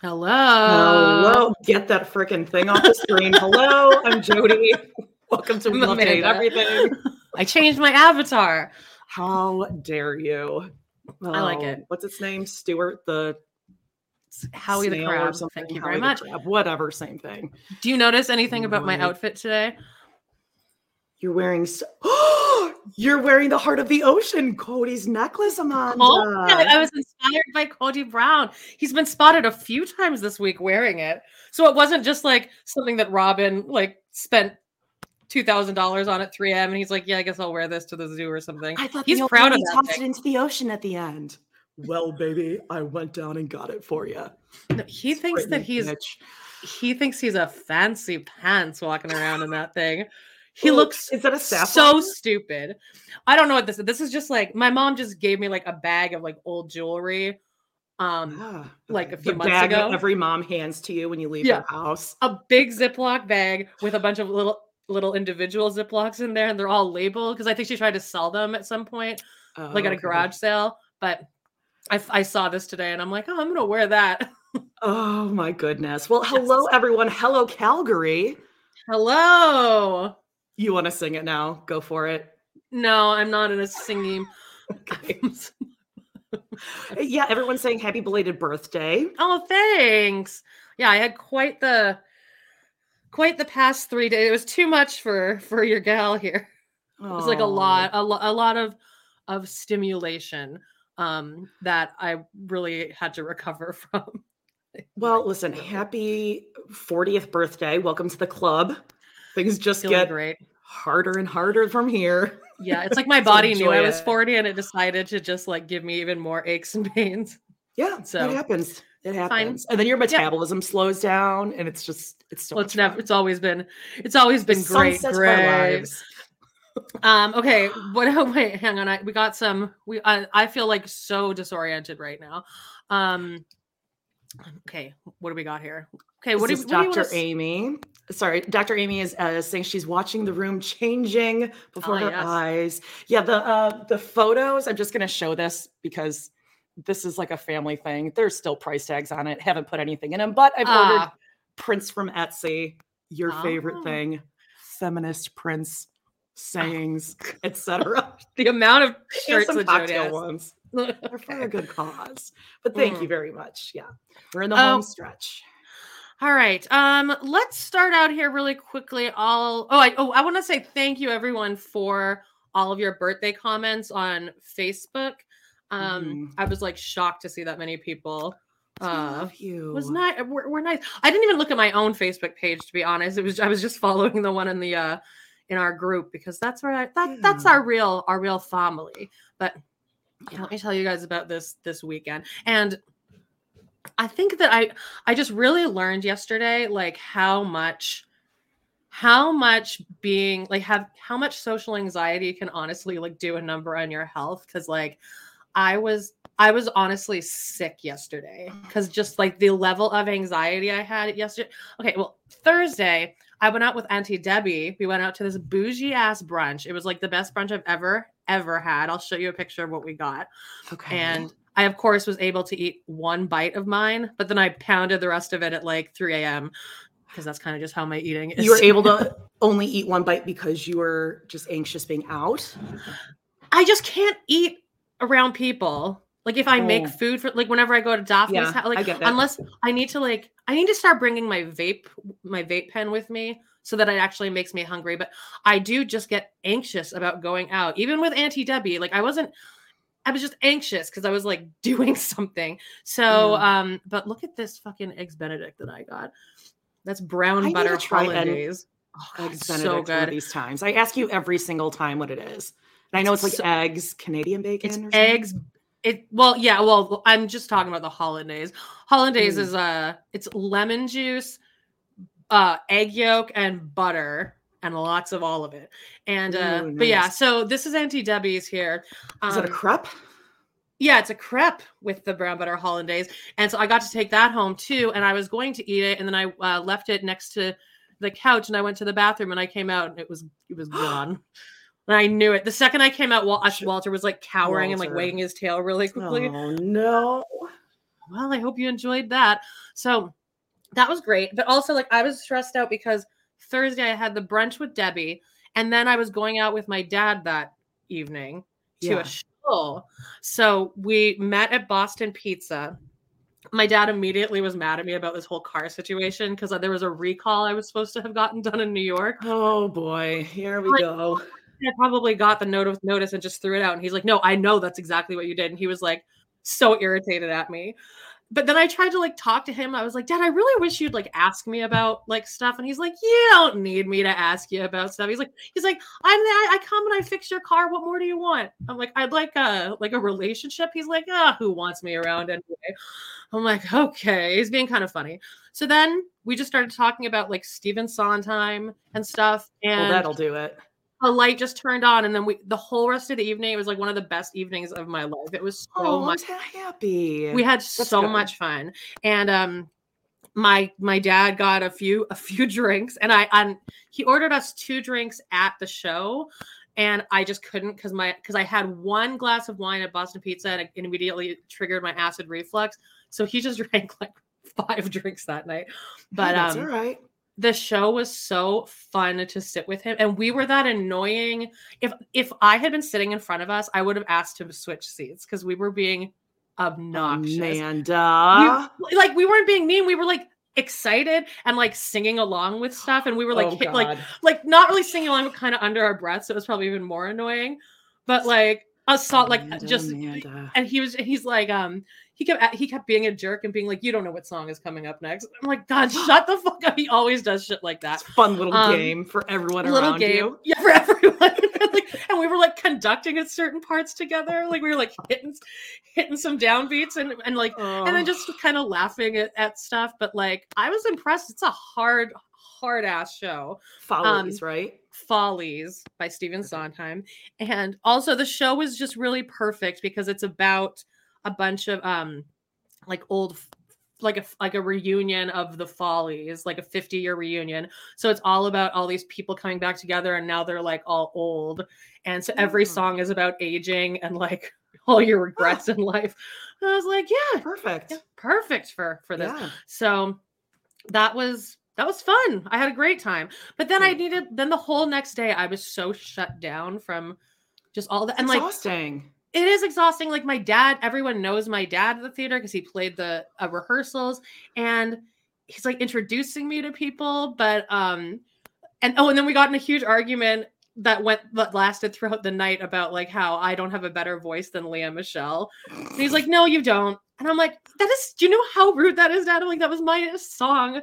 Hello. Hello, get that freaking thing off the screen. Hello, I'm Jody. Welcome to Hate Everything. I changed my avatar. How dare you? I like Oh, it. What's its name? Stuart the Howie the snail or something? Thank you Howie very much. crab. Whatever, same thing. Do you notice anything about my outfit today? You're wearing. s You're wearing the heart of the ocean, Kody's necklace, Amanda. Oh, I was inspired by Kody Brown. He's been spotted a few times this week wearing it. So it wasn't just like something that Robyn like spent two thousand dollars on at 3M and he's like, Yeah, I guess I'll wear this to the zoo or something. I thought he's the proud of lady that. tossed thing. it into the ocean at the end. Well, baby, I went down and got it for you. No, he thinks that he's he thinks he's a fancy pants walking around in that thing. He looks Is that a so stupid. I don't know what this is. This is just like my mom just gave me like a bag of like old jewelry. Um, Ah, like a few months bag that ago. every mom hands to you when you leave Yeah. your house. a big Ziploc bag with a bunch of little little individual Ziplocs in there, and they're all labeled because I think she tried to sell them at some point, like at a Oh, Okay. garage sale. But I, I saw this today, and I'm like, oh, I'm gonna wear that. Oh my goodness. Well, hello everyone. Hello Calgary. Hello. You want to sing it now? Go for it. No, I'm not in a singing. Okay. yeah, everyone's saying happy belated birthday. Oh, thanks. Yeah, I had quite the quite the past three days. It was too much for for your gal here. It was like a lot, a, lo- a lot of of stimulation um that I really had to recover from. Well, listen, happy 40th birthday. Welcome to the club. Things just Feeling get great. harder and harder from here. Yeah, it's like my body knew I was it. 40 and it decided to just like give me even more aches and pains. Yeah, So, it happens. It fine. happens. And then your metabolism slows down and it's just it's so Well, it's never it's always been it's always The been great, our great. lives. Um, okay, what wait, hang on. I we got some we I, I feel like so disoriented right now. Um okay, what do we got here? Okay, what is, do, This what do Dr. wanna Amy. Sorry, Dr. Amy is uh, saying she's watching the room changing before Ah, her yes. eyes. Yeah, the uh, the photos. I'm just going to show this because this is like a family thing. There's still price tags on it. Haven't put anything in them, but I've ordered Ah. prints from Etsy. Your favorite Oh. thing, feminist prints, sayings, etc. the amount of And shirts some that Jody cocktail has. They're for a good cause. But thank Mm. you very much. Yeah, we're in the Oh. home stretch. All right. Um, let's start out here really quickly. I'll oh I oh I want to say thank you everyone for all of your birthday comments on Facebook. Um, Mhm. I was like shocked to see that many people. Uh, love you. was nice. We're, we're nice. I didn't even look at my own Facebook page to be honest. It was I was just following the one in the uh in our group because that's where I, that that's our real our real family. But Yeah. let me tell you guys about this this weekend. And i think that i i just really learned yesterday like how much how much being like have how much social anxiety can honestly like do a number on your health. Because like i was i was honestly sick yesterday. Mm. Because just like the level of anxiety i had yesterday. Okay well thursday i went out with auntie debbie we went out to this bougie ass brunch it was like the best brunch i've ever ever had i'll show you a picture of what we got Okay. and I, of course, was able to eat one bite of mine, but then I pounded the rest of it at like 3 a.m. because that's kind of just how my eating is. you were able to only eat one bite because you were just anxious being out. I just can't eat around people. Like if I make Oh. food for like whenever I go to Daphne's Yeah, house, I like get unless I need to like I need to start bringing my vape my vape pen with me so that it actually makes me hungry. But I do just get anxious about going out, even with Auntie Debbie. Like I wasn't. I was just anxious because I was like doing something. So, Yeah. um, but look at this fucking eggs Benedict that I got. That's brown need butter to try and- hollandaise. Oh, eggs so Benedict one good. of these times. I ask you every single time what it is. And I know it's like So- eggs, Canadian bacon. It's or something. eggs. It well, yeah. Well, I'm just talking about the hollandaise. Hollandaise Mm. is uh, it's lemon juice, uh, egg yolk, and butter, and lots of all of it. And uh, Ooh, but yeah, so this is Auntie Debbie's here. Is it a Um, crepe? yeah, it's a crepe with the brown butter hollandaise, and so I got to take that home too. And I was going to eat it, and then I uh, left it next to the couch, and I went to the bathroom, and I came out, and it was it was gone. And I knew it. The second I came out, Wal- Walter was like cowering and like wagging his tail really quickly. Oh no. Well, I hope you enjoyed that. So that was great. But also, like, I was stressed out because Thursday I had the brunch with Debbie, and then I was going out with my dad that evening to Yeah. a show. So we met at Boston Pizza. My dad immediately was mad at me about this whole car situation because uh, there was a recall I was supposed to have gotten done in New York. Oh boy. Here we Like- go. I probably got the notice notice and just threw it out. And he's like, "No, I know that's exactly what you did." And he was like so irritated at me. But then I tried to like talk to him. I was like, "Dad, I really wish you'd like ask me about like stuff." And he's like, "You don't need me to ask you about stuff." He's like, "He's like, I'm I, I come and I fix your car. What more do you want?" I'm like, "I'd like a like a relationship." He's like, "Ah, who wants me around anyway?" I'm like, "Okay." He's being kind of funny. So then we just started talking about like Stephen Sondheim and stuff. And well, that'll do it. A light just turned on and then we the whole rest of the evening it was like one of the best evenings of my life it was so Oh, much I'm so happy. we had That's so good. much fun and um my my dad got a few a few drinks and i and he ordered us two drinks at the show and i just couldn't because my because i had one glass of wine at boston pizza and it immediately triggered my acid reflux so he just drank like five drinks that night but Hey, that's um all right. The show was so fun to sit with him and we were that annoying if if i had been sitting in front of us i would have asked him to switch seats because we were being obnoxious Amanda. we, like we weren't being mean we were like excited and like singing along with stuff and we were like oh, hit, like like not really singing along but kind of under our breath so it was probably even more annoying but like Saw like Amanda, just Amanda. and he was he's like um he kept he kept being a jerk and being like you don't know what song is coming up next. I'm like god shut the fuck up. He always does shit like that. It's a fun little Um, game for everyone little around game. you. yeah for everyone. Like, and we were like conducting at certain parts together. Like we were like hitting hitting some downbeats and and like and then Oh. just kind of laughing at, at stuff. But like i was impressed. It's a hard hard ass show follies, um, right? Follies by Stephen Sondheim. And also the show was just really perfect because it's about a bunch of um like old like a like a reunion of the Follies, like a 50 year reunion. So it's all about all these people coming back together and now they're like all old. And so every Oh. song is about aging and like all your regrets in life. And I was like, yeah, Perfect. yeah, perfect for for this. Yeah. So that was that was fun. I had a great time. But then I needed then the whole next day I was so shut down from just all that and like Exhausting. it is exhausting. Like my dad, everyone knows my dad at the theater because he played the uh, rehearsals and he's like introducing me to people, but um and oh and then we got in a huge argument that went that lasted throughout the night about like how I don't have a better voice than Lea Michele. And he's like, "No, you don't." And I'm like, "That is, do you know how rude that is, Dad?" I'm like, "That was my song."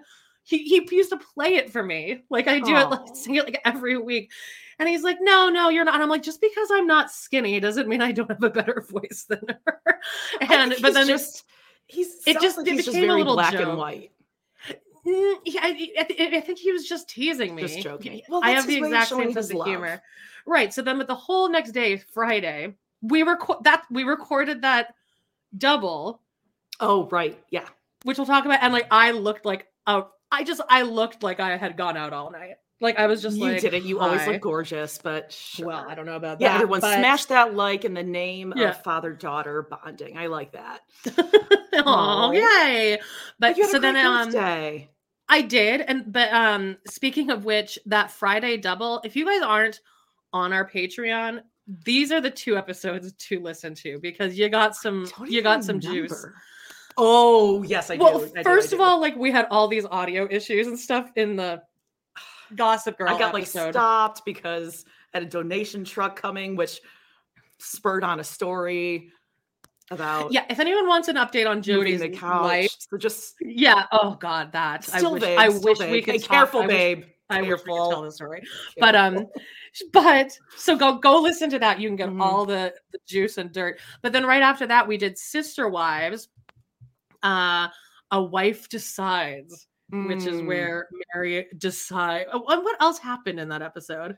He he used to play it for me, like I do it, like sing it like every week. And he's like, "No, no, you're not." And I'm like, "Just because I'm not skinny doesn't mean I don't have a better voice than her." And but then just he's it just- like it he's just became a little black joke. and white. Mm, yeah, I, I, think he was just teasing me. Just joking. Well, I have the his way of exact same sense of love. humor. Right. So then, with the whole next day, Friday, we record that we recorded that double, Oh, right. Yeah. which we'll talk about. And like, I looked like oh, I just I looked like I had gone out all night. Like I was just you like, did it. You always "Hi." look gorgeous, but sure. Well, I don't know about Yeah, that. everyone but- smash that like in the name Yeah. of father daughter bonding. I like that. oh, yay! But had so then, um. I did, and but um, speaking of which, that Friday double. If you guys aren't on our Patreon, these are the two episodes to listen to because you got some, you got some juice. Oh yes, I well, do. I do, I first of do. all, like we had all these audio issues and stuff in the Gossip Girl I got like episode. stopped because I had a donation truck coming, which spurred on a story about yeah, if anyone wants an update on Jody's the couch. life, So just yeah. Oh God, that still I wish, vague. I wish we could Hey, talk- careful, I wish- babe. I wish we could tell the story. but um but so go go listen to that you can get Mhm. all the, the juice and dirt but then right after that we did sister wives uh a wife decides which is Mm. where Meri decide oh, and what else happened in that episode i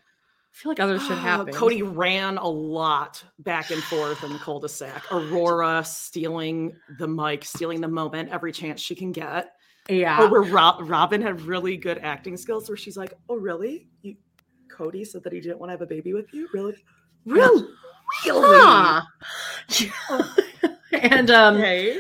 feel like other shit Ah, happened Kody ran a lot back and forth in the cul-de-sac. Aurora stealing the mic, stealing the moment every chance she can get. yeah Oh, where Rob- Robyn had really good acting skills, where she's like, "Oh, really? You, Kody said that he didn't want to have a baby with you. Really? Really? Really? Huh. and um Okay.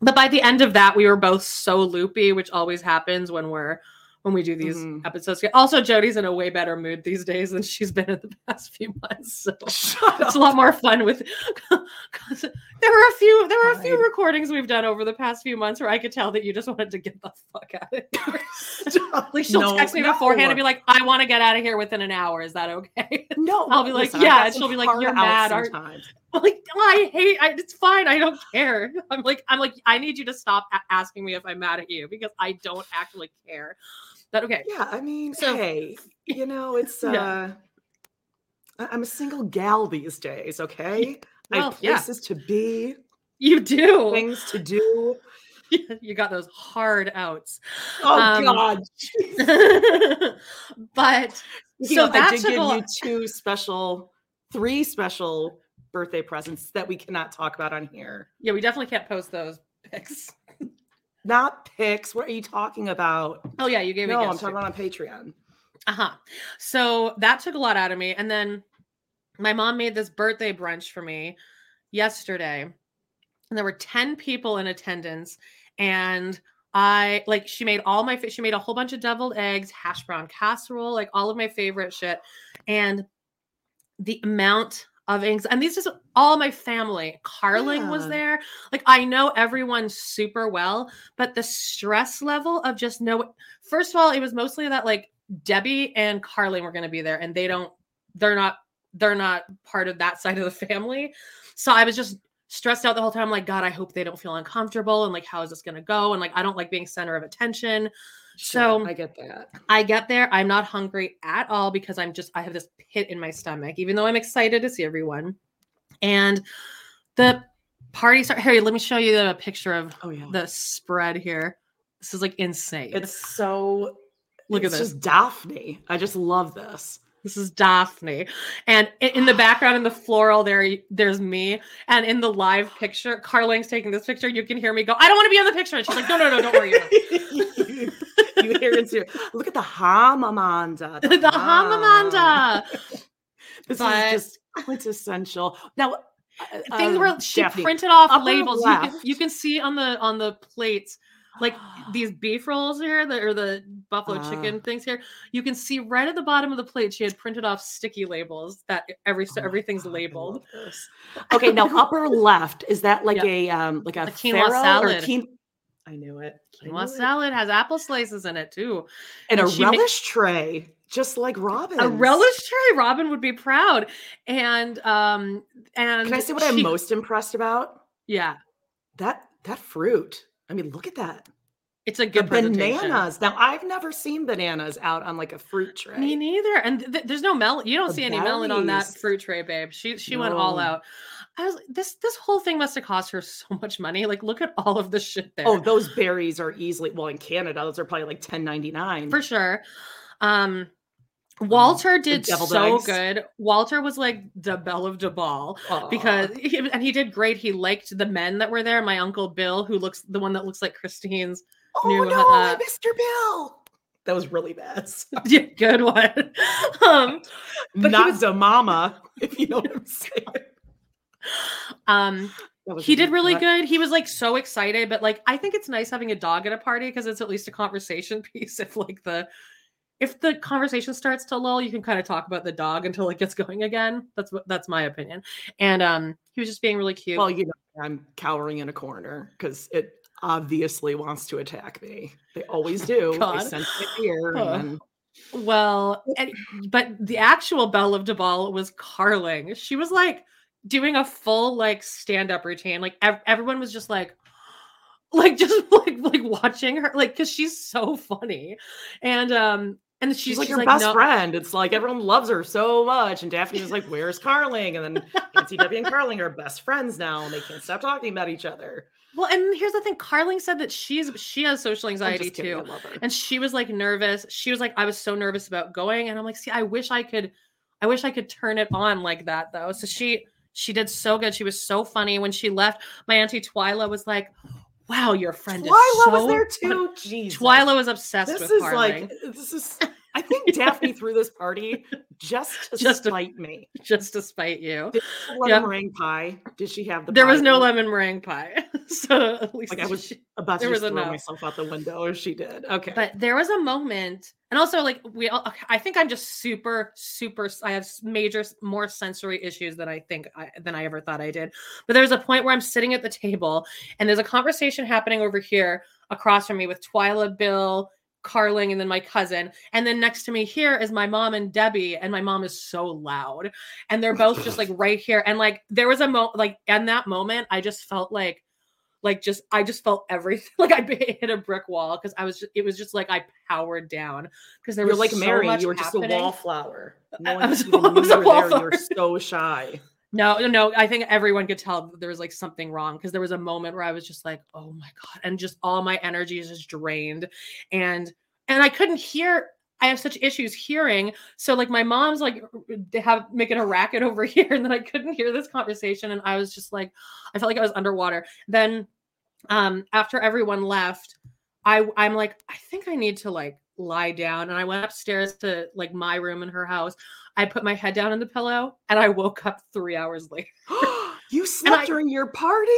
But by the end of that we were both so loopy which always happens when we're when we do these Mhm. episodes also jody's in a way better mood these days than she's been in the past few months so Shut it's up. a lot more fun with there were a few there were a few recordings we've done over the past few months where i could tell that you just wanted to get the fuck out of here like she'll No, text me beforehand and be like i want to get out of here within an hour is that okay No, I'll be like, listen, yeah, and she'll be like, "You're mad, aren't-". I'm like, "Oh, I hate. I, it's fine. I don't care. I'm like, I'm like, I need you to stop a- asking me if I'm mad at you because I don't actually care. But okay, Yeah, I mean, So- hey, you know, it's uh Yeah. I'm a single gal these days, okay? I well, have yeah. places to be, you do. things to do. you got those hard outs. Oh Um, god. but You so know, I did give you two special, three special birthday presents that we cannot talk about on here. yeah, we definitely can't post those pics. Not pics. What are you talking about? Oh yeah, you gave me No, I'm talking about on Patreon. Uh-huh. So that took a lot out of me. And then my mom made this birthday brunch for me yesterday. And there were 10 people in attendance. And I like she made all my she made a whole bunch of deviled eggs, hash brown casserole, like all of my favorite shit. And the amount of things, and these is all my family. Carling was there. Like I know everyone super well, but the stress level of just know first of all, it was mostly that like Debbie and Carling were going to be there, and they don't, they're not, they're not part of that side of the family. So I was just stressed out the whole time. I'm like, God, I hope they don't feel uncomfortable, and like, how is this going to go? And like, I don't like being center of attention. Sure, So- I get that. I get there, I'm not hungry at all because I'm just, I have this pit in my stomach, even though I'm excited to see everyone. And the party start. Harry, let me show you a picture of Oh yeah. the spread here. This is like insane. It's so Look at it's this. just Daphne. I just love this. This is Daphne. And in the background, in the floral, there, there's me. And in the live picture, Carling's taking this picture. You can hear me go, I don't want to be on the picture. And she's like, no, no, no, don't worry. you, you hear it too. Look at the Hamamanda. The Hamamanda. This But- is just quintessential. Now, uh, Thing um, where she Daphne, printed off upper labels. You can, you can see on the on the plates like these beef rolls here, the, or the buffalo Ah. chicken things here. You can see right at the bottom of the plate, she had printed off sticky labels that every Oh everything's God, labeled. Okay, now upper left is that like Yeah. a um like a, A quinoa salad. quin- I knew it. Quinoa knew it. salad has apple slices in it too. and a and she ma- relish tray just like Robyn. A relish tray. Robyn would be proud. And um and Can I say what I'm most impressed about? Yeah, That that fruit. I mean, look at that. it's a good bananas. Now, I've never seen bananas out on like a fruit tray. Me neither. And th- there's no melon. You don't The see any melon on that fruit tray, babe. She she went all out. I was this this whole thing must have cost her so much money. Like, look at all of the shit there. Oh, those berries are easily well in Canada. Those are probably like ten ninety nine. for sure. Um Walter did so eggs. good. Walter was like the belle of the ball because he, and he did great. He liked the men that were there. My uncle Bill, who looks the one that looks like Christine's oh knew no, uh, Mr. Bill. That was really bad. yeah, good one. um, But Not was- the mama, if you know what I'm saying. um, he did really cut. good. He was like so excited, but like I think it's nice having a dog at a party because it's at least a conversation piece. If like the if the conversation starts to lull, you can kind of talk about the dog until it gets going again. That's what that's my opinion. And um, he was just being really cute. Well, you know, I'm cowering in a corner because it obviously wants to attack me. They always do. God. They sense my fear. Huh. And then, Well, and, but the actual Belle of Duvall was Carling. She was like doing a full like stand up routine. Like ev- everyone was just like, like just like like watching her, like because she's so funny, and um and she's, she's, like she's your best "No." friend. It's like everyone loves her so much. And Daphne was like, Where's Carling? And then Nancy Debbie and Carling are best friends now and they can't stop talking about each other. Well, and here's the thing: Carling said that she's she has social anxiety too. I love her. and she was like nervous she was like i was so nervous about going and i'm like see i wish i could i wish i could turn it on like that though so she she did so good she was so funny when she left my auntie twyla was like wow your friend Twyla is so was there fun." too. Jesus. twyla was obsessed This with is like this is I think Daphne threw this party just to Just to- spite me. just to spite you Did she have lemon Yeah. meringue pie? Did she have the there was no lemon meringue pie so at least Like I was she- about to there was throw enough. myself out the window if she did. Okay. but there was a moment and also like we all i think i'm just super super i have major more sensory issues than i think I, than i ever thought i did but there's a point where i'm sitting at the table and there's a conversation happening over here across from me with twyla bill carling and then my cousin and then next to me here is my mom and debbie and my mom is so loud and they're both just like right here and like there was a moment, like in that moment i just felt like like just I just felt everything like I hit a brick wall because I was just it was just like I powered down because there You're was like so Mary. You were just happening. a wallflower. No I- one I was- I was a were there. You wallflower. were so shy. No, no, no. I think everyone could tell there was like something wrong because there was a moment where I was just like, oh my god, and just all my energy is just drained, and and I couldn't hear. I have such issues hearing, so like my mom's like they have making a racket over here, and then I couldn't hear this conversation, and I was just like, I felt like I was underwater. Then, um, after everyone left, I I'm like, I think I need to like lie down, and I went upstairs to like my room in her house. I put my head down on the pillow, and I woke up three hours later. you slept I- during your party?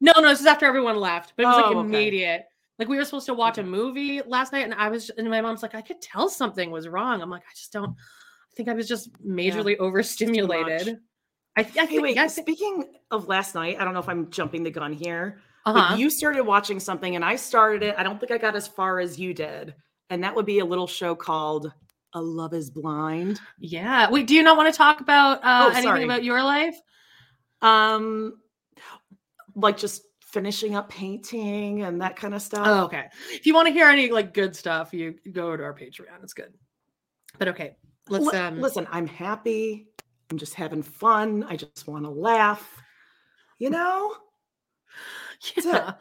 No, no, this is after everyone left, but it was like Oh, okay. immediate. Like we were supposed to watch a movie last night, and I was, and my mom's like, I could tell something was wrong. I'm like, I just don't. I think I was just majorly overstimulated. I, I Hey, think, wait. yeah, I think, speaking of last night, I don't know if I'm jumping the gun here, uh-huh. but you started watching something and I started it. I don't think I got as far as you did. And that would be a little show called A Love is Blind. yeah. Wait, do you not want to talk about uh, Oh, anything sorry. about your life? Um, like just finishing up painting and that kind of stuff. Oh, okay. If you want to hear any like good stuff, you go to our Patreon. It's good. But okay, let's Li- um. listen, I'm happy. I'm just having fun. I just want to laugh. You know? it.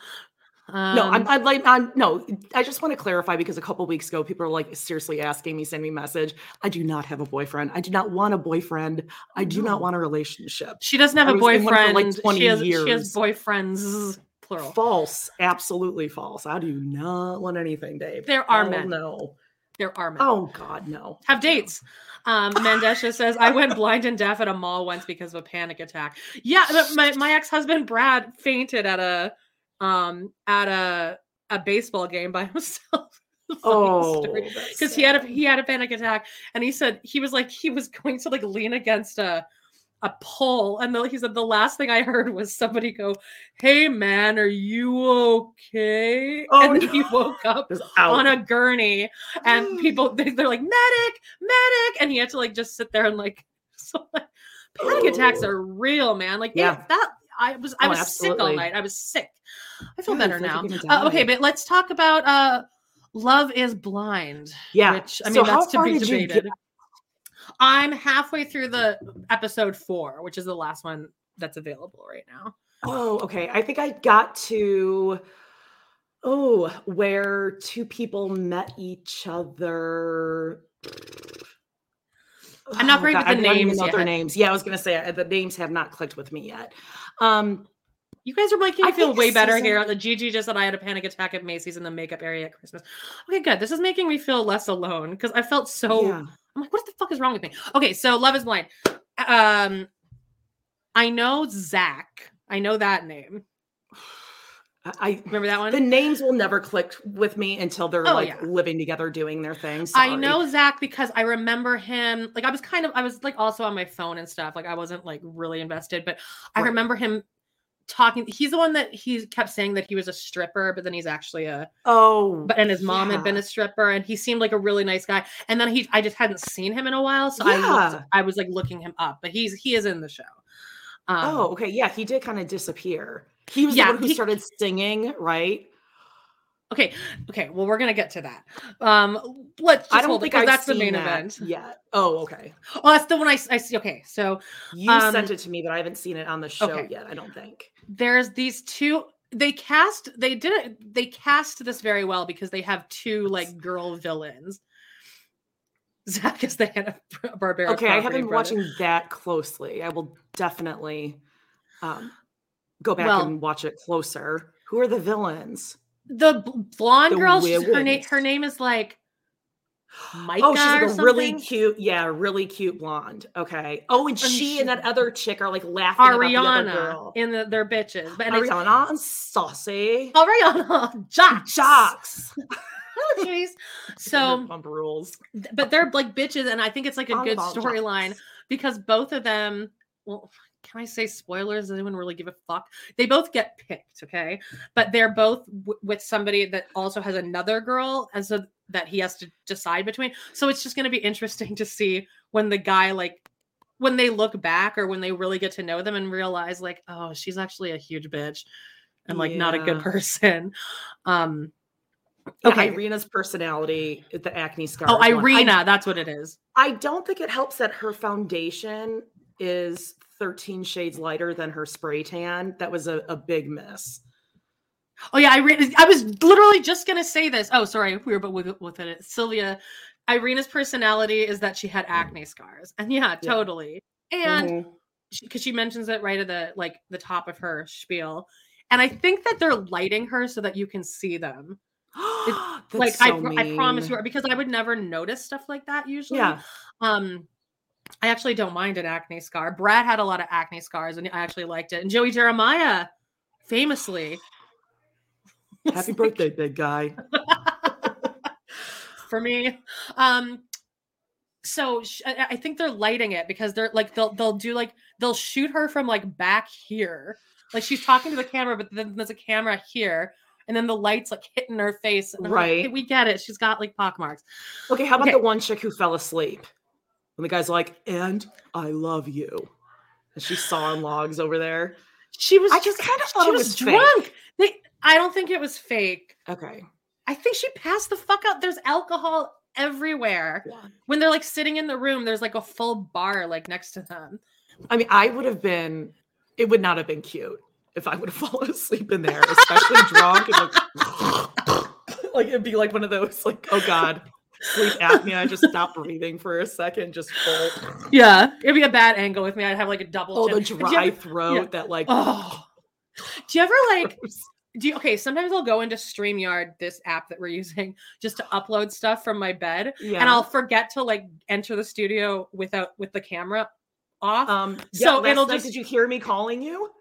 Yeah. no, I'm, Um, I'd like, I'm, no, I just want to clarify because a couple weeks ago, people are like seriously asking me, send me a message. I do not have a boyfriend. I do not want a boyfriend. I do No. not want a relationship. She doesn't have I a was in one for, like, 20 she has she years. has boyfriends plural. False. Absolutely false. I do not want anything, Dave. There are Hell men. No. There are men. Oh, God, no. Have dates. Um, Mandesha says, I went blind and deaf at a mall once because of a panic attack. Yeah, my, my ex-husband Brad fainted at a um at a a baseball game by himself. Oh, because he had a he had a panic attack and he said he was like he was going to like lean against a a pole, and the, he said the last thing I heard was somebody go, "Hey man, are you okay?" Oh, and no. he woke up on a gurney, and people they, they're like, "Medic, medic!" and he had to like just sit there and like, so like, panic attacks are real, man. Like, Yeah. yeah, that I was I Oh, was sick all night. I was sick. I feel Yeah, better now. Uh, okay, but let's talk about uh, Love Is Blind. Yeah. Which I mean, how that's to be you get? debated. I'm halfway through the episode four, which is the last one that's available right now. Oh, okay. I think I got to oh, where two people met each other. I'm not Oh, great God, with the don't names know their names. Yeah, I was gonna say uh, the names have not clicked with me yet. Um, You guys are making me I feel way better season- here. The Gigi just said I had a panic attack at Macy's in the makeup area at Christmas. Okay, good. This is making me feel less alone because I felt so. yeah. I'm like, what the fuck is wrong with me? Okay, so Love is Blind. Um, I know Zach. I know that name. I, Remember that one? the names will never click with me until they're Oh, like yeah. living together doing their things. I know Zach because I remember him. Like I was kind of, I was like also on my phone and stuff. Like I wasn't like really invested, but I Right. remember him talking. He's the one that he kept saying that he was a stripper, but then he's actually a. Oh, But and his mom had been a stripper, and he seemed like a really nice guy. And then he, I just hadn't seen him in a while, so I looked, I was like looking him up. But he's he is in the show. Um, oh, okay. Yeah, he did kind of disappear. He was Yeah, the one who he- started singing, right? okay, okay. Well, we're gonna get to that. Um, let's. Just I don't hold it, I've that's the main that event. yet. Oh, okay. Oh, that's the one I see. Okay, so You Um, sent it to me, but I haven't seen it on the show okay. yet. I don't think. there's these two they cast they did it they cast this very well because they have two like girl villains zach is the Hanna Barbera. Okay, I haven't been brother. watching that closely. I will definitely um, go back Well- and watch it closer. Who are the villains? the blonde The girl. Her name her name is like Micah oh, she's like a really cute, yeah, really cute blonde. Okay. Oh, and And she she- and that other chick are like laughing about the other Ariana girl. in the their bitches. But Ariana and Saucy. Ariana Jocks. Jocks. Oh, jeez. So rules. but they're like bitches and i think it's like a All good storyline because both of them well can i say spoilers does anyone really give a fuck they both get picked okay but they're both w- with somebody that also has another girl and so that he has to decide between so it's just going to be interesting to see when the guy like when they look back or when they really get to know them and realize like oh she's actually a huge bitch and like not a good person um Yeah, Okay. Irina's personality, the acne scar. oh one. I- irina that's what it is I don't think it helps that her foundation is 13 shades lighter than her spray tan. That was a, a big miss. Oh yeah, I re- I was literally just gonna say this. Oh, sorry, we were but with with it. Sylvia, Irina's personality is that she had acne scars, and yeah, Yeah. totally. And because she mentions it right at the like the top of her spiel, and I think that they're lighting her so that you can see them. Like I, so pr- I promise mean. you, because I would never notice stuff like that usually. Yeah. Um, I actually don't mind an acne scar. Brad had a lot of acne scars, and I actually liked it. And Joey Jeremiah, famously, Happy birthday, big guy. for me. Um, so sh- I, think they're lighting it because they're like they'll they'll do like they'll shoot her from like back here, like she's talking to the camera, but then there's a camera here, and then the lights like hitting her face. And I'm like, Right. We get it. She's got like pock marks. Okay, how about Okay. the one chick who fell asleep? When the guy's like, and I love you. And she's sawing logs over there. She was I just kinda thought she it was, was drunk. They, I don't think it was fake. Okay. I think she passed the fuck out. There's alcohol everywhere. Yeah. When they're like sitting in the room, there's like a full bar like next to them. I mean, I would have been, it would not have been cute if I would have fallen asleep in there, especially drunk. And like, like, it'd be like one of those, like, oh God, sleep apnea. I just stop breathing for a second, just full. Yeah, it'd be a bad angle with me. I'd have like a double. Oh, chin. the dry ever- throat that, like, Oh. Do you ever like? Do you, okay? Sometimes I'll go into Streamyard, this app that we're using, just to upload stuff from my bed, yeah. and I'll forget to like enter the studio without with the camera off. Um, So so it'll it'll just- Did you hear me calling you?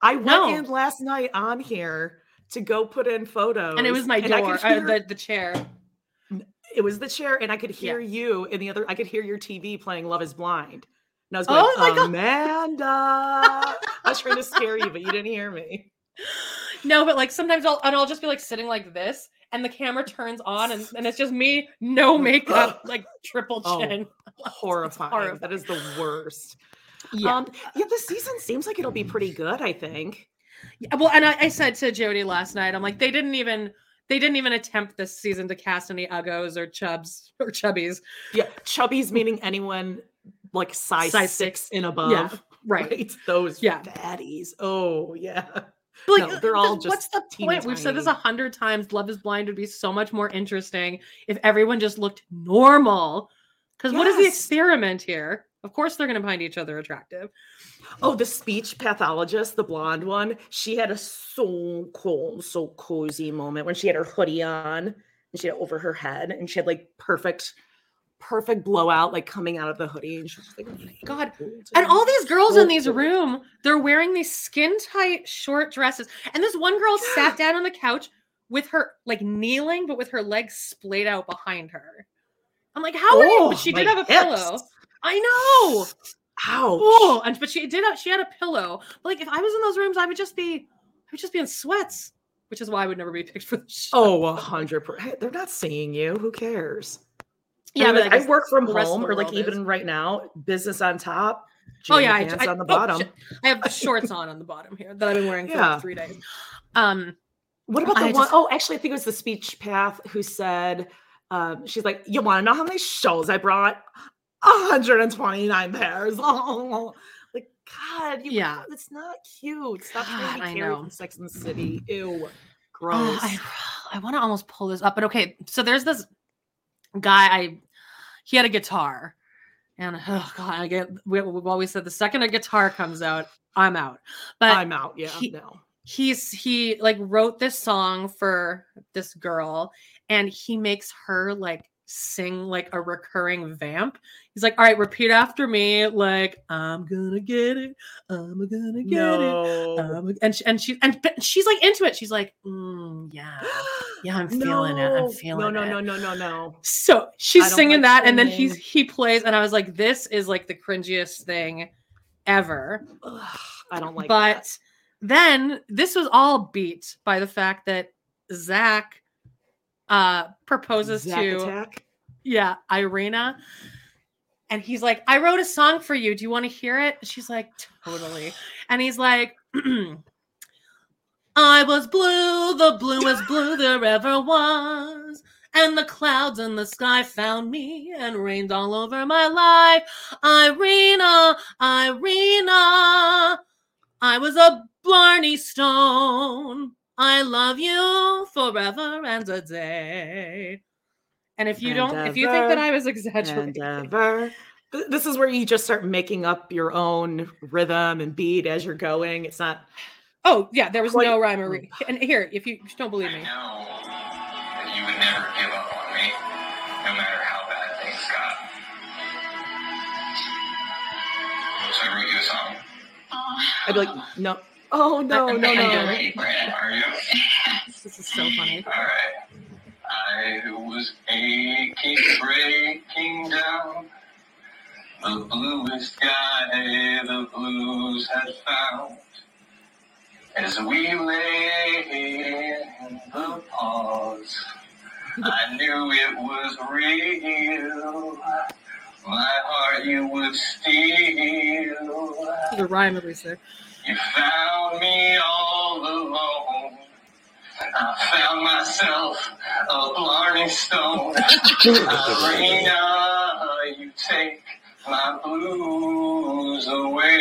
I went No. in last night on here to go put in photos, and it was my door, uh, the the chair. It was the chair, and I could Yeah. hear you in the other. I could hear your TV playing "Love Is Blind." And I was going, Oh my God. Amanda. I was trying to scare you, but you didn't hear me. No, but like sometimes I'll and I'll just be like sitting like this, and the camera turns on, and, and it's just me, no makeup, like triple Oh, chin. Horrifying. horrifying. That is the worst. Yeah. Um, yeah, the season seems like it'll be pretty good, I think. Yeah, well, and I, I said to Jody last night, I'm like, they didn't even they didn't even attempt this season to cast any uggos or chubs or chubbies. Yeah, chubbies meaning anyone like size, Size six, six. and above. Yeah, right. Those Yeah. fatties. Oh, yeah. But, like, No, they're uh, all th- what's just the point? We've said this a hundred times. Love is Blind would be so much more interesting if everyone just looked normal. Because what is the experiment here? Of course, they're going to find each other attractive. Oh, the speech pathologist, the blonde one, she had a so cool, so cozy moment when she had her hoodie on and she had it over her head and she had like perfect, perfect blowout like coming out of the hoodie. And she was like, "Oh my oh God. And all these girls in these Oh. room, they're wearing these skin tight short dresses. And this one girl sat down on the couch with her like kneeling, but with her legs splayed out behind her. I'm like, how would you? Oh, But she did have a hips. pillow. I know. Ouch. Oh, and but she did have she had a pillow. But like if I was in those rooms, I would just be I would just be in sweats, which is why I would never be picked for the show. Oh, a hundred percent. They're not seeing you. Who cares? yeah, I, mean, but like, I work from the rest of home, or like world is. even right now, business on top. Oh yeah, I, pants I- on the oh, bottom. shit. I have the shorts on on the bottom here that I've been wearing for Yeah. like three days. Um, What about the I one oh just- actually, I think it was the speech path who said, um, she's like, You want to know how many shows I brought? 129 pairs. Oh, like, God, you, Yeah. it's not cute. Stop God, I know. from Sex and the City. Mm-hmm. Ew. Oh, Gross. I, I want to almost pull this up, but okay. So there's this guy. I he had a guitar, and oh god, I get. We, we've always said the second a guitar comes out, I'm out. But I'm out. Yeah. he- no. he's he like wrote this song for this girl, and he makes her like sing like a recurring vamp. He's like, "All right, repeat after me. Like, I'm gonna get it. I'm gonna get it." No. Um, and she, and she and she's like into it. She's like, mm, yeah, yeah, I'm feeling it. I'm No. feeling no, no, it. no, no, no, no. So she's singing like that, and then he's he plays, and I was like, this is like the cringiest thing ever. Ugh, I don't like it. but that. then this was all beat by the fact that Zach uh proposes Zack to Attack? yeah, Irina. And he's like, I wrote a song for you. Do you want to hear it? She's like, totally. And he's like, I was blue, the bluest blue there ever was. And the clouds in the sky found me and rained all over my life. Irina, Irina, I was a Blarney Stone. I love you forever and a day. And if you And don't, if you think that I was exaggerating, ever. This is where you just start making up your own rhythm and beat as you're going. It's not. oh yeah, there was Quite- no rhyme or reason. And here, if you don't believe me, I know that you would never give up on me, no matter how bad things got. So I wrote you a song. I'd be like, no. Oh no, no, no. ready, Brandon? Are you? this is so funny. All right. I was aching, breaking down. The bluest sky the blues had found. As we lay in the pause, I knew it was real. My heart you would steal. The rhyme at least there. You found me all alone. I found myself a Blarney Stone. Irina, you take my blues away.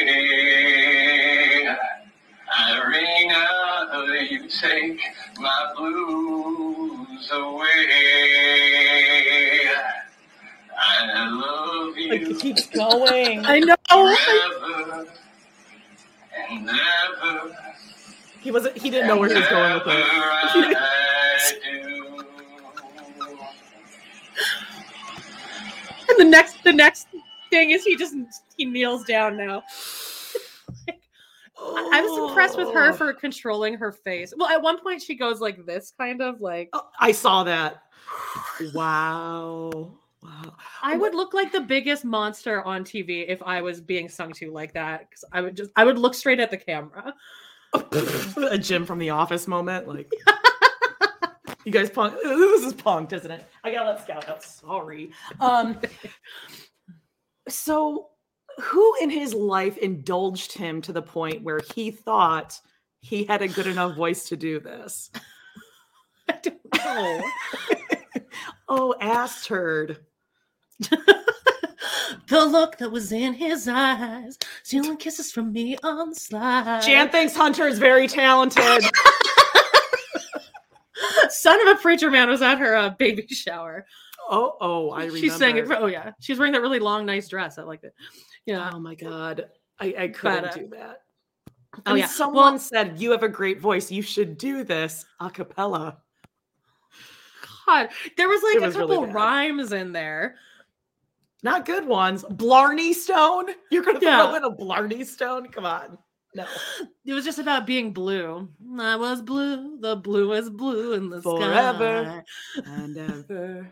Irina, you take my blues away. I love you. Like, it keeps going. I know. Forever and ever. He wasn't. He didn't know where he was going with it. Ever I do. And the next, the next thing is he just he kneels down now. I I was impressed with her Oh. for controlling her face. Well, at one point she goes like this, kind of like Oh, I saw that. Wow. Wow. I would look like the biggest monster on TV if I was being sung to like that. Because I would just, I would look straight at the camera. a Jim from the office moment. Like, you guys punk. This is punked, isn't it? I gotta let Scout out. Sorry. Um, so, who in his life indulged him to the point where he thought he had a good enough voice to do this? I don't know. oh, ass turd. the look that was in his eyes, stealing kisses from me on the slide. Jan thinks Hunter is very talented. Son of a preacher man was at her uh, baby shower. Oh, oh, I remember. She sang it. For, oh yeah, she's wearing that really long, nice dress. I liked it. Yeah. Oh my god, I, I couldn't But, uh, do that. Oh, And yeah. Someone Well- said you have a great voice. You should do this a cappella. God, there was like It a was really couple bad. rhymes in there. Not good ones. Blarney Stone. You're gonna Yeah. throw in a Blarney Stone? Come on. No. It was just about being blue. I was blue, the bluest blue in the Forever. sky. And ever.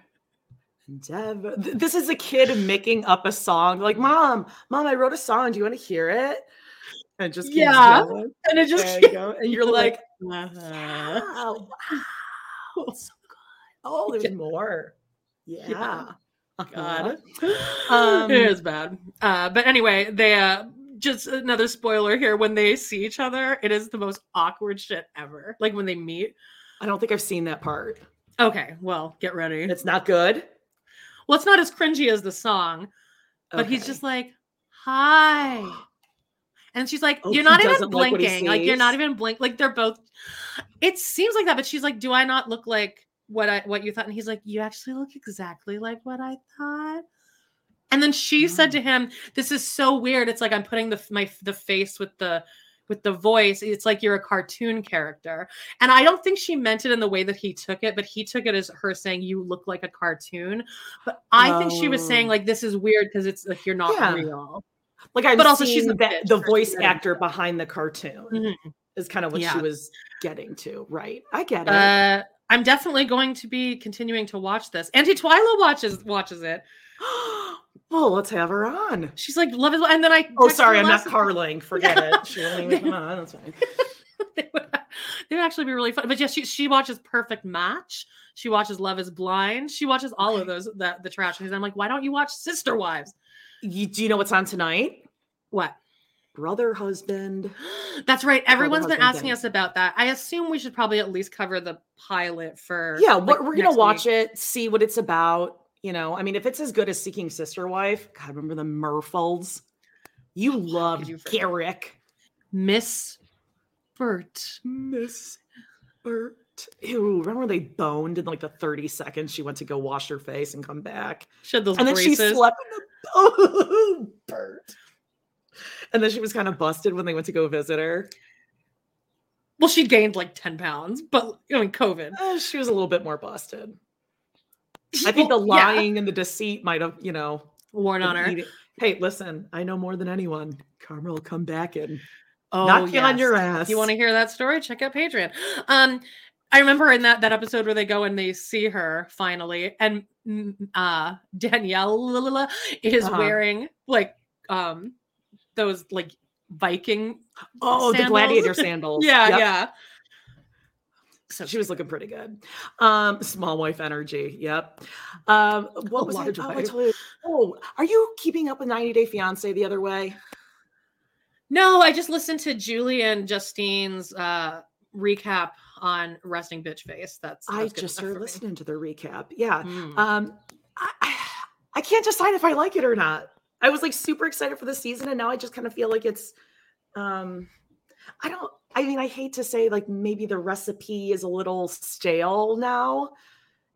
And ever. This is a kid making up a song. Like, mom, mom, I wrote a song. Do you want to hear it? And it just keeps Yeah. going. And it just you go. And you're like, uh-huh. wow, wow. So good. Oh, there's Yeah. more. Yeah. God. Um, it is bad. Uh, but anyway, they uh, just another spoiler here. When they see each other, it is the most awkward shit ever. Like when they meet. I don't think I've seen that part. Okay, well, get ready. It's not good. well, it's not as cringy as the song, but he's just like, "Hi," and she's like, Oh, "You're not even doesn't like blinking. Like, you're not even blink. Like they're both." It seems like that, but she's like, "Do I not look like what I what you thought?" And he's like, "You actually look exactly like what I thought." And then she said Mm. to him, "This is so weird. It's like I'm putting the my the face with the." With the voice, it's like you're a cartoon character. And I don't think she meant it in the way that he took it, but he took it as her saying, You look like a cartoon. But I think she was saying, Oh. like, this is weird because it's like you're not Yeah. real. Like I'm But also she's that bitch the voice actor behind the cartoon Mhm. is kind of what Yeah. she was getting to. Right. I get it. Uh, I'm definitely going to be continuing to watch this. Auntie Twyla watches watches it. well, let's have her on. She's like, love it. And then I Oh, sorry, I'm not carling. Forget it. She won't even come on. That's fine. they would they would actually be really fun. But yeah, she she watches Perfect Match. She watches Love Is Blind. She watches all of those that the trash. And I'm like, why don't you watch Sister Wives? You, do you know what's on tonight? What? Brother, husband. That's right. Everyone's been asking thing. us about that. I assume we should probably at least cover the pilot for. Yeah, like, we're, we're gonna watch week. it, see what it's about. You know, I mean, if it's as good as Seeking Sister Wife, God, remember the Merrifields? You love you? Garrick. Miss Burt. Miss Burt. Ew, remember they boned in like the 30 seconds she went to go wash her face and come back? She had those And then she slept in the oh, Burt. And then she was kind of busted when they went to go visit her. Well, she gained like 10 pounds, but I mean, COVID. Uh, she was a little bit more busted. I think the Well, yeah, lying and the deceit might have, you know, worn on her. Hey, listen, I know more than anyone. Karma will come back and Oh, knock you on your ass. If you want to hear that story, check out Patreon. Um, I remember in that that episode where they go and they see her finally, and mm, uh Danielle is Uh-huh. wearing like um those like Viking. Oh, the gladiator sandals. Yeah, Yep. yeah. So She was looking pretty good. Um, small wife energy. Yep. Um, what was I, large oh, I told you- oh, are you keeping up with 90 Day Fiance the other way? No, I just listened to Julie and Justine's uh recap on Resting Bitch Face. That's, I that's good just stuff started listening to the recap. Yeah. Mm. Um, I, I, I can't decide if I like it or not. I was like super excited for the season, and now I just kind of feel like it's. Um, I don't. I mean, I hate to say like maybe the recipe is a little stale now,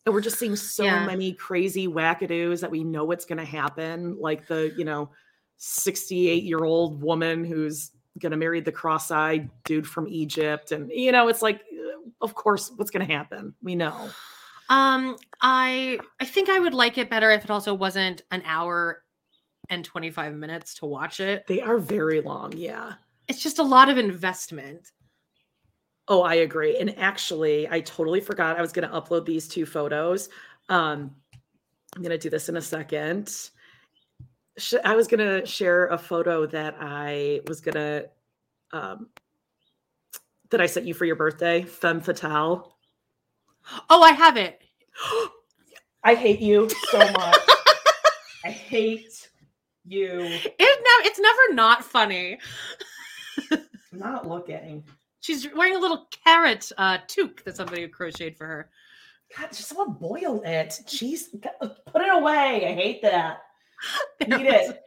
and we're just seeing so Yeah. many crazy wackadoos that we know what's going to happen. Like the you know, sixty-eight year old woman who's going to marry the cross-eyed dude from Egypt, and you know, it's like, of course, what's going to happen? We know. Um, I I think I would like it better if it also wasn't an hour and 25 minutes to watch it. They are very long. Yeah. It's just a lot of investment. Oh, I agree. And actually, I totally forgot I was going to upload these two photos. Um, I'm gonna do this in a second. I was gonna share a photo that I was gonna um that I sent you for your birthday, femme fatale. Oh, I have it. I hate you so much. I hate you. It now it's never not funny. Not looking. She's wearing a little carrot uh toque that somebody crocheted for her. God, just someone boil it. Jeez, put it away. I hate that. Eat it.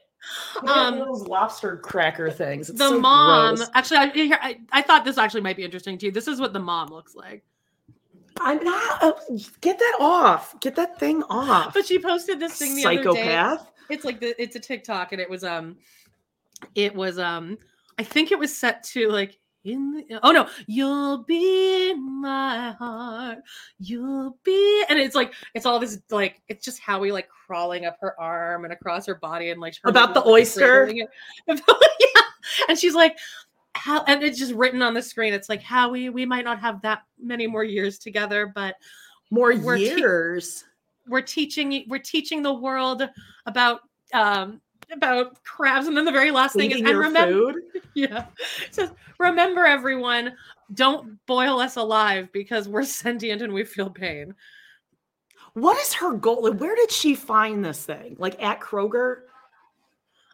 It Um, those lobster cracker things. It's the so mom gross. actually I, I I thought this actually might be interesting to you. This is what the mom looks like. I'm not. uh, get that off. Get that thing off. But she posted this thing the other day. Psychopath. It's like the it's a TikTok and it was um it was um I think it was set to like in the oh no you'll be in my heart you'll be and it's like it's all this like it's just Howie like crawling up her arm and across her body and like her About the oyster? yeah and she's like how and it's just written on the screen it's like Howie we might not have that many more years together but More We're te- years. We're teaching we're teaching the world about um about crabs and then the very last thing is and remember food. yeah it says remember everyone don't boil us alive because we're sentient and we feel pain What is her goal? Like, where did she find this thing? Like at Kroger?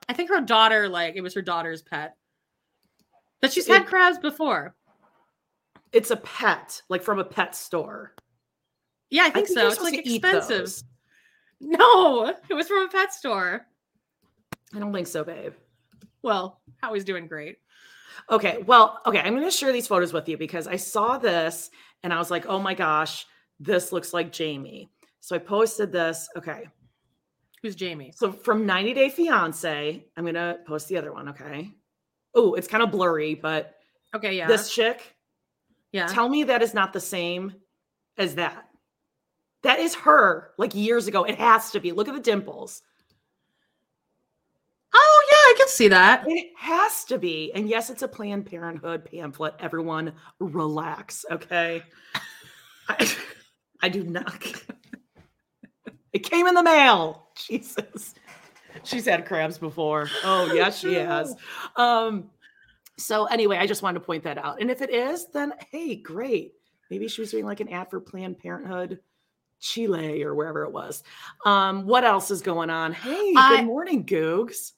i think her daughter like it was her daughter's pet but she's It- had crabs before It's a pet, like from a pet store. Yeah i think, you're so it's like expensive no it was from a pet store I don't think so, babe. well howie's doing great Okay, well, okay, I'm going to share these photos with you because I saw this and I was like, oh my gosh, this looks like Jamie. So I posted this. Okay, who's jamie so from 90 Day Fiance, I'm going to post the other one. Okay. Oh, it's kind of blurry, but okay yeah this chick, yeah tell me that is not the same as that. That is her like years ago. It has to be. Look at the dimples. oh yeah i can see that It has to be. And yes, it's a Planned Parenthood pamphlet. Everyone relax, okay? I, I do not. It came in the mail. Jesus. She's had crabs before. Oh, yes, she has. Um, so anyway, I just wanted to point that out. And if it is, then hey, great. Maybe she was doing like an ad for Planned Parenthood Chile or wherever it was. Um, what else is going on? Hey, I- good morning, Googs.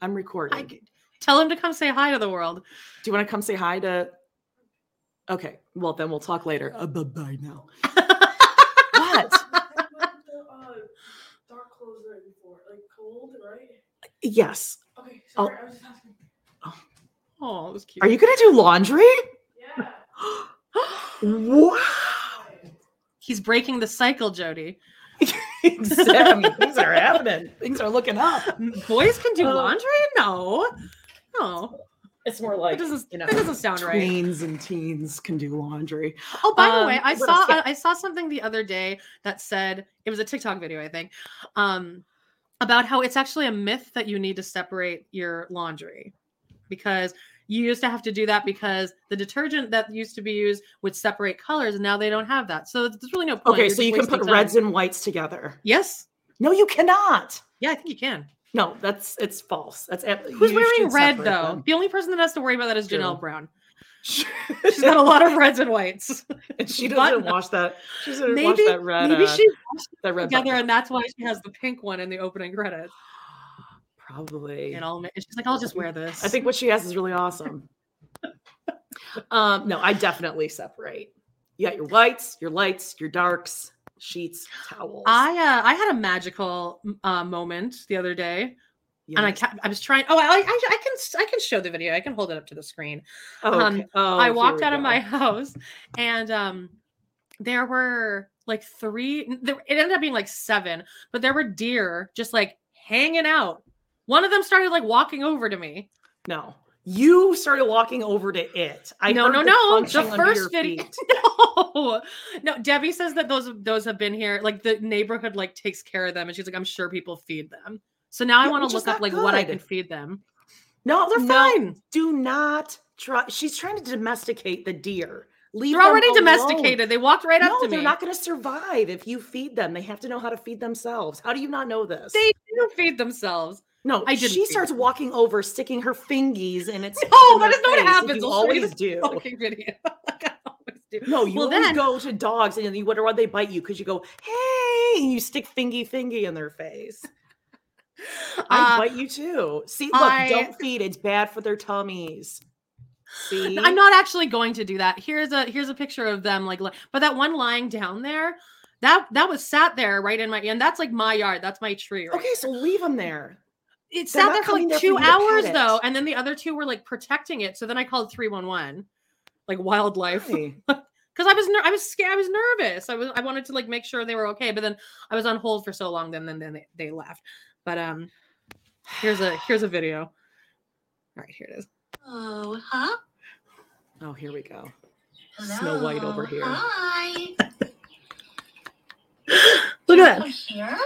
I'm recording. I, tell him to come say hi to the world Do you want to come say hi to? Okay, well then we'll talk later. Uh, bye bye now. what? Yes. Oh, oh it was cute are you gonna do laundry? wow. He's breaking the cycle, Jody. Exactly. Things are happening. Things are looking up. Boys can do Uh, laundry? No. No. It's more like That doesn't, you know, that doesn't sound right. tweens and teens can do laundry. Oh, by the way, Um, I saw? I, I saw something the other day that said it was a TikTok video, I think, um, about how it's actually a myth that you need to separate your laundry because you used to have to do that because the detergent that used to be used would separate colors, and now they don't have that. So there's really no point. Okay, You're so you can put time. reds and whites together. Yes. No, you cannot. Yeah, I think you can. No, that's it's false. That's ab- Who's wearing red though? them. The only person that has to worry about that is Janelle True. Brown. She's got a lot of reds and whites. and she doesn't wash that. She doesn't wash Maybe that red. maybe uh, she washed that red together, bucket. and that's why she has the pink one in the opening credits. Probably. And, I'll, she's like, "I'll just wear this." I think what she has is really awesome. um, no, I definitely separate. You got your whites, your lights, your darks, sheets, towels. I uh, I had a magical uh, moment the other day, and I ca- I was trying. Oh, I, I I can I can show the video. I can hold it up to the screen. Oh, um. Oh, I walked out of my house, and um, there were like three. There, it ended up being like seven, but there were deer just like hanging out. One of them started like walking over to me. No, you started walking over to it. I no, no, the no. The first video. No, no. Debbie says that those those have been here. Like the neighborhood like takes care of them, and she's like, I'm sure people feed them. So now I want to look up like what I can feed them. No, They're no, fine. Do not try. She's trying to domesticate the deer. Leave They're already alone. domesticated. They walked right up no, to they're not going to survive if you feed them. They have to know how to feed themselves. How do you not know this? They do feed themselves. No, I didn't she starts walking over, sticking her fingies, and it's No, in that is not what happens. You I'll show you always do. Fucking video. like I always do. No, you well, always then, go to dogs and you wonder why they bite you because you go, hey, and you stick fingy fingy in their face. I uh, bite you too. See, look, I- don't feed. It's bad for their tummies. See, I'm not actually going to do that. Here's a here's a picture of them like, li- but that one lying down there, that that was sat there right in my and that's like my yard. That's my tree. Right Okay, so leave them there. It They're sat there for like there for two hours though, and then the other two were like protecting it. So then I called three one one, like wildlife, because I was ner- I was scared. I was nervous. I was I wanted to like make sure they were okay, but then I was on hold for so long. Then then then they, they left. But um, here's a here's a video. All right, here it is. Oh, huh? Oh, here we go. Hello. Snow White over here. Hi. Look at that. here.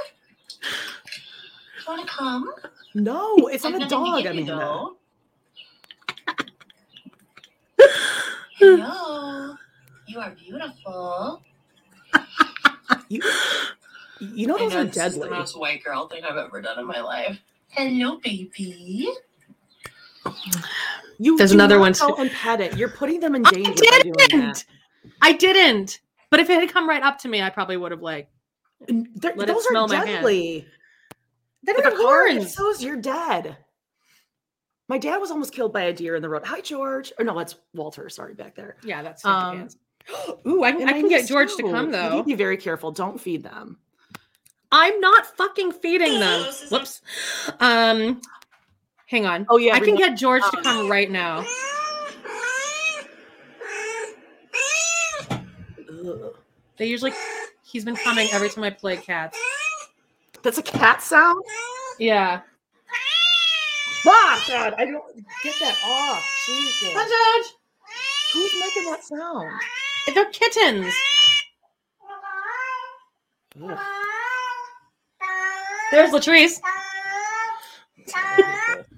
You want to come? No, it's I've not a dog. I mean, uh, though. Hello. You are beautiful. you, you know I those know are this is the deadly. most white girl thing I've ever done in my life. Hello, baby. You There's do another not one go too. and pet it. You're putting them in danger by doing that. didn't. I didn't. But if it had come right up to me, I probably would have like. And they're- Let it those smell are my hand. deadly. They If have a car horns. hits those, you're dead. My dad was almost killed by a deer in the road. Hi, George. Or no, that's Walter. Sorry, back there. Yeah, that's. Um, Ooh, I, I can get niece George to too. come You though. need to be very careful. Don't feed them. I'm not fucking feeding them. Whoops. Um, hang on. Oh, yeah, I can get George to come right now. They usually. He's been coming every time I play cats. That's a cat sound. Yeah. Ah, God, I don't get that off. Jesus. Hi, George. Who's making that sound? They're kittens. Ugh. There's Latrice.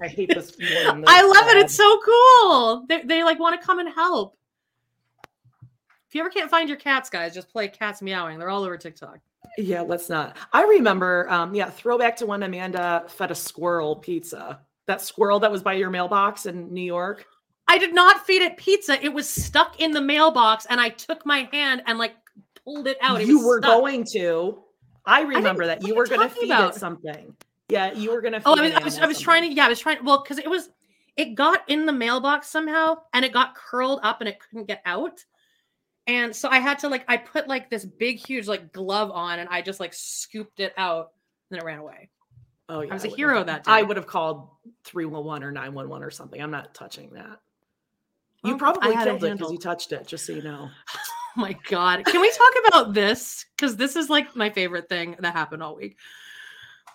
I hate this. more than I this, love it. It's so cool. They, they like want to come and help. If you ever can't find your cats, guys, just play cats meowing. They're all over TikTok. Yeah, let's not. I remember, um, yeah, throwback to when Amanda fed a squirrel pizza. That squirrel that was by your mailbox in New York. I did not feed it pizza. It was stuck in the mailbox, and I took my hand and like pulled it out. It you were stuck. going to. I remember that you were going to feed about? it something. Yeah, you were going to. Oh, I was, I was, I was trying to. Yeah, I was trying. Well, because it was, it got in the mailbox somehow, and it got curled up, and it couldn't get out. And so I had to like, I put like this big, huge like glove on, and I just like scooped it out, and then it ran away. Oh, yeah, was a hero that I would have called three one one or nine one one or something. I'm not touching that. Well, You probably I killed it because you touched it. Just so you know. Oh my god! Can we talk about this? Because this is like my favorite thing that happened all week.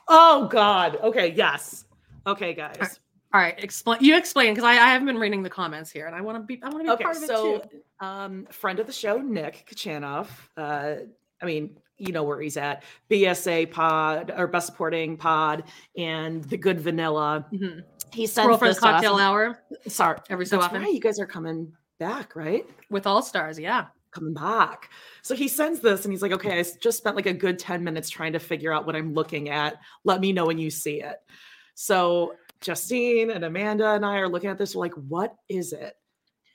Oh God. Okay. Yes. Okay, guys. All right, explain. You explain because I, I haven't been reading the comments here, and I want to be. I want to be Okay. part of it So, too. um, friend of the show, Nick Kachanov. Uh, I mean, you know where he's at. BSA Pod or Best Supporting Pod and the Good Vanilla. Mhm. He sent Girlfriend's this to us. cocktail hour Sorry, every so that's often right. You guys are coming back, right? with all stars. Yeah. coming back. So he sends this and he's like, okay, I just spent like a good 10 minutes trying to figure out what I'm looking at. Let me know when you see it. So Justine and Amanda and I are looking at this. We're like, what is it?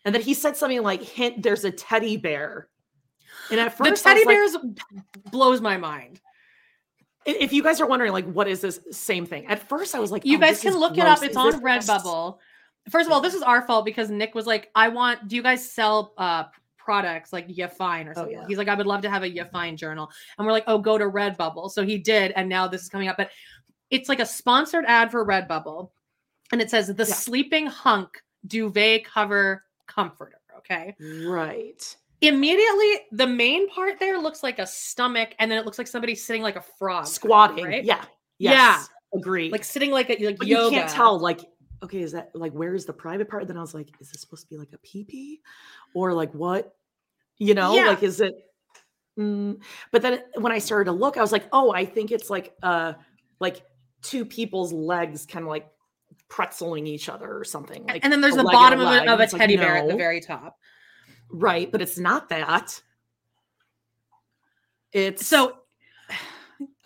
And then he said something like, hint, there's a teddy bear. And at first, I teddy was like, bears blows my mind. if you guys are wondering, like, what is this same thing? At first, I was like, You oh, guys can look it up. It's Is on? Redbubble. First of all, this is our fault because Nick was like, "I want. Do you guys sell uh products like You Fine or Oh, something?" yeah. He's like, "I would love to have a You Fine journal," and we're like, "Oh, go to Redbubble." So he did, and now this is coming up. But it's like a sponsored ad for Redbubble, and it says the Yeah. sleeping hunk duvet cover comforter. Okay. Right. Immediately, the main part there looks like a stomach, and then it looks like somebody sitting like a frog, Squatting. right? Yeah. Yeah. Yes. Agree. like sitting like a like but yoga. you can't tell like okay is that like where is the private part then i was like is this supposed to be like a pee or like what you know Yeah. like is it mm. but then when i started to look i was like oh i think it's like uh like two people's legs kind of like pretzeling each other or something like and then there's the bottom of a, of a it's like, teddy bear at the very top. Right, but it's not that. It's So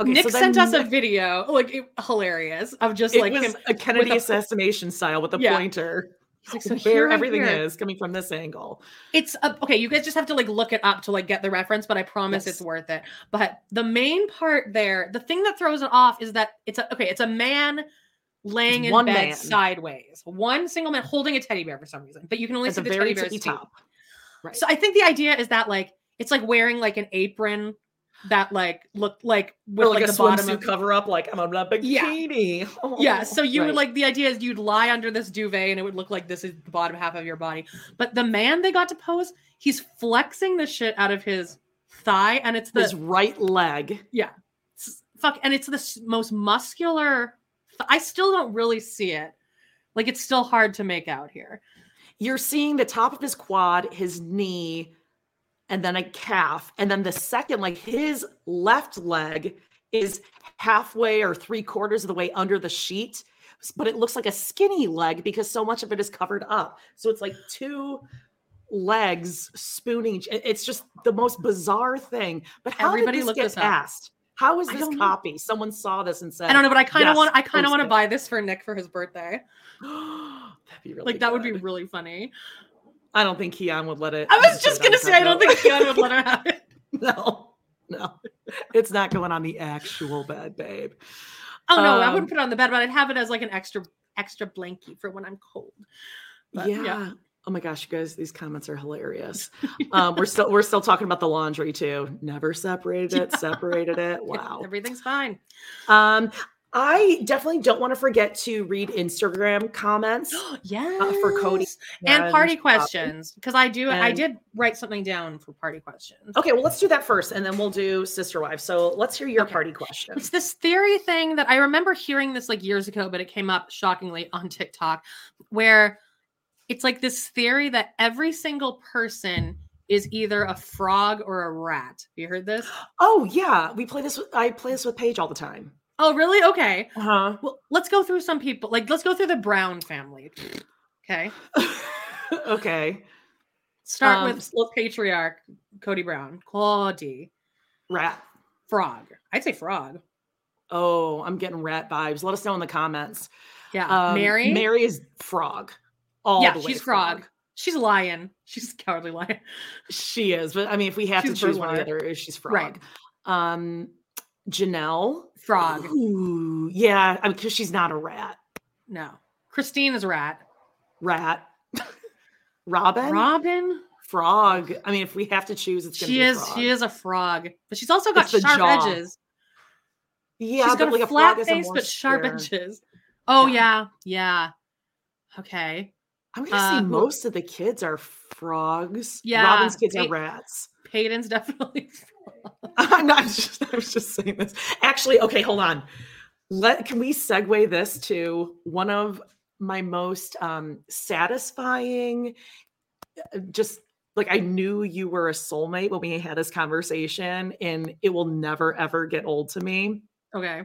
okay. Nick so sent us a video, like it, hilarious, of just like him. a Kennedy a- assassination style with a Yeah. pointer. He's like, so where here, everything here. is coming from this angle. It's a, okay. You guys just have to like look it up to like get the reference, but I promise Yes. it's worth it. But the main part there, the thing that throws it off is that it's a okay. It's a man laying in one bed man. sideways, one single man holding a teddy bear for some reason, but you can only see the very teddy bear's top. Right. So I think the idea is that like it's like wearing like an apron that like look like with Or like, like, a the bottom of cover up, like I'm on a Yeah. bikini. Oh, yeah. Oh, So you right. would like the idea is you'd lie under this duvet and it would look like this is the bottom half of your body. But the man they got to pose, he's flexing the shit out of his thigh, and it's the his right leg. s- fuck, and it's the most muscular. I still don't really see it. Like it's still hard to make out here. You're seeing the top of his quad, his knee, and then a calf. And then the second, like his left leg is halfway or three quarters of the way under the sheet, but it looks like a skinny leg because so much of it is covered up. So it's like two legs spooning. It's just the most bizarre thing. But how Everybody did this get this up. How is this don't know. copy? Someone saw this and said, I don't know, but I kind of Yes, want. I kind of want to buy this for Nick for his birthday. That'd be really Like that would be really funny. I don't think Keon would let it. I was just gonna say I don't think Keanu would let her have it. No, no, it's not going on the actual bed, babe. Oh no, I Um, wouldn't put it on the bed, but I'd have it as like an extra extra blankie for when I'm cold. But, yeah. Oh my gosh, you guys, these comments are hilarious. um, we're still we're still talking about the laundry too. Never separated it, separated it. Wow. everything's fine. Um, I definitely don't want to forget to read Instagram comments yeah, uh, for Kody and party uh, questions because I do. I did write something down for party questions. Okay, well, let's do that first, and then we'll do sister wife. So let's hear your Okay. party question. It's this theory thing that I remember hearing this like years ago, but it came up shockingly on TikTok, where it's like this theory that every single person is either a frog or a rat. You heard this? Oh yeah, we play this. With, I play this with Paige all the time. Oh, really? Okay. Uh huh. Well, let's go through some people. Like, let's go through the Brown family. Okay. okay. Start Um, with patriarch Kody Brown. Claudie. Rat. Frog. I'd say frog. Oh, I'm getting rat vibes. Let us know in the comments. Yeah. Um, Meri. Meri is frog. All yeah, she's frog. She's a lion. She's a cowardly lion. She is, but I mean, if we have She's to choose one or the other, she's frog. Right. Um, Janelle. Frog. Ooh, yeah, I mean, because she's not a rat. No. Christine is a rat. Rat. Robyn. Robyn. Frog. I mean, if we have to choose, it's gonna She is. frog. She is a frog, but she's also got sharp jaw. edges. Yeah, she's got like a flat frog face, but sharp edges. Oh Yeah. yeah, yeah. Okay. I'm gonna Uh, say most of the kids are frogs. Yeah, Robyn's kids are rats. Dayton's definitely. I'm not just I was just saying this. Actually, okay, hold on. Let can we segue this to one of my most um satisfying uh, just like I knew you were a soulmate when we had this conversation and it will never ever get old to me. Okay.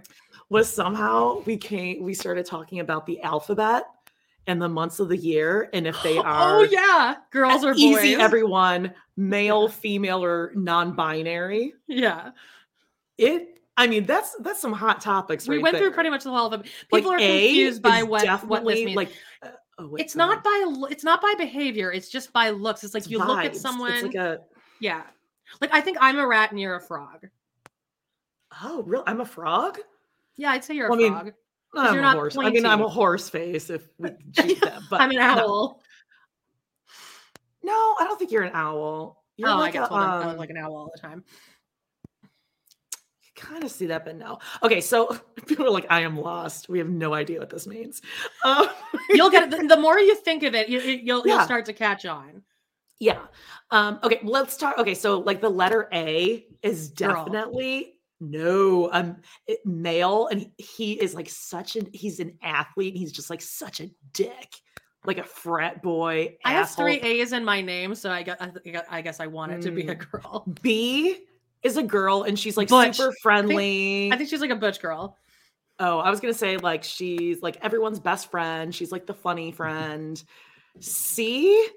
Was somehow we came we started talking about the alphabet and the months of the year and if they are Oh yeah, girls or boys. easy everyone male female or non-binary Yeah. it i mean that's that's some hot topics We right went through pretty much the whole of. Like, People are A confused by what what this means. like uh, oh, wait, it's not by it's not by behavior. It's just by looks. It's like It's you look at someone. like a yeah. Like I think I'm a rat and you're a frog. oh real i'm a frog Yeah, I'd say you're a Well, I mean, frog. I'm a horse i mean i'm a horse face if we cheat that but I'm an owl. no i don't think you're an owl you're oh, like I get a, told I'm- um, look like an owl all the time. You kind of see that but no okay so people are like i am lost we have no idea what this means um, You'll get it. The, the more you think of it, you, you- you'll you'll start to catch on. Yeah. Um, okay, let's start. Okay, so like the letter A is Girl. No um it- male, and he, is like such an he's an athlete. And he's just like such a dick, like a frat boy. I have three A's in my name, so I got. I, guess I want it to be a Mm. girl. B is a girl, and she's like Butch. super friendly. I think she's like a butch girl. oh, I was gonna say like she's like everyone's best friend. She's like the funny friend. C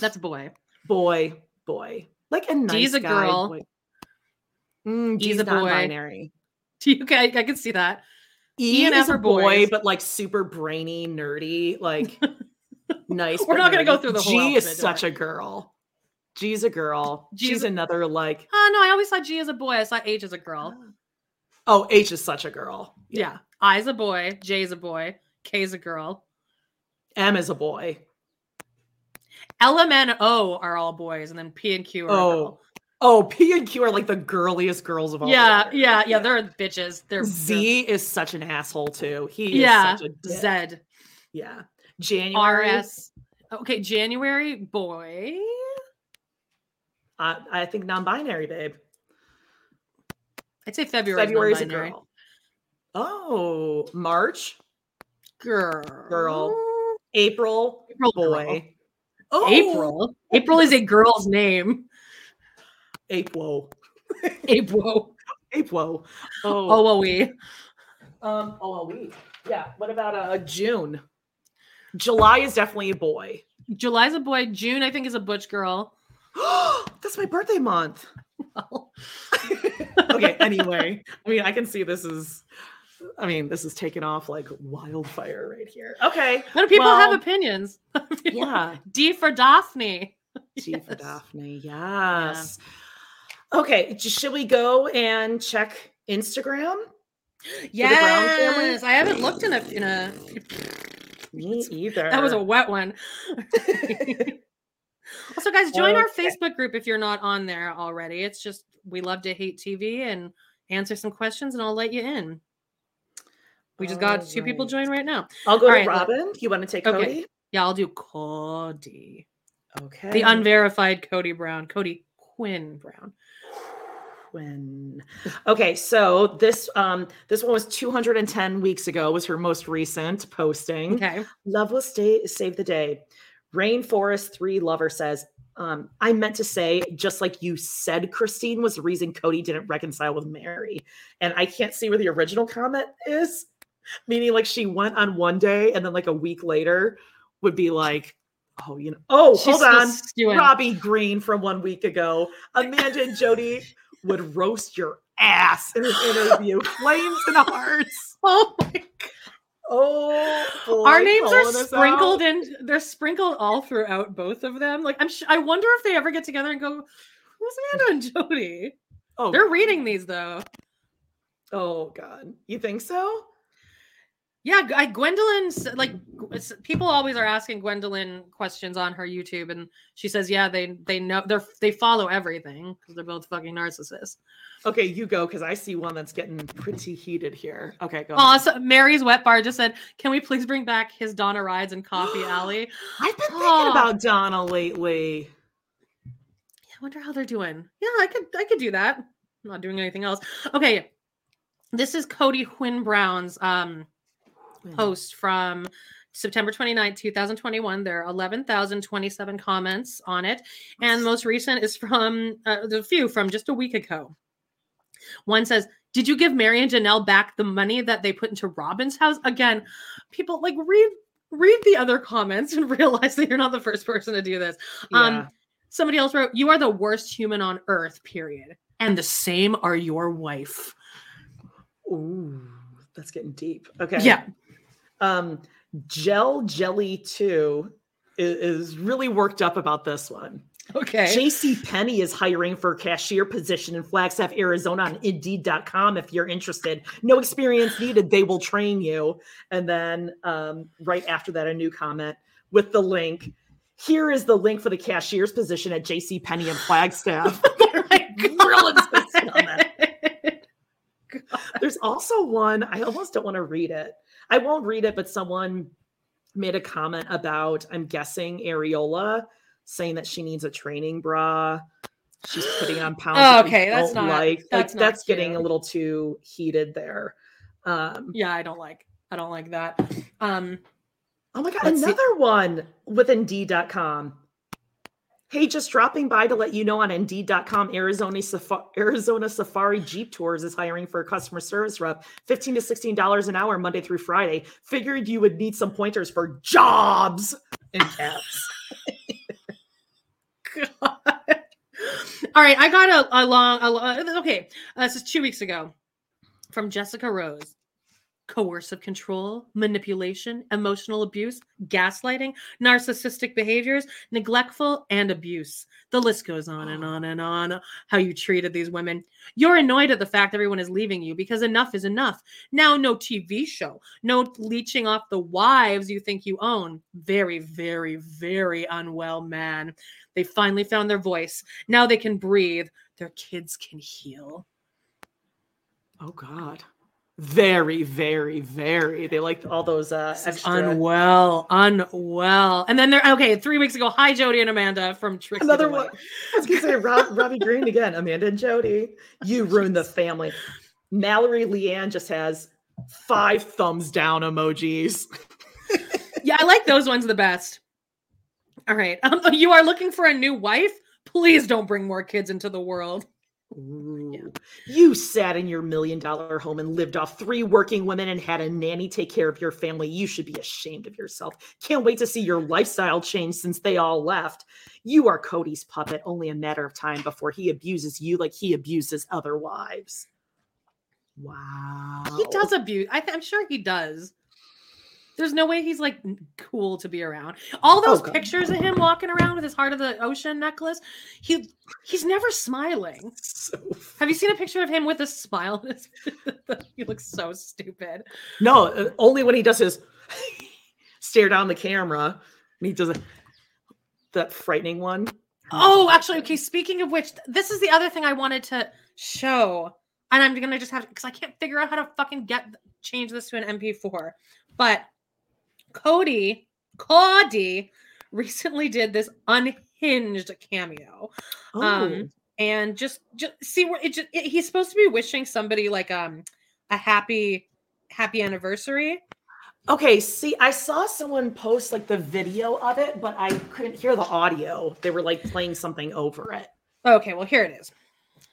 That's a boy. boy, boy, like a nice D's a guy, girl. boy. Mm, a boy. non-binary. Okay, I can see that. E, E and is a boy, boys. but like super brainy, nerdy, like nice. We're not gonna go through the whole G is such a girl. G's a girl. G's She's a- another like. Oh no, I always saw G as a boy. I saw H as a girl. Oh, H is such a girl. Yeah. I's a boy, J's a boy, K's a girl. M is a boy. L, M, N, O are all boys, and then P and Q are Oh. Oh, P and Q are like the girliest girls of all. Yeah, time. yeah, yeah. They're bitches. They're Z is such an asshole too. He yeah. is such a dick. Z. Yeah. January. RS. Okay, January boy. Uh, I think non-binary, babe. I'd say February. February's a girl. Oh, March, Girl. Girl. April, April boy. girl. Oh, April. April is a girl's name. April. April. April. Oh, Oh, well, we. um, oh, we. Yeah. What about uh June? July is definitely a boy. July's a boy. June, I think, is a butch girl. That's my birthday month. okay. Anyway, I mean, I can see this is. I mean, this is taking off like wildfire right here. Okay. When people have opinions. Yeah. D for Daphne. G for Daphne. Yes. Okay. Should we go and check Instagram? Yeah. Brown family? Yes, I haven't looked in a in a. Me either. That was a wet one. also, guys, join our Facebook group if you're not on there already. It's just we love to hate TV and answer some questions, and I'll let you in. We just got two people join right now. I'll go All to right, let- Robyn. You want to take Okay. Kody? Yeah, I'll do Kody, Okay. the unverified Kody Brown, Kody Winn Brown. Winn. Okay, so this um this one was 210 weeks ago was her most recent posting. Okay. Love will stay save the day. Rainforest 3 lover says, um, I meant to say, just like you said, Christine was the reason Kody didn't reconcile with Meri. And I can't see where the original comment is, meaning like she went on one day and then like a week later would be like, oh, you know, oh, She's hold on. Robbie Green from one week ago. Amanda and Jody would roast your ass in an interview. Flames and hearts. Oh my Oh, boy, Our names are sprinkled in. They're sprinkled all throughout both of them. Like I'm. Sh- I wonder if they ever get together and go, "Who's Amanda and Jody?" Oh, They're reading these though. Oh God, you think so? Yeah, I Gwendlyn's like people always are asking Gwendolyn questions on her YouTube, and she says, "Yeah, they they know they're they follow everything because they're both fucking narcissists." Okay, you go because I see one that's getting pretty heated here. Okay, go. Oh, ahead. so Meri's wet bar just said, "Can we please bring back his Donna rides and Coffee Alley?" I've been thinking Oh. about Donna lately. I wonder how they're doing. Yeah, I could I could do that. I'm not doing anything else. Okay. This is Kody Winn Brown's um post from September 29th, 2021. There are 11,027 comments on it. And the most recent is from uh, the few from just a week ago. One says, Did you give Meri and Janelle back the money that they put into Robyn's house? Again, people like read read the other comments and realize that you're not the first person to do this. Um, Yeah. somebody else wrote, You are the worst human on earth, period. And the same are your wife. Ooh, that's getting deep. Okay. Yeah. Um, Gel Jelly 2 is, is really worked up about this one. Okay. JCPenney is hiring for a cashier position in Flagstaff, Arizona on indeed.com if you're interested. No experience needed. They will train you. And then um, right after that, a new comment with the link. Here is the link for the cashier's position at JCPenney in Flagstaff. Oh my Real God. There's also one, I almost don't want to read it. I won't read it, but someone made a comment about, I'm guessing, Ariella, saying that she needs a training bra. She's putting on pounds. Oh, okay, that's not- like. that's like that's getting a little too heated there. Um, yeah, I don't like I don't like that. Um oh my god, Let's see. another one with Indeed.com. Hey, just dropping by to let you know on Indeed.com, Arizona Safari, Arizona Safari Jeep Tours is hiring for a customer service rep, fifteen to sixteen dollars an hour, Monday through Friday. Figured you would need some pointers for jobs in caps. All right, I got a, a long, a, okay. Uh, this is two weeks ago from Jessica Rose. Coercive control, manipulation, emotional abuse, gaslighting, narcissistic behaviors, neglectful, and abuse. The list goes on and on and on. How you treated these women. You're annoyed at the fact everyone is leaving you because enough is enough. Now, no TV show, no leeching off the wives you think you own. Very, very, very unwell man. They finally found their voice. Now they can breathe. Their kids can heal. Oh God. Very, very, very. They like all those uh extra unwell, unwell. And then they're okay. Three weeks ago, hi Jody and Amanda from Trixie. Another one. I was gonna say Rob, Robbie Green again. Amanda and Jody. You ruined the family. Mallory Leanne just has five thumbs down emojis. Yeah, I like those ones the best. All right. Um, you are looking for a new wife? Please don't bring more kids into the world. Ooh. You sat in your million dollar home and lived off three working women and had a nanny take care of your family. You should be ashamed of yourself. Can't wait to see your lifestyle change since they all left. You are Kody's puppet, only a matter of time before he abuses you like he abuses other wives. Wow. He does abuse. I th- I'm sure he does. There's no way he's like cool to be around. All those God. pictures of him walking around with his heart of the ocean necklace, he he's never smiling. So Have you seen a picture of him with a smile? he looks so stupid. No, uh, only when he does his stare down the camera. And he does a, that frightening one. Oh, actually, okay. Speaking of which, this is the other thing I wanted to show, and I'm gonna just have because I can't figure out how to fucking get change this to an MP4. But Kody, Kody, recently did this unhinged cameo, Oh, um, and just just see where it just it, he's supposed to be wishing somebody like um a happy happy anniversary. okay. See, I saw someone post like the video of it, but I couldn't hear the audio. They were like playing something over it. Okay, well here it is.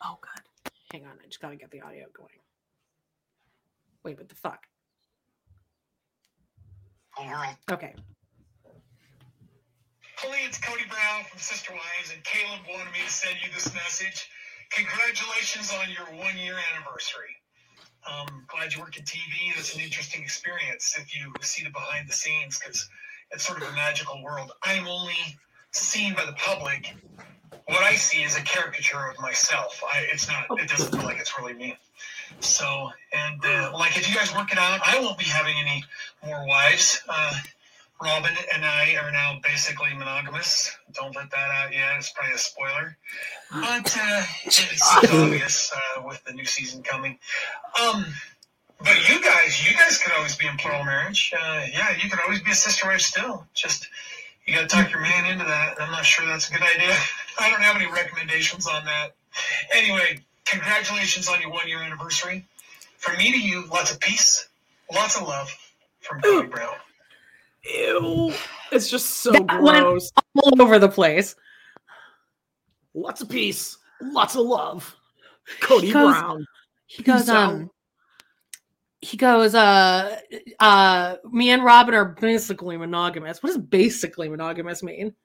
Oh, God. Hang on, I just gotta get the audio going. Wait, what the fuck? Okay. Holly, it's Kody Brown from Sister Wives, and Caleb wanted me to send you this message. Congratulations on your one year anniversary. Um, glad you work in TV, and it's an interesting experience if you see the behind the scenes because it's sort of a magical world. I'm only seen by the public. What I see is a caricature of myself. I, it's not. It doesn't feel like it's really me. So, and uh, like if you guys work it out, I won't be having any more wives. Uh, Robyn and I are now basically monogamous. Don't let that out yet. It's probably a spoiler. But uh, it's obvious uh, with the new season coming. Um, but you guys, you guys could always be in plural marriage. Uh, yeah, you could always be a sister wife still. Just you got to talk your man into that. I'm not sure that's a good idea. I don't have any recommendations on that. Anyway, congratulations on your one year anniversary. From me to you, lots of peace, lots of love from Kody Brown. Ew. It's just so That one- gross. All over the place. Lots of peace. Lots of love. Kody goes- Brown. He goes, Peace out. um, he goes, uh, uh, me and Robyn are basically monogamous. What does basically monogamous mean?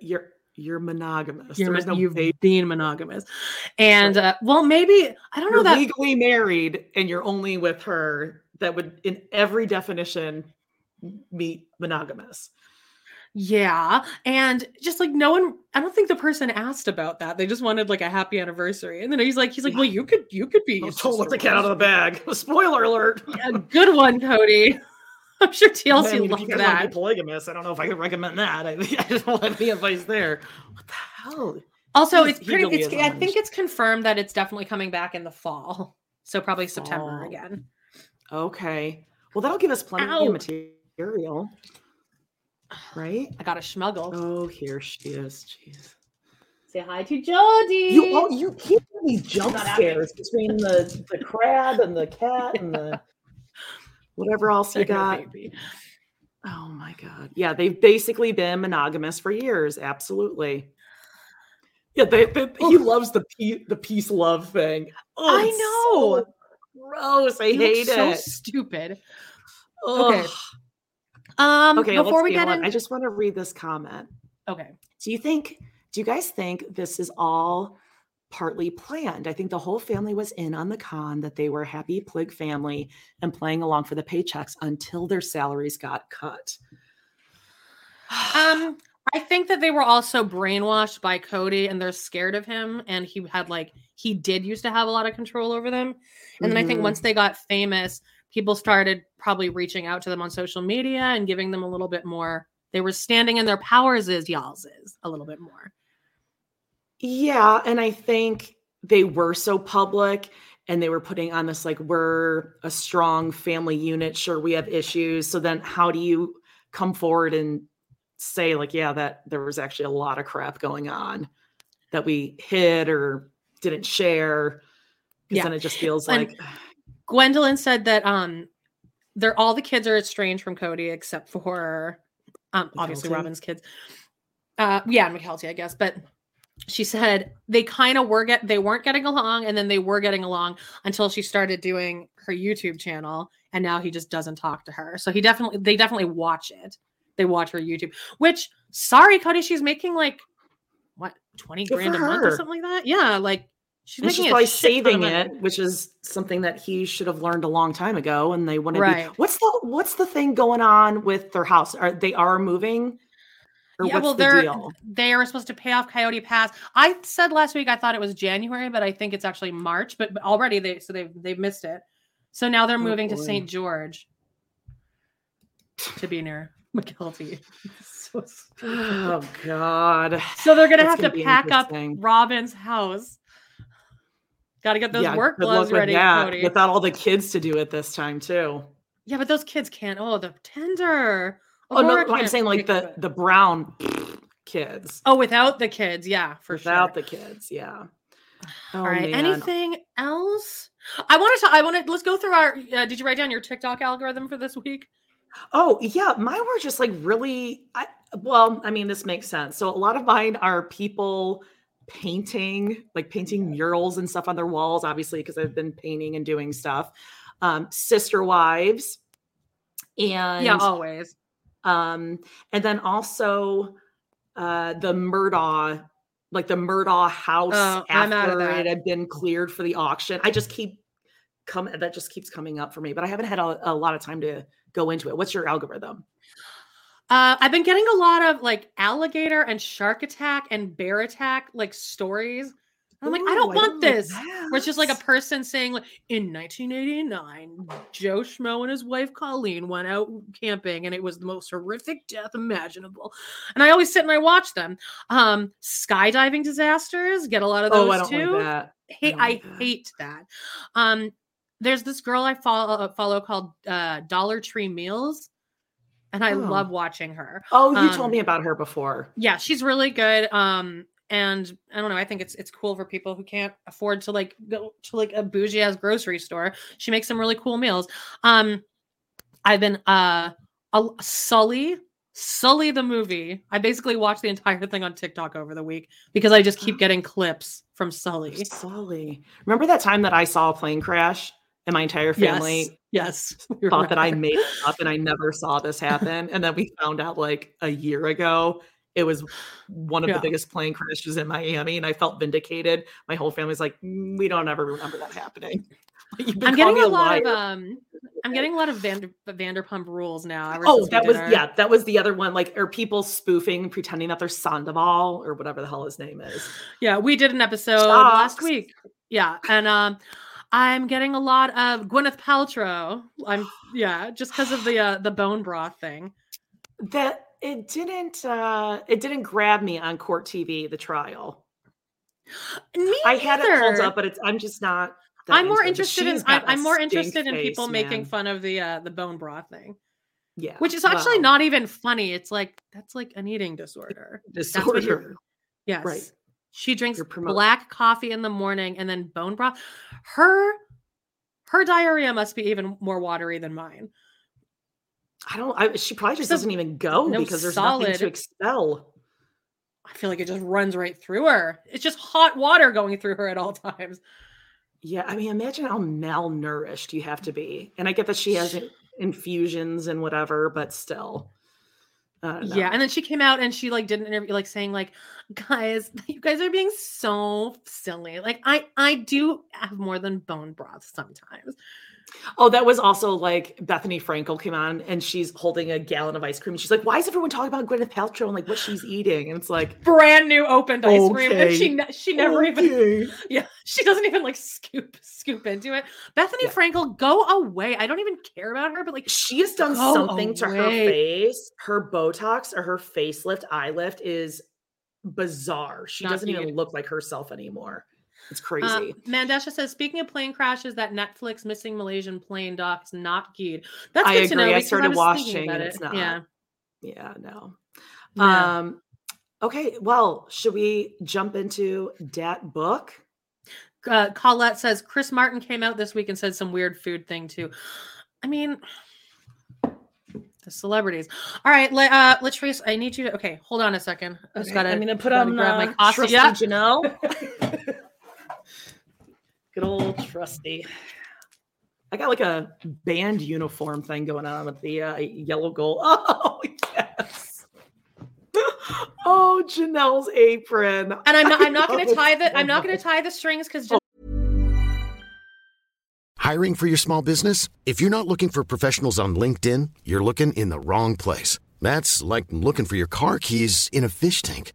You're you're monogamous. You're, There is mon- no you've baby. been monogamous. And, uh, well, maybe, I don't know You're that. legally married and you're only with her. That would, in every definition, meet monogamous. Yeah. And just like no one, I don't think the person asked about that. They just wanted like a happy anniversary. And then he's like, he's like, well, you could, you could be. Don't let the cat out of the bag. Spoiler alert. A good one, Kody. I'm sure TLC I mean, if loved you guys that. be polygamous, I don't know if I could recommend that. I, I just don't have any advice there. What the hell? Also, He's- it's he pretty. It's, I think it's confirmed that it's definitely coming back in the fall. So probably September Fall. again. Okay. Well, that'll give us plenty Ow. of material. Right? I got a schmuggle. Oh, here she is. Jeez. Say hi to Jody. You oh, you keep these jump Not happening. scares between the the crab and the cat and the whatever else you got. Oh my god. Yeah, they've basically been monogamous for years. Absolutely. Yeah, they, they he loves the pe- the peace love thing. Oh, I know. so gross. I look hate so stupid. Ugh. Okay. Um. Okay, before we get in, I just want to read this comment. okay. Do you think do you guys think this is all partly planned. I think the whole family was in on the con that they were a happy plig family and playing along for the paychecks until their salaries got cut. Um, I think that they were also brainwashed by Kody and they're scared of him. And he had like, he did used to have a lot of control over them. And then I think once they got famous, people started probably reaching out to them on social media and giving them a little bit more. They were standing in their powers, is y'all's is a little bit more. Yeah, and I think they were so public and they were putting on this like we're a strong family unit, sure we have issues. So then how do you come forward and say like yeah that there was actually a lot of crap going on that we hid or didn't share because Yeah. then it just feels And- like Gwendlyn said that um they're all the kids are estranged from Kody except for um obviously Mykelti? Robyn's kids. Uh yeah, Mykelti, I guess. But she said they kind of were get they weren't getting along and then they were getting along until she started doing her YouTube channel and now he just doesn't talk to her. So he definitely they definitely watch it. They watch her YouTube, which sorry, Kody, she's making like what 20 Good grand a month or something like that. Yeah, like she's and making she's probably shit ton of saving it, which is something that he should have learned a long time ago. And they want to Right. be. What's the What's the thing going on with their house? Are they are moving? Yeah, well, the they're they are supposed to pay off Coyote Pass. I said last week I thought it was January, but I think it's actually March. But, already they so they've they've missed it. So now they're Oh, moving to. St. George to be near Mykelti. so. Oh God. So they're gonna That's have gonna to pack up. Robyn's house. Got to get those Yeah, work gloves ready, that, Kody. Without all the kids to do it this time too. Yeah, but those kids can't. Oh, the tender. Oh no, I'm saying like the it. the brown kids. Oh, without the kids, yeah, for without sure. Without the kids, yeah. Oh, All right. man. Anything else? I want to. I want to. Let's go through our. Uh, did you write down your TikTok algorithm for this week? Oh yeah, mine were just like really. I well, I mean, this makes sense. So a lot of mine are people painting, like painting murals and stuff on their walls. Obviously, because I've been painting and doing stuff. Um, sister wives, and yeah, always. Um, and then also uh, the Murdaugh, like the Murdaugh house Oh, I'm out of after it had been cleared for the auction. I just keep come that just keeps coming up for me, but I haven't had a, a lot of time to go into it. What's your algorithm? Uh, I've been getting a lot of like alligator and shark attack and bear attack like stories. I'm like, I don't want like this. Where it's just like a person saying, like, in 1989, Joe Schmo and his wife Colleen went out camping and it was the most horrific death imaginable. And I always sit and I watch them. Um, skydiving disasters get a lot of those Oh, I don't too. like that. hate don't I, like that. hate that. Um, there's this girl I follow follow called uh, Dollar Tree Meals, and I Oh. love watching her. Oh, you Um, told me about her before. Yeah, she's really good. Um, and I don't know. I think it's it's cool for people who can't afford to like go to like a bougie ass grocery store. She makes some really cool meals. Um, I've been uh, a, Sully. Sully the movie. I basically watched the entire thing on TikTok over the week because I just keep getting clips from Sully. Sully. Remember that time that I saw a plane crash and my entire family Yes. yes. thought that I made it up and I never saw this happen. And then we found out like a year ago it was one of Yeah. the biggest plane crashes in Miami, and I felt vindicated. My whole family's like, "Mm, we don't ever remember that happening. But you've been I'm getting a me lot of um I'm getting a lot of Vander, Vanderpump rules now. Oh, that was yeah, that was the other one. Like, are people spoofing, pretending that they're Sandoval or whatever the hell his name is? Yeah, we did an episode last week. Yeah, and um I'm getting a lot of Gwyneth Paltrow. I'm yeah, just because of the uh, the bone broth thing. That it didn't uh it didn't grab me on court TV, the trial. Me I had it pulled up, but it's I'm just not that I'm more it. But interested in she's I, got a I'm more interested in people making fun of the uh the bone broth thing, Yeah. which is actually well, not even funny. It's like that's like an eating disorder. Disorder. Yes. Right. She drinks black coffee in the morning and then bone broth. Her her diarrhea must be even more watery than mine. I don't I, she probably just So, doesn't even go no because there's nothing to expel. I feel like it just runs right through her. It's just hot water going through her at all times. Yeah, I mean, imagine how malnourished you have to be. And I get that she has infusions and whatever, but still. Yeah, and then she came out and she like did an interview, like saying like, "Guys, you guys are being so silly. Like, I I do have more than bone broth sometimes." Oh, that was also like Bethenny Frankel came on and she's holding a gallon of ice cream. She's like, "Why is everyone talking about Gwyneth Paltrow and like what she's eating?" And it's like brand new opened ice cream, and she ne- she never even yeah she doesn't even like scoop scoop into it. Bethenny Yeah. Frankel, go away. I don't even care about her, but like she has done something to her face. Her Botox or her facelift, eye lift is bizarre. She Not doesn't even look like herself anymore. It's crazy. Uh, Mandesha says, speaking of plane crashes, that Netflix missing Malaysian plane doc is not keyed. That's I good to know. I started was watching and it. it's not. Yeah. yeah, no. Yeah. Um okay, well, should we jump into that book? Uh, Colette says Chris Martin came out this week and said some weird food thing too. I mean, the celebrities. All right, let, uh, Latrice, I need you to. Okay, hold on a second. I just Okay, gotta. I'm gonna put on grab uh, my costume. Yeah. Janelle. Good old trusty. I got like a band uniform thing going on with the uh, yellow gold. Oh yes. Oh, Janelle's apron. And I'm not. I'm not going to tie the. I'm not going to tie the strings because Hiring for your small business? If you're not looking for professionals on LinkedIn, you're looking in the wrong place. That's like looking for your car keys in a fish tank.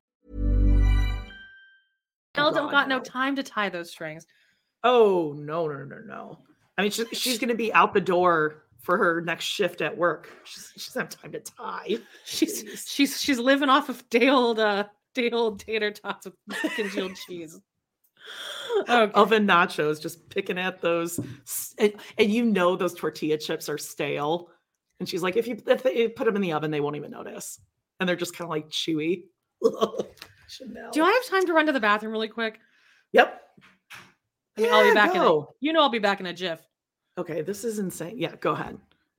Mel don't got no no. time to tie those strings. Oh no, no, no, no. I mean, she, she's going to be out the door for her next shift at work. She's, she doesn't have time to tie. She's Jeez. she's she's living off of day old uh day old tater tots with congealed cheese. Okay. oven nachos, just picking at those, and, and you know those tortilla chips are stale. And she's like, if you if they put them in the oven, they won't even notice, and they're just kind of like chewy. Chanel. Do I have time to run to the bathroom really quick? Yep. I mean, I'll be Yeah, back in a, you know I'll be back in a jiff. Okay, this is insane. Yeah, go ahead.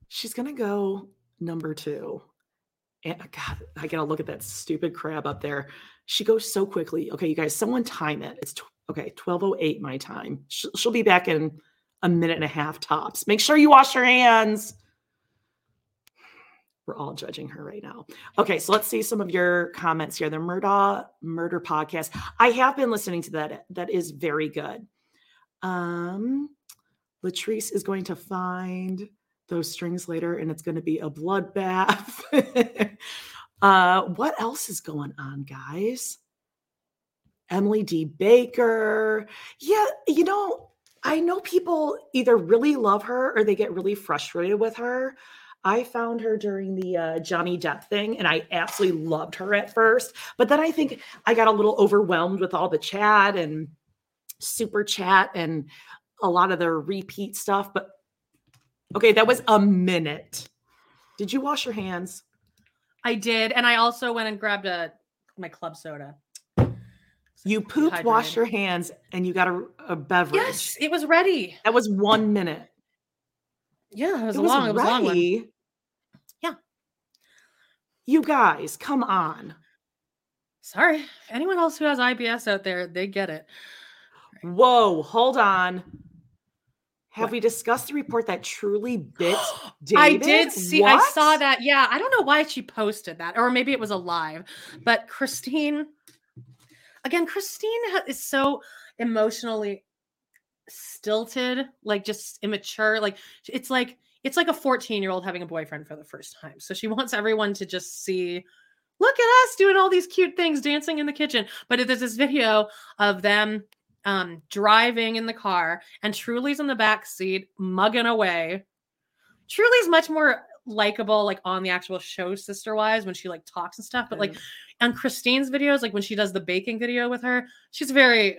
She's gonna go number two. And uh, God, I gotta look at that stupid crab up there. She goes so quickly. Okay, you guys, someone time it. It's okay, twelve oh eight my time. She'll, she'll be back in a minute and a half tops. Make sure you wash your hands. We're all judging her right now. Okay, so let's see some of your comments here. The Murdaugh Murder Podcast. I have been listening to that. That is very good. Um, Latrice is going to find those strings later, and it's going to be a bloodbath. uh, what else is going on, guys? Emily D. Baker. Yeah, you know, I know people either really love her or they get really frustrated with her. I found her during the uh, Johnny Depp thing, and I absolutely loved her at first. But then I think I got a little overwhelmed with all the chat and super chat and a lot of the repeat stuff, but okay, that was a minute. Did you wash your hands? I did, and I also went and grabbed a my club soda. You pooped, Hydrated. washed your hands, and you got a, a beverage. Yes, it was ready. That was one minute. Yeah, it was It a was long, it was long one. You guys, come on. Sorry, anyone else who has IBS out there, they get it. Whoa, hold on. Have What? we discussed the report that Truly bit David? I did see. I saw that. Yeah, I don't know why she posted that, or maybe it was a live. But Christine, again, Christine is so emotionally stilted, like just immature. Like it's like it's like a 14 year old having a boyfriend for the first time. So she wants everyone to just see. Look at us doing all these cute things, dancing in the kitchen. But there's this video of them um, driving in the car, and Truly's in the back seat, mugging away. Truly's much more likable, like on the actual show, Sister Wives, when she like talks and stuff. But like on Christine's videos, like when she does the baking video with her, she's very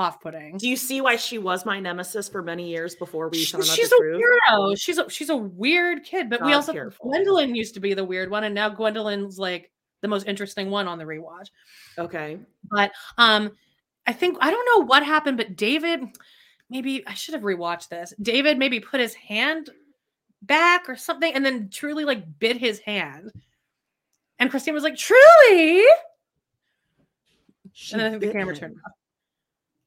off-putting. Do you see why she was my nemesis for many years before we She- she's a truth? weirdo. She's a she's a weird kid, but we also careful. Gwendlyn used to be the weird one, and now Gwendlyn's like the most interesting one on the rewatch. Okay. But um, I think I don't know what happened, but David, maybe I should have rewatched this. David maybe put his hand back or something, and then Truly like bit his hand. And Christine was like, "Truly," She and then I think the camera turned off.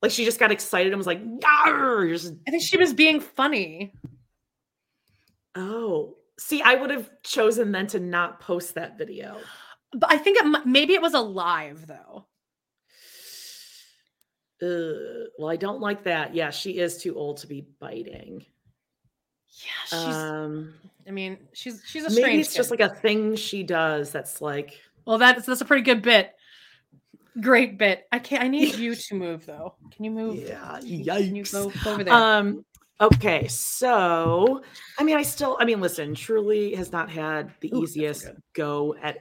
Like she just got excited and was like, "Yarr!" Just, I think she was being funny. oh. See, I would have chosen then to not post that video. But I think it maybe it was a live though. Uh, well, I don't like that. Yeah, she is too old to be biting. Yeah, she's. Um, I mean, she's she's a maybe strange. it's just like a thing she does that's like Well, that's that's a pretty good bit. Great bit. I can't. I need you to move though. Can you move? Yeah. Can you, can you Yikes. go, over there? Um. Okay. So, I mean, I still. I mean, listen. Truly has not had the Ooh, easiest go at,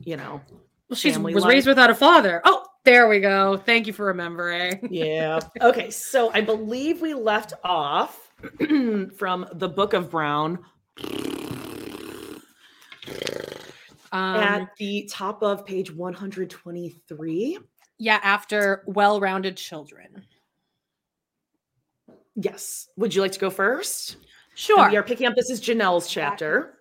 you know. well, she was raised without a father. Oh, there we go. Thank you for remembering. Yeah. Okay. So I believe we left off from the Book of Brown Um, at the top of page one hundred twenty-three. yeah, after well-rounded children. Yes. Would you like to go first? And Sure. We are picking up. This is Janelle's chapter.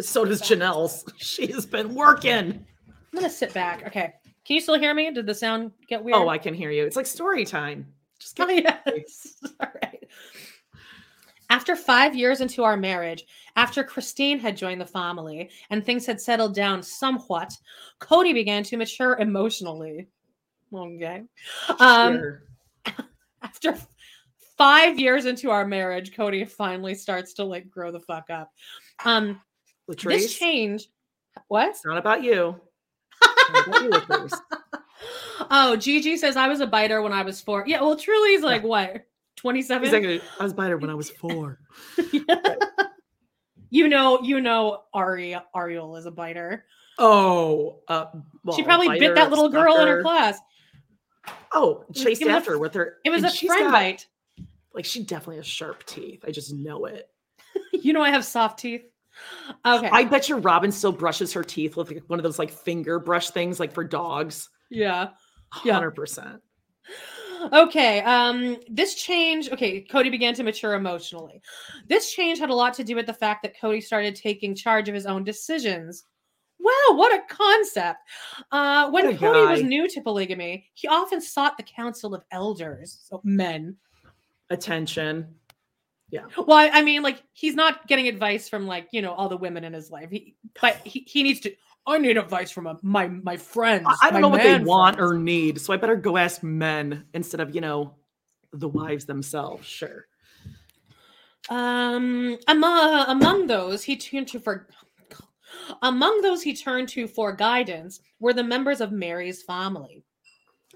So does Janelle's. She has been working. I'm gonna sit back. Okay. Can you still hear me? Did the sound get weird? Oh, I can hear you. It's like story time. Just Oh, get yes. All right. After five years into our marriage, after Christine had joined the family and things had settled down somewhat, Kody began to mature emotionally. Okay. Um, Sure. after five years into our marriage, Kody finally starts to like grow the fuck up. Um, this change. What? it's not about you. Not about you, Oh, Gigi says I was a biter when I was four. Yeah, well, Truly's like what, twenty seven? Like, I was biter when I was four. You know, you know, Ari Ariel is a biter. Oh, uh, she probably biter, bit that little girl in her class. Oh, chased it was a after with her. It was and a friend got- bite. Like she definitely has sharp teeth. I just know it. You know, I have soft teeth. Okay. I bet you Robyn still brushes her teeth with like one of those like finger brush things, like for dogs. yeah. Yeah. Hundred percent. Okay. Um, this change, okay, Kody began to mature emotionally. This change had a lot to do with the fact that Kody started taking charge of his own decisions. Wow, what a concept. Uh, when Kody was new to polygamy, he often sought the counsel of elders, so men. Attention. Yeah. Well, I, I mean, like, he's not getting advice from like, you know, all the women in his life. He, but he, he needs to, I need advice from a, my my friends. I, I don't know what they man want or need, so I better go ask men instead of you know the wives themselves. Sure. Um, among among those he turned to for among those he turned to for guidance were the members of Meri's family.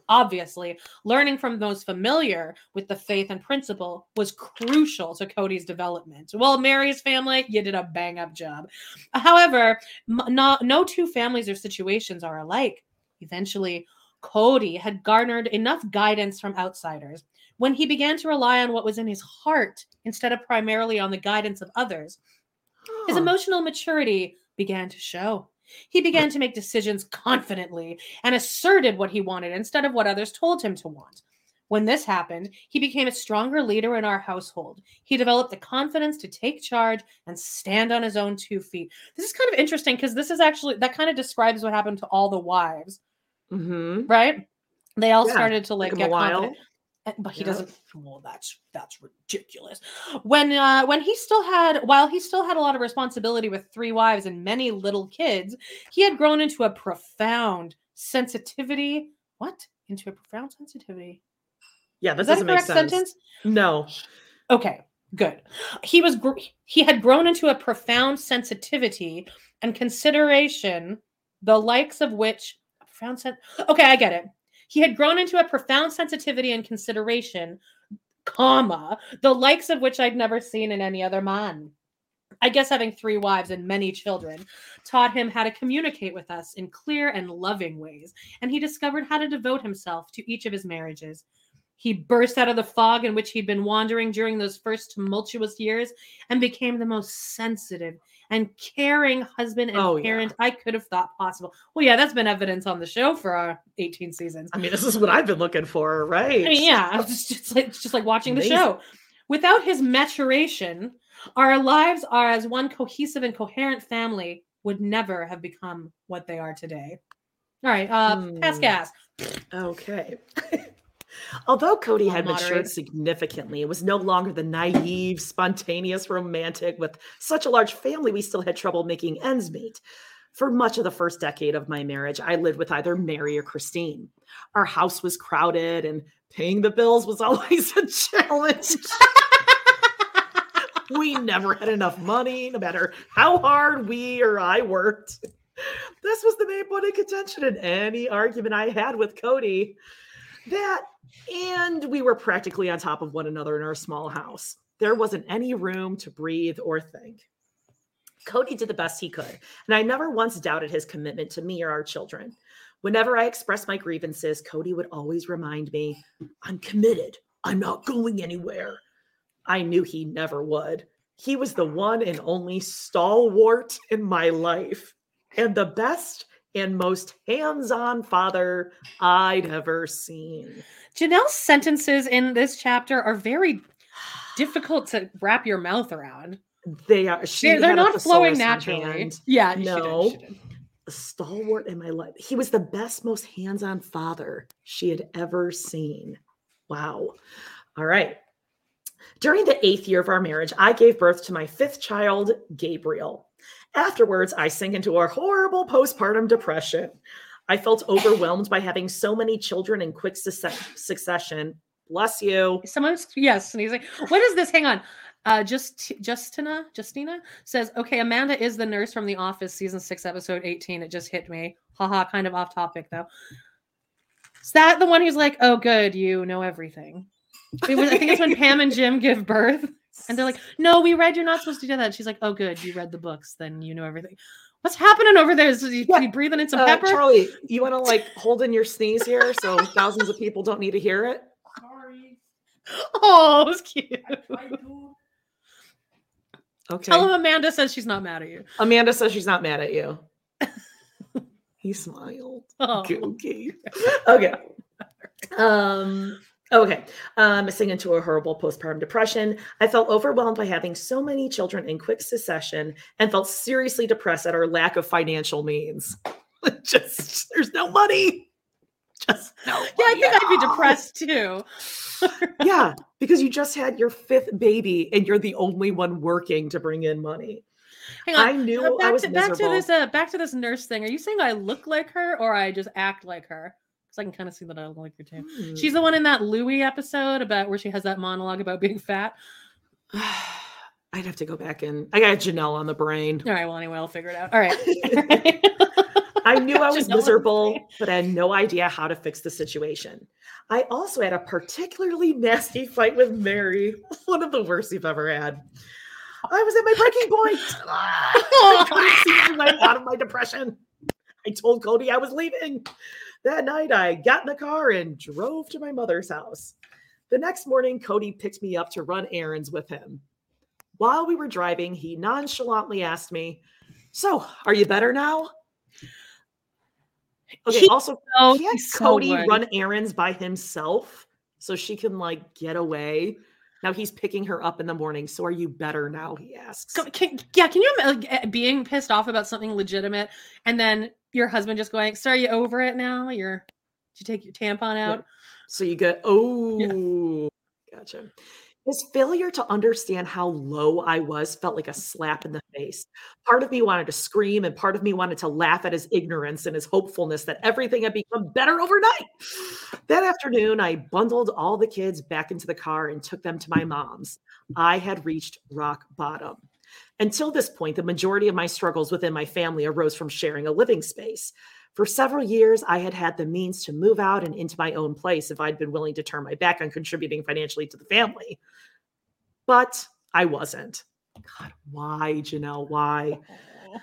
Obviously, learning from those familiar with the faith and principle was crucial to Kody's development. Well, Meri's family, you did a bang up job. However, m- no, no two families or situations are alike. Eventually, Kody had garnered enough guidance from outsiders. When he began to rely on what was in his heart instead of primarily on the guidance of others, his emotional maturity began to show. He began to make decisions confidently and asserted what he wanted instead of what others told him to want. When this happened, he became a stronger leader in our household. He developed the confidence to take charge and stand on his own two feet. This is kind of interesting because this is actually that kind of describes what happened to all the wives, Mm-hmm. right? They all Yeah, started to like get confident. Uh, But he Yeah. doesn't. Well, that's that's ridiculous. When uh, when he still had, while he still had a lot of responsibility with three wives and many little kids, he had grown into a profound sensitivity. What? Into a profound sensitivity. Yeah, that that doesn't make sense. sentence? No. Okay, good. He was gr- he had grown into a profound sensitivity and consideration, the likes of which profound sen- Okay, I get it. He had grown into a profound sensitivity and consideration, comma, the likes of which I'd never seen in any other man. I guess having three wives and many children taught him how to communicate with us in clear and loving ways, and he discovered how to devote himself to each of his marriages. He burst out of the fog in which he'd been wandering during those first tumultuous years and became the most sensitive and caring husband and Oh, yeah. parent I could have thought possible. Well, yeah, that's been evidence on the show for uh, 18 seasons. I mean, this is what I've been looking for, right? I mean, yeah, it's just, like it's just like watching the show. Without his maturation, our lives are as one cohesive and coherent family would never have become what they are today. All right, uh, pass Hmm. gas. Okay. Although Kody had matured significantly it was no longer the naive, spontaneous romantic with such a large family, we still had trouble making ends meet. For much of the first decade of my marriage, I lived with either Meri or Christine. Our house was crowded and paying the bills was always a challenge. we never had enough money, no matter how hard we or I worked. This was the main point of contention in any argument I had with Kody. That and we were practically on top of one another in our small house. There wasn't any room to breathe or think. Kody did the best he could, and I never once doubted his commitment to me or our children. Whenever I expressed my grievances, Kody would always remind me, I'm committed. I'm not going anywhere. I knew he never would. He was the one and only stalwart in my life, and the best and most hands on father I'd ever seen. Janelle's sentences in this chapter are very difficult to wrap your mouth around. They are. She They're, they're not flowing naturally. Yeah, she did, no. she did. A stalwart in my life. He was the best, most hands on father she had ever seen. Wow. All right. During the eighth year of our marriage, I gave birth to my fifth child, Gabriel. Afterwards, I sank into a horrible postpartum depression. I felt overwhelmed by having so many children in quick succe- succession. Bless you. Someone's yes, sneezing. What is this? Hang on. Uh, just Justina, Justina says, okay, Amanda is the nurse from The Office, season six, episode 18. It just hit me. Haha, kind of off topic though. Is that the one who's like, oh, good, you know everything? Was, I think it's when Pam and Jim give birth, and they're like, no, we read you're not supposed to do that. She's like, oh, good, you read the books, then you know everything. What's happening over there? Is you, you breathing in some Uh, pepper? Charlie, you want to like hold in your sneeze here so thousands of people don't need to hear it? Sorry. Oh, it was cute. Okay. Tell him Amanda says she's not mad at you. Amanda says she's not mad at you. he smiled. Oh. Okay. okay. Um. Okay. Um, singing to a horrible postpartum depression. I felt overwhelmed by having so many children in quick succession and felt seriously depressed at our lack of financial means. Just there's no money. Just no. Yeah, I think I'd be depressed too. yeah, because you just had your fifth baby and you're the only one working to bring in money. Hang on. I knew uh, I was to, back to this uh, back to this nurse thing. Are you saying I look like her or I just act like her? Because I can kind of see that I like her too. Hmm. She's the one in that Louis episode about where she has that monologue about being fat. I'd have to go back and I got Janelle on the brain. All right, well anyway, I'll figure it out. All right. I knew I was Janelle miserable, but I had no idea how to fix the situation. I also had a particularly nasty fight with Meri, one of the worst you've ever had. I was at my breaking point. I couldn't see my out of my depression. I told Kody I was leaving. That night, I got in the car and drove to my mother's house. The next morning, Kody picked me up to run errands with him. While we were driving, he nonchalantly asked me, So, are you better now? Okay, He- also, Oh, can't he's so Kody run errands by himself so she can like get away? Now he's picking her up in the morning. So, are you better now? He asks. Can, yeah, can you imagine like, eh, being pissed off about something legitimate and then your husband just going, "So are you over it now? You're did you take your tampon Yeah. out?" So you get, oh, gotcha. His failure to understand how low I was felt like a slap in the face. Part of me wanted to scream, and part of me wanted to laugh at his ignorance and his hopefulness that everything had become better overnight. That afternoon, I bundled all the kids back into the car and took them to my mom's. I had reached rock bottom. Until this point, the majority of my struggles within my family arose from sharing a living space. For several years, I had had the means to move out and into my own place if I'd been willing to turn my back on contributing financially to the family. But I wasn't. God, why, Janelle? Why? Oh.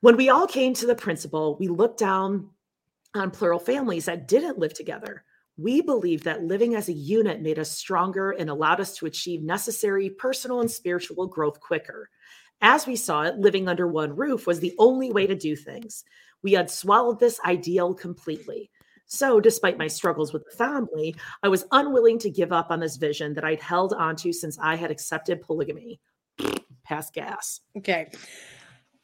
When we all came to the principal, we looked down on plural families that didn't live together. We believed that living as a unit made us stronger and allowed us to achieve necessary personal and spiritual growth quicker. As we saw it, living under one roof was the only way to do things. We had swallowed this ideal completely. So, despite my struggles with the family, I was unwilling to give up on this vision that I'd held onto since I had accepted polygamy. Pass gas. Okay.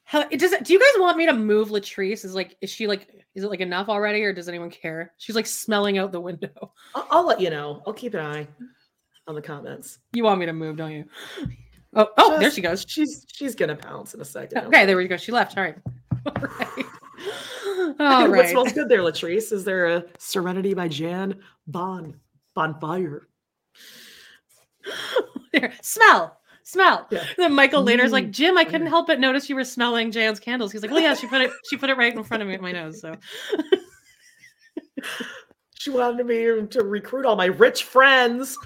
How, it does it, do you guys want me to move Latrice? Is like is she like is it like enough already or does anyone care? She's like smelling out the window. I'll, I'll let you know. I'll keep an eye on the comments. You want me to move, don't you? Oh, oh, there she goes. She's she's gonna pounce in a second. Okay, there we go. She left. All right. All right. All what smells good there, Latrice? Is there a Serenity by Jan Bon Bonfire? There. Smell. Smell. Yeah. Then Michael later's like, Mm. Jim, I couldn't help but notice you were smelling Jan's candles. He's like, Well, yeah, she put it she put it right in front of me at my nose. So She wanted me to recruit all my rich friends.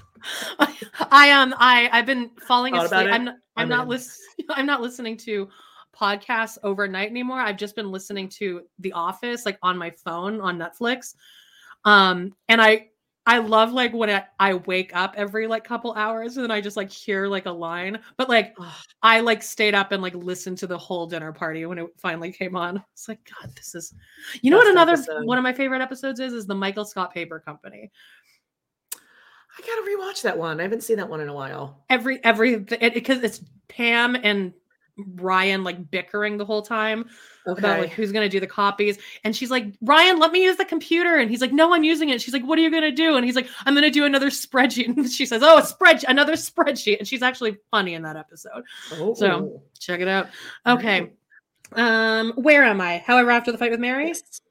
I um I I've been falling Thought asleep. I'm not, I'm, I'm not in. listening. I'm not listening to podcasts overnight anymore. I've just been listening to The Office like on my phone on Netflix. Um and I I love like when I, I wake up every like couple hours and then I just like hear like a line. But like I like stayed up and like listened to the whole dinner party when it finally came on. It's like God, this is you know what another episode. one of my favorite episodes is is the Michael Scott Paper Company. I gotta rewatch that one. I haven't seen that one in a while. every every because it's Pam and Ryan like bickering the whole time about like who's gonna do the copies. And she's like, Ryan, let me use the computer. And he's like, No, I'm using it. She's like, What are you gonna do? And he's like, I'm gonna do another spreadsheet. And she says, Oh, a spreadsheet, another spreadsheet. And she's actually funny in that episode. Oh, So check it out. Okay. Um, where am I? However, after the fight with Meri. Yes.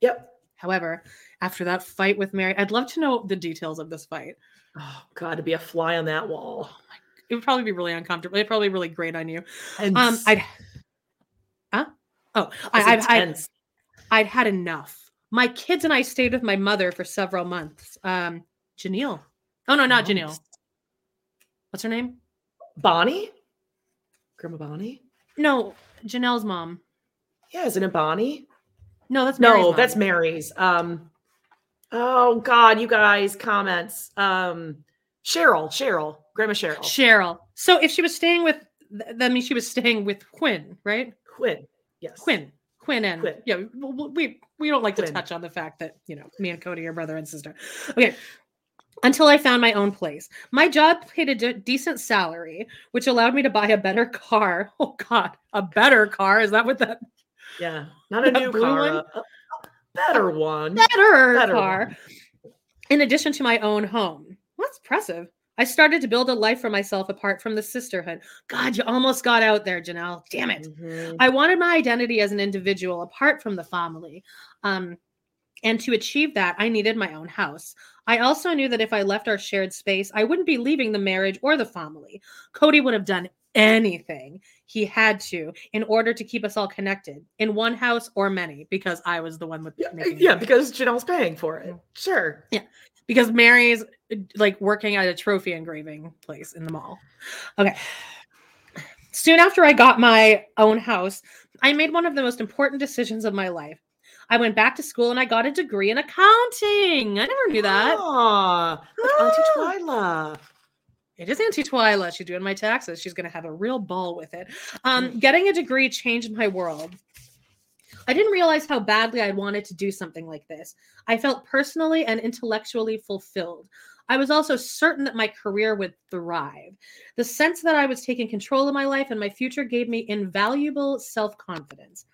Yep. However, after that fight with Meri, I'd love to know the details of this fight. Oh God, to be a fly on that wall. It would probably be really uncomfortable. It'd probably be really great on you. And Um, I'd. Huh? Oh, I, I've, I'd, I'd had enough. My kids and I stayed with my mother for several months. Um, Janelle. Oh no, not Janelle. What's her name? Bonnie? Grandma Bonnie? No, Janelle's mom. Yeah, isn't it Bonnie? No, that's Meri's no, mom. that's Meri's. Um, oh God, you guys, comments. Um, Cheryl, Cheryl, Grandma Cheryl, Cheryl. So if she was staying with, th- that means she was staying with Quinn, right? Quinn. Yes, Quinn. Quinn and Quinn. yeah, we we don't like to touch on the fact that you know me and Kody are brother and sister. Okay. Until I found my own place. My job paid a de- decent salary, which allowed me to buy a better car. Oh God, a better car? Is that what that Yeah, not a new car, one? Better one. better, Better car? one. In addition to my own home. That's impressive. I started to build a life for myself apart from the sisterhood. God, you almost got out there, Janelle. Damn it. Mhm. I wanted my identity as an individual apart from the family. Um, and to achieve that, I needed my own house. I also knew that if I left our shared space, I wouldn't be leaving the marriage or the family. Kody would have done anything he had to in order to keep us all connected in one house or many, because I was the one with Yeah, yeah, because Janelle's paying for it. Sure. Yeah. Because Meri's uh, like working at a trophy engraving place in the mall. Okay. Soon after I got my own house, I made one of the most important decisions of my life. I went back to school and I got a degree in accounting. I never knew that. Ah, like Auntie Twyla. It is Auntie Twyla. She's doing my taxes. She's going to have a real ball with it. Um, getting a degree changed my world. I didn't realize how badly I wanted to do something like this. I felt personally and intellectually fulfilled. I was also certain that my career would thrive. The sense that I was taking control of my life and my future gave me invaluable self confidence.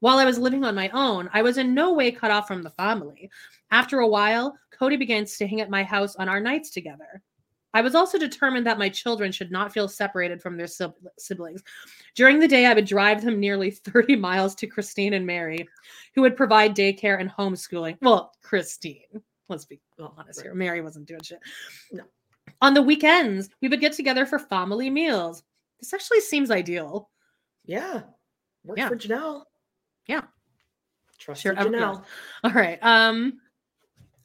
While I was living on my own, I was in no way cut off from the family. After a while, Cody began staying at my house on our nights together. I was also determined that my children should not feel separated from their siblings. During the day, I would drive them nearly 30 miles to Christine and Meri, who would provide daycare and homeschooling. Well, Christine, let's be honest here. Meri wasn't doing shit. No. On the weekends, we would get together for family meals. This actually seems ideal. Yeah. Work yeah. for Janelle. Yeah. Trust sure, Janelle. All right. Um,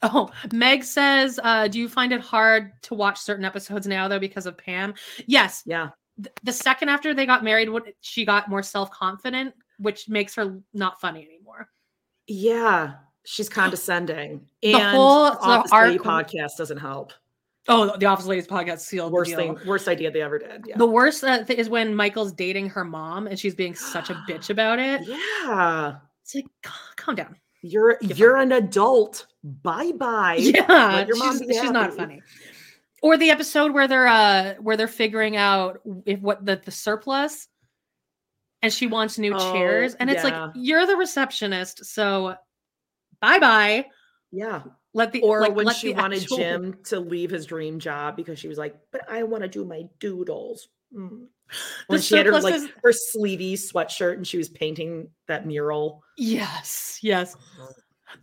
Oh, Meg says, uh, do you find it hard to watch certain episodes now though because of Pam? Yes. Yeah. the second after they got married, she got more self-confident, which makes her not funny anymore. Yeah, she's condescending. The and whole Office the Lady podcast doesn't help. Oh, the Office Ladies podcast sealed. Worst thing, worst idea they ever did. Yeah. The worst uh, is when Michael's dating her mom and she's being such a bitch about it. Yeah, it's like calm down. You're you're an adult. Bye bye. Yeah, she's, she's not funny. Or the episode where they're uh where they're figuring out if what the, the surplus and she wants new oh, chairs and it's yeah. like you're the receptionist so bye bye yeah let the or like, when she wanted actual... jim to leave his dream job because she was like but i want to do my doodles mm. when she had her like is... her sleevey sweatshirt and she was painting that mural yes yes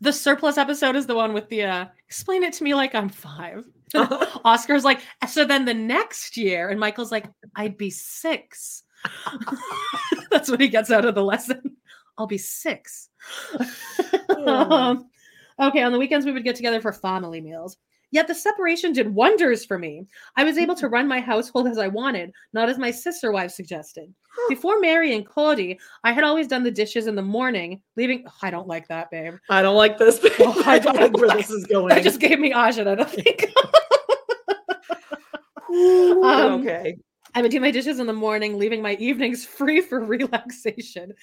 the surplus episode is the one with the uh explain it to me like I'm five. Oscar's like, so then the next year, and Michael's like, I'd be six. That's what he gets out of the lesson. I'll be six. um, okay, on the weekends we would get together for family meals. Yet the separation did wonders for me. I was able to run my household as I wanted, not as my sister wife suggested. Before marrying and Kody, I had always done the dishes in the morning, leaving. Oh, I don't like that, babe. I don't like this. Oh, I don't like where this is going. That just gave me ajit. I don't think. Ooh, um, okay. I would do my dishes in the morning, leaving my evenings free for relaxation.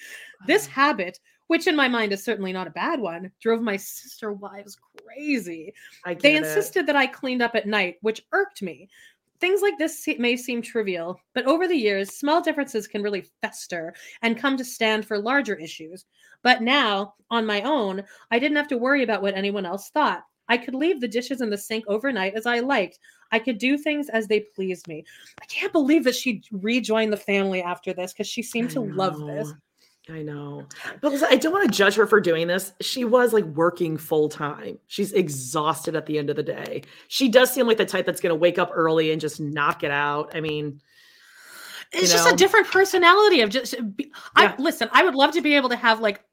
This habit which in my mind is certainly not a bad one, drove my sister wives crazy. they insisted it. that I cleaned up at night, which irked me. Things like this may seem trivial, but over the years, small differences can really fester and come to stand for larger issues. But now, on my own, I didn't have to worry about what anyone else thought. I could leave the dishes in the sink overnight as I liked. I could do things as they pleased me. I can't believe that she rejoined the family after this because she seemed to love this. I know. Because I don't want to judge her for doing this. She was like working full time. She's exhausted at the end of the day. She does seem like the type that's going to wake up early and just knock it out. I mean, it's just know. a different personality of just be, yeah. I listen, I would love to be able to have like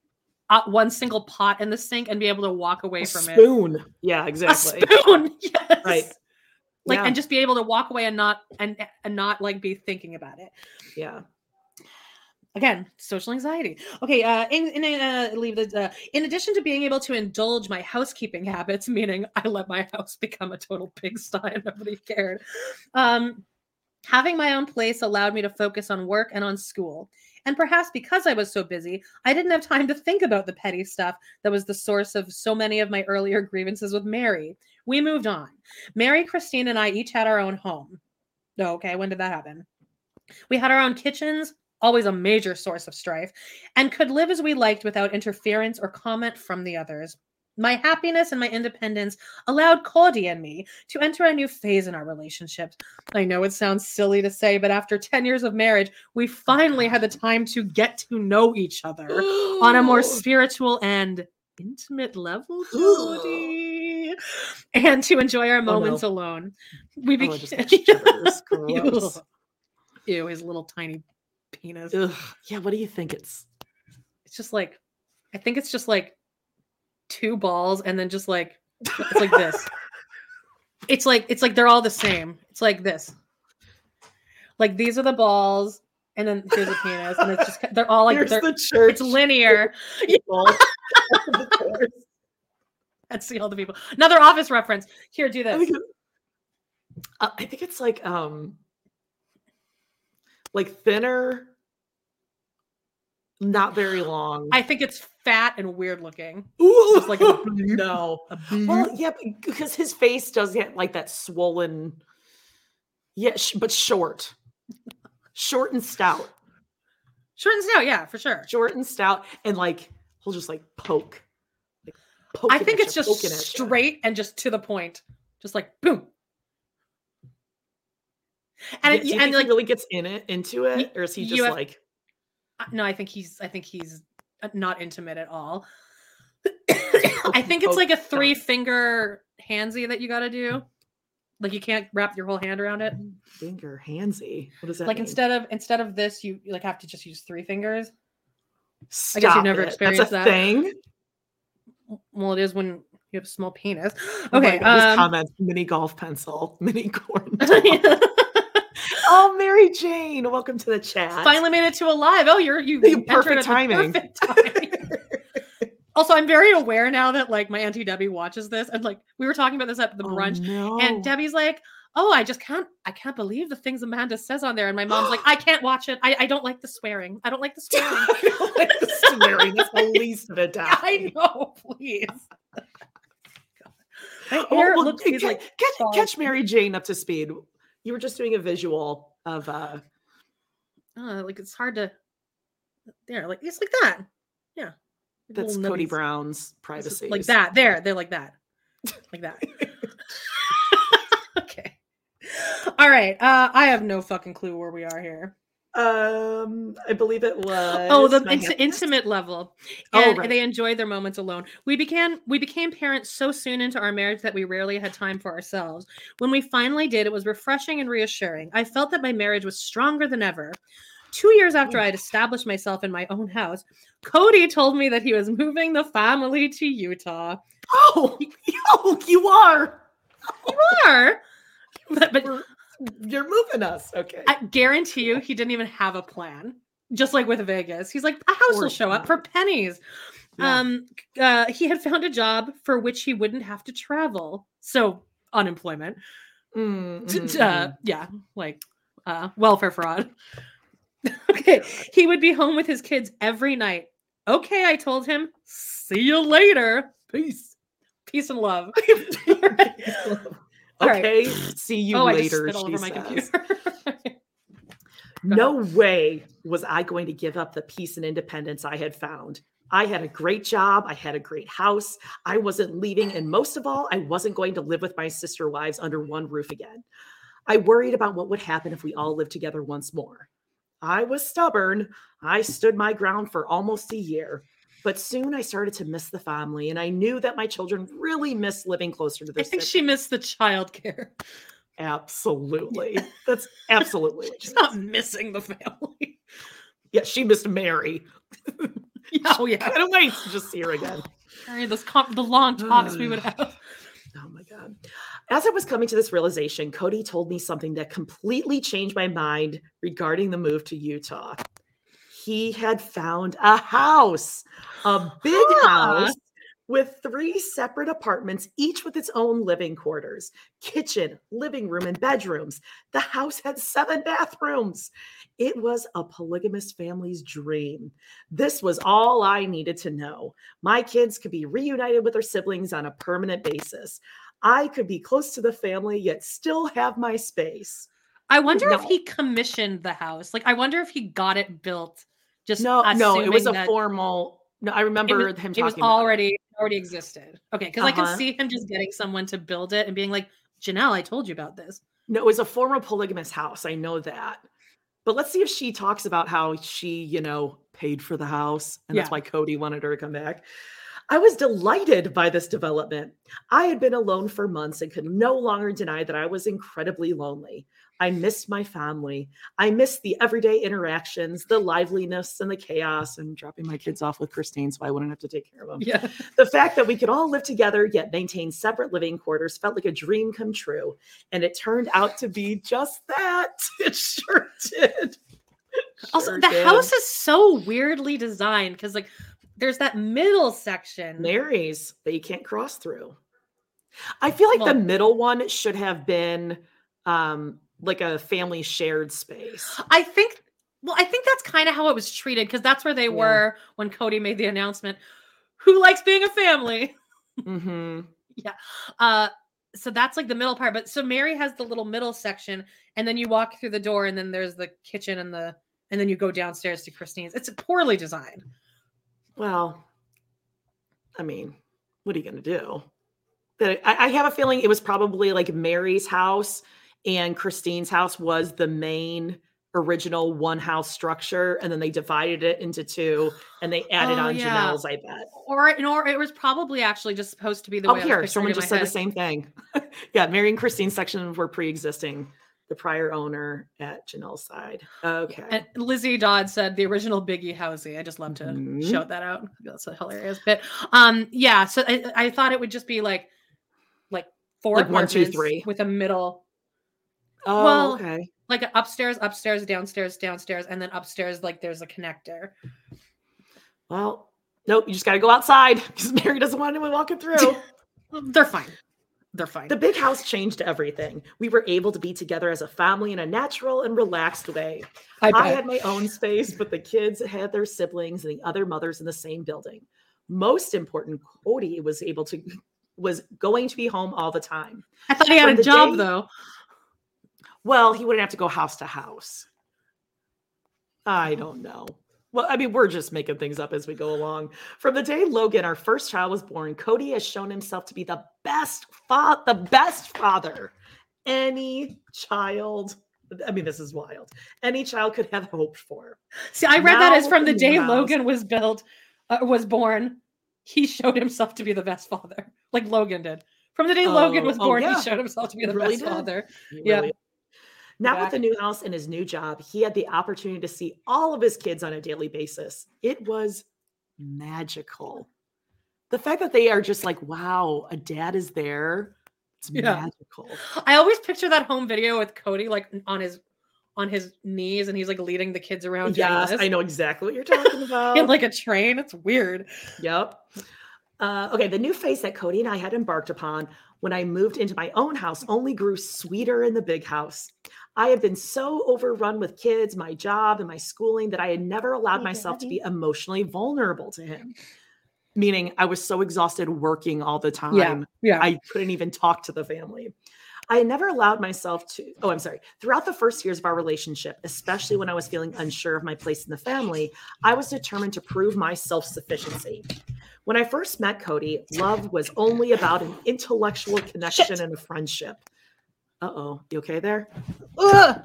uh, one single pot in the sink and be able to walk away a from spoon. it. Spoon. Yeah, exactly. A spoon. Yes. Right. Like yeah. and just be able to walk away and not and and not like be thinking about it. Yeah again social anxiety. Okay uh in, in uh leave the uh, in addition to being able to indulge my housekeeping habits meaning i let my house become a total pigsty and nobody cared um having my own place allowed me to focus on work and on school. And perhaps because i was so busy i didn't have time to think about the petty stuff that was the source of so many of my earlier grievances with Meri. We moved on. Meri christine and i each had our own home. Okay when did that happen? We had our own kitchens always a major source of strife, and could live as we liked without interference or comment from the others. My happiness and my independence allowed Kody and me to enter a new phase in our relationship. I know it sounds silly to say, but after 10 years of marriage, we finally had the time to get to know each other on a more spiritual and intimate level, Kody, and to enjoy our moments oh, no. alone. We became. Oh, Ew, his little tiny penis. Ugh. Yeah, what do you think it's? It's just like, I think it's just like two balls and then just like it's like this. It's like it's like they're all the same. It's like this. Like these are the balls and then here's a penis, and it's just they're all like Here's they're, the church. it's linear. people. Of. Let's see all the people. Another office reference. Here, do I this. think, uh, I think it's like um like thinner, not very long. I think it's fat and weird looking. Ooh, Just like a no. Well, yeah, because his face does get like that swollen. Yeah, sh- but short, short and stout, Short and stout, yeah, for sure. short and stout, and like he'll just like poke. Like, I think it's you, just poking at straight and just to the point, just like boom. And it, do you and think like he really gets in it into it, or is he just have- like? No, I think he's I think he's uh, not intimate at all. I think it's like a three finger handsy that you got to do. Like you can't wrap your whole hand around it. Finger handsy. What does that Like mean? instead of instead of this, you you, like have to just use three fingers. Stop I guess you've never it. That's experienced a that. thing. Well, it is when you have a small penis. Oh Okay. God, um, comment, mini golf pencil, mini corn. Oh, Mary Jane, welcome to the chat. finally made it to a live. Oh, you're you The perfect timing. perfect timing. also, I'm very aware now that like my auntie Debbie watches this, and like we were talking about this at the Oh, brunch, no. and Debbie's like, "Oh, I just can't, I can't believe the things Amanda says on there." And my mom's like, "I can't watch it. I, I don't like the swearing. I don't like the swearing." I don't like the swearing. That's the least of it. I know, please. Oh, well, he's like catch, catch Mary Jane up to speed. You were just doing a visual of uh uh, like it's hard to there, like it's like that. Yeah. That's little Kody nubbies. Brown's privacy. Like that. There, they're like that. Like that. okay. All right. Uh I have no fucking clue where we are here. Um, I believe it was. Oh, the intimate level. Oh, And right. they enjoyed their moments alone. We began we became parents so soon into our marriage that we rarely had time for ourselves. When we finally did, it was refreshing and reassuring. I felt that my marriage was stronger than ever. Two years after I had established myself in my own house, Kody told me that he was moving the family to Utah. Oh, oh, you are. You are, but, but You're moving us. Okay. I guarantee you, he didn't even have a plan. Just like with Vegas, he's like, a house will show up for pennies. Yeah. Um, uh, he had found a job for which he wouldn't have to travel, so unemployment. Mm, mm, uh, mm. yeah, like uh, welfare fraud. okay, he would be home with his kids every night. Okay, I told him. See you later. Peace, peace and love. All right. Okay. See you oh, I just later. spit all over my computer. No way was I going to give up the peace and independence I had found. I had a great job. I had a great house. I wasn't leaving. And most of all, I wasn't going to live with my sister wives under one roof again. I worried about what would happen if we all lived together once more. I was stubborn. I stood my ground for almost a year. But soon I started to miss the family, and I knew that my children really miss living closer to the I think siblings. she missed the childcare. Absolutely. That's absolutely she She's not missing the family. Yeah, she missed Meri. oh yeah, I don't wait to just see her again. Sorry, those com- the long talks we would have. Oh my God. As I was coming to this realization, Kody told me something that completely changed my mind regarding the move to Utah. He had found a house, a big Huh. house with three separate apartments, each with its own living quarters, kitchen, living room, and bedrooms. The house had seven bathrooms. It was a polygamous family's dream. This was all I needed to know. My kids could be reunited with their siblings on a permanent basis. I could be close to the family, yet still have my space. I wonder if he commissioned the house. Like, I wonder if he got it built. Just No, no, it was a formal. No, I remember was, him it was talking about it. already already existed. Okay, because I Uh-huh. can see him just getting someone to build it and being like, Janelle, I told you about this. No, it was a former polygamous house. I know that. But let's see if she talks about how she, you know, paid for the house. And that's why Kody wanted her to come back. I was delighted by this development. I had been alone for months and could no longer deny that I was incredibly lonely. I missed my family. I missed the everyday interactions, the liveliness and the chaos, and dropping my kids off with Christine so I wouldn't have to take care of them. Yeah. The fact that we could all live together yet maintain separate living quarters felt like a dream come true. And it turned out to be just that. It sure did. Also, the did. house is so weirdly designed because like there's that middle section. Meri's that you can't cross through. I feel like the middle one should have been um like a family shared space. I think well, I think that's kind of how it was treated because that's where they were when Kody made the announcement. Who likes being a family? Mm-hmm. yeah. Uh so that's like the middle part. But so Meri has the little middle section, and then you walk through the door, and then there's the kitchen and the and then you go downstairs to Christine's. It's poorly designed. Well, I mean, what are you gonna do? That I, I have a feeling it was probably like Meri's house and Christine's house was the main original one house structure, and then they divided it into two and they added Oh, on yeah. Janelle's, I bet. Or or it was probably actually just supposed to be the Oh, way here, someone just said the same thing. yeah, Meri and Christine's section were pre-existing. The prior owner at Janelle's side. Okay. And Lizzie Dodd said the original Biggie Housey. I just love to Mhm. shout that out. That's a hilarious bit. Um, yeah. So I, I thought it would just be like, like four Like one, two, three. with a middle, oh, well, okay. like upstairs, upstairs, downstairs, downstairs, and then upstairs like there's a connector. Well, nope, you just gotta go outside because Meri doesn't want anyone walking through. They're fine. They're fine. The big house changed everything. We were able to be together as a family in a natural and relaxed way. I I, had my own space, but the kids had their siblings and the other mothers in the same building. Most important, Kody was able to was going to be home all the time. I thought he had From a job day- though. Well, he wouldn't have to go house to house. I don't know. Well, I mean, we're just making things up as we go along. From the day Logan, our first child, was born, Kody has shown himself to be the best fa- the best father any child. I mean, this is wild. Any child could have hoped for. See, I read that as from the day house- Logan was built, uh, was born. He showed himself to be the best father, like Logan did. From the day Logan Oh, was oh, born, yeah. he showed himself to be the really best did. father. He Yeah. really- Now, with the new house and his new job, he had the opportunity to see all of his kids on a daily basis. It was magical. The fact that they are just like, wow, a dad is there. It's Yeah. magical. I always picture that home video with Kody like on his on his knees and he's like leading the kids around. Yes. I know exactly what you're talking about. in like a train. It's weird. Yep. Uh, okay, the new phase that Kody and I had embarked upon when I moved into my own house only grew sweeter in the big house. I had been so overrun with kids, my job, and my schooling that I had never allowed Hey, myself to be emotionally vulnerable to him. Meaning, I was so exhausted working all the time. Yeah, yeah. I couldn't even talk to the family. I had never allowed myself to, oh, I'm sorry. Throughout the first years of our relationship, especially when I was feeling unsure of my place in the family, I was determined to prove my self sufficiency. When I first met Kody, love was only about an intellectual connection and a friendship. Uh oh, you okay there? Ugh!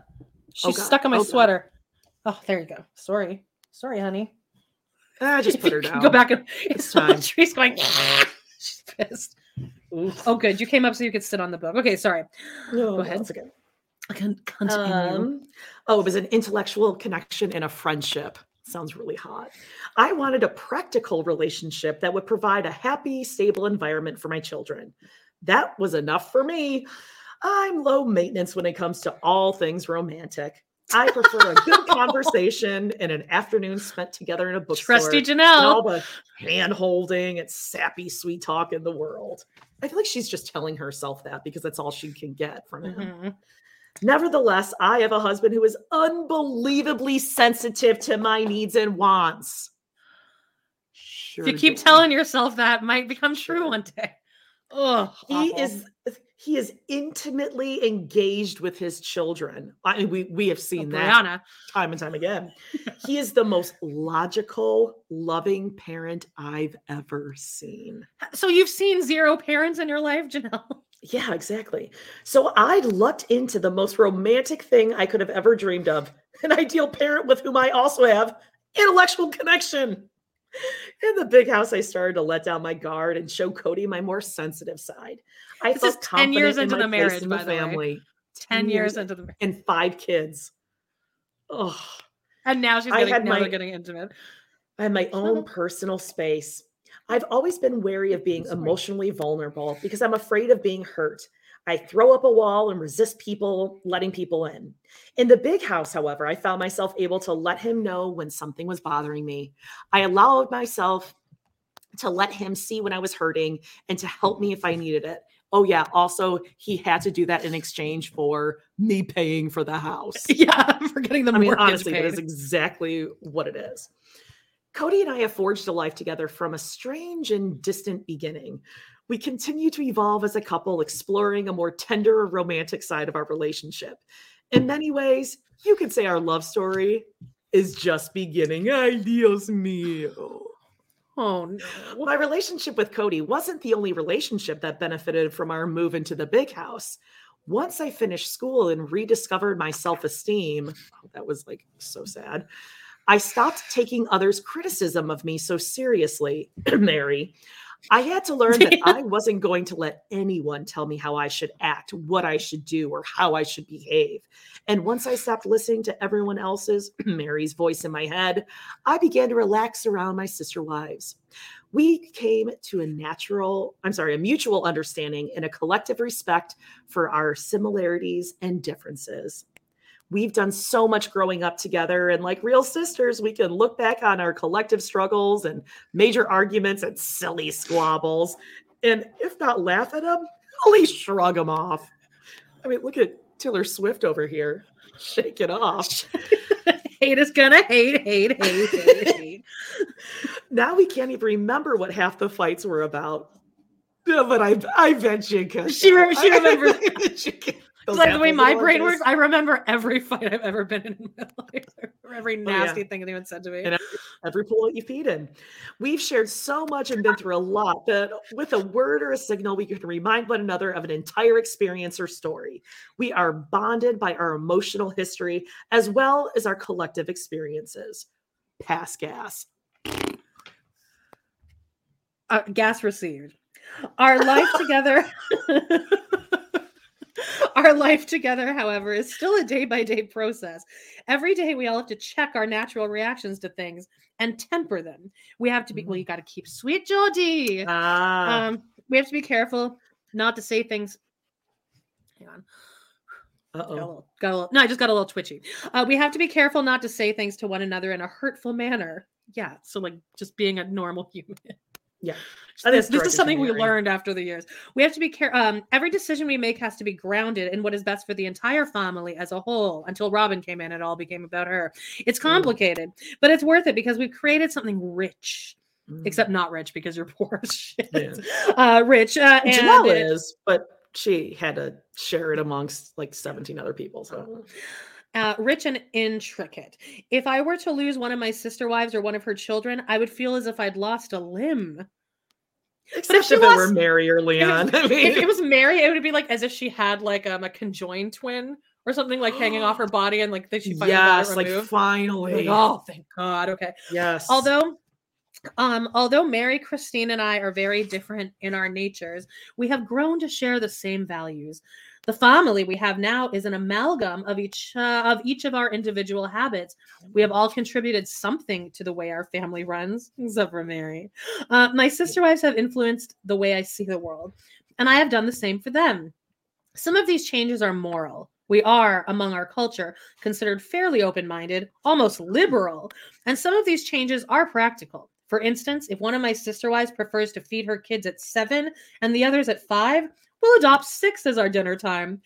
She's God. stuck on my Oh, God. sweater. Oh, there you go. Sorry. Sorry, honey. I just put her down. Go back and It's time. She's going. She's pissed. Oh, good. You came up so you could sit on the book. Okay, sorry. No, Go ahead. okay. Con- Continue. Um, oh, it was an intellectual connection and a friendship. Sounds really hot. I wanted a practical relationship that would provide a happy, stable environment for my children. That was enough for me. I'm low maintenance when it comes to all things romantic. I prefer a good conversation and an afternoon spent together in a bookstore. Trusty than all the hand holding and sappy sweet talk in the world. I feel like she's just telling herself that because that's all she can get from him. Mhm. Nevertheless, I have a husband who is unbelievably sensitive to my needs and wants. Sure If you keep do. telling yourself that, might become true one day. Oh, he is he is intimately engaged with his children. I mean, we we have seen that Brianna. time and time again. he is the most logical, loving parent I've ever seen. So you've seen zero parents in your life, Janelle? Yeah, exactly. So I lucked into the most romantic thing I could have ever dreamed of an ideal parent with whom I also have intellectual connection. In the big house, I started to let down my guard and show Kody my more sensitive side. I This felt 10 years into the marriage, in the by the way. family. 10 years into the marriage, and five kids. Oh, And now she's I getting had my- getting intimate. I have my own personal space. I've always been wary of being emotionally vulnerable because I'm afraid of being hurt. I throw up a wall and resist people letting people in. In the big house, however, I found myself able to let him know when something was bothering me. I allowed myself to let him see when I was hurting and to help me if I needed it. Oh, yeah. Also, he had to do that in exchange for me paying for the house. yeah, for getting the I mean, honestly, paid. that is exactly what it is. Kody and I have forged a life together from a strange and distant beginning. We continue to evolve as a couple, exploring a more tender romantic side of our relationship. In many ways, you could say our love story is just beginning. Ay, Dios mío. Oh no. My relationship with Kody wasn't the only relationship that benefited from our move into the big house. Once I finished school and rediscovered my self esteem, that was like so sad. I stopped taking others' criticism of me so seriously, Meri. I had to learn that I wasn't going to let anyone tell me how I should act, what I should do, or how I should behave. And once I stopped listening to everyone else's, Meri's voice in my head, I began to relax around my sister wives. We came to a natural, I'm sorry, a mutual understanding and a collective respect for our similarities and differences we've done so much growing up together and like real sisters we can look back on our collective struggles and major arguments and silly squabbles and if not laugh at them at least shrug them off i mean look at taylor swift over here shake it off hate is gonna hate, hate, hate, hate, hate. now we can't even remember what half the fights were about Yeah, but I I bet you could. She, she remembers. Like the way my brain works. I remember every fight I've ever been in in my life, or every Oh, yeah. nasty thing anyone said to me. and every, every pool you feed in. We've shared so much and been through a lot that with a word or a signal, we can remind one another of an entire experience or story. We are bonded by our emotional history as well as our collective experiences. Pass gas. uh, gas received. Our life together. Our life together, however, is still a day by day process. Every day, we all have to check our natural reactions to things and temper them. We have to be, well, you got to keep sweet, Geordie. Ah, Um, we have to be careful not to say things. Hang on. Got a uh-oh. little, got a little, no, I just got a little twitchy. Uh, we have to be careful not to say things to one another in a hurtful manner. Yeah. So, like, just being a normal human. Yeah. Think This, this is something we learned after the years. We have to be careful. Um, every decision we make has to be grounded in what is best for the entire family as a whole. Until Robyn came in, it all became about her. It's Mm. complicated, but it's worth it because we've created something rich. Mm. Except not rich because you're poor as shit. Yeah. Uh, rich. Uh, and Janelle it- is, but she had to share it amongst like 17 other people. So uh, rich and intricate. If I were to lose one of my sister wives or one of her children, I would feel as if I'd lost a limb. except if, she it were Meri or Leon. I mean, If it was Meri, it would be like as if she had like um, a conjoined twin or something like hanging off her body and like that she finally yes, like finally. Like, oh, thank God. Okay. yes. Although um although Meri Christine and I are very different in our natures, we have grown to share the same values. The family we have now is an amalgam of each uh, of each of our individual habits. We have all contributed something to the way our family runs, except for Meri. Uh, my sister wives have influenced the way I see the world, and I have done the same for them. Some of these changes are moral. We are, among our culture, considered fairly open minded, almost liberal, and some of these changes are practical. For instance, if one of my sister wives prefers to feed her kids at seven and the others at five, we'll adopt six as our dinner time.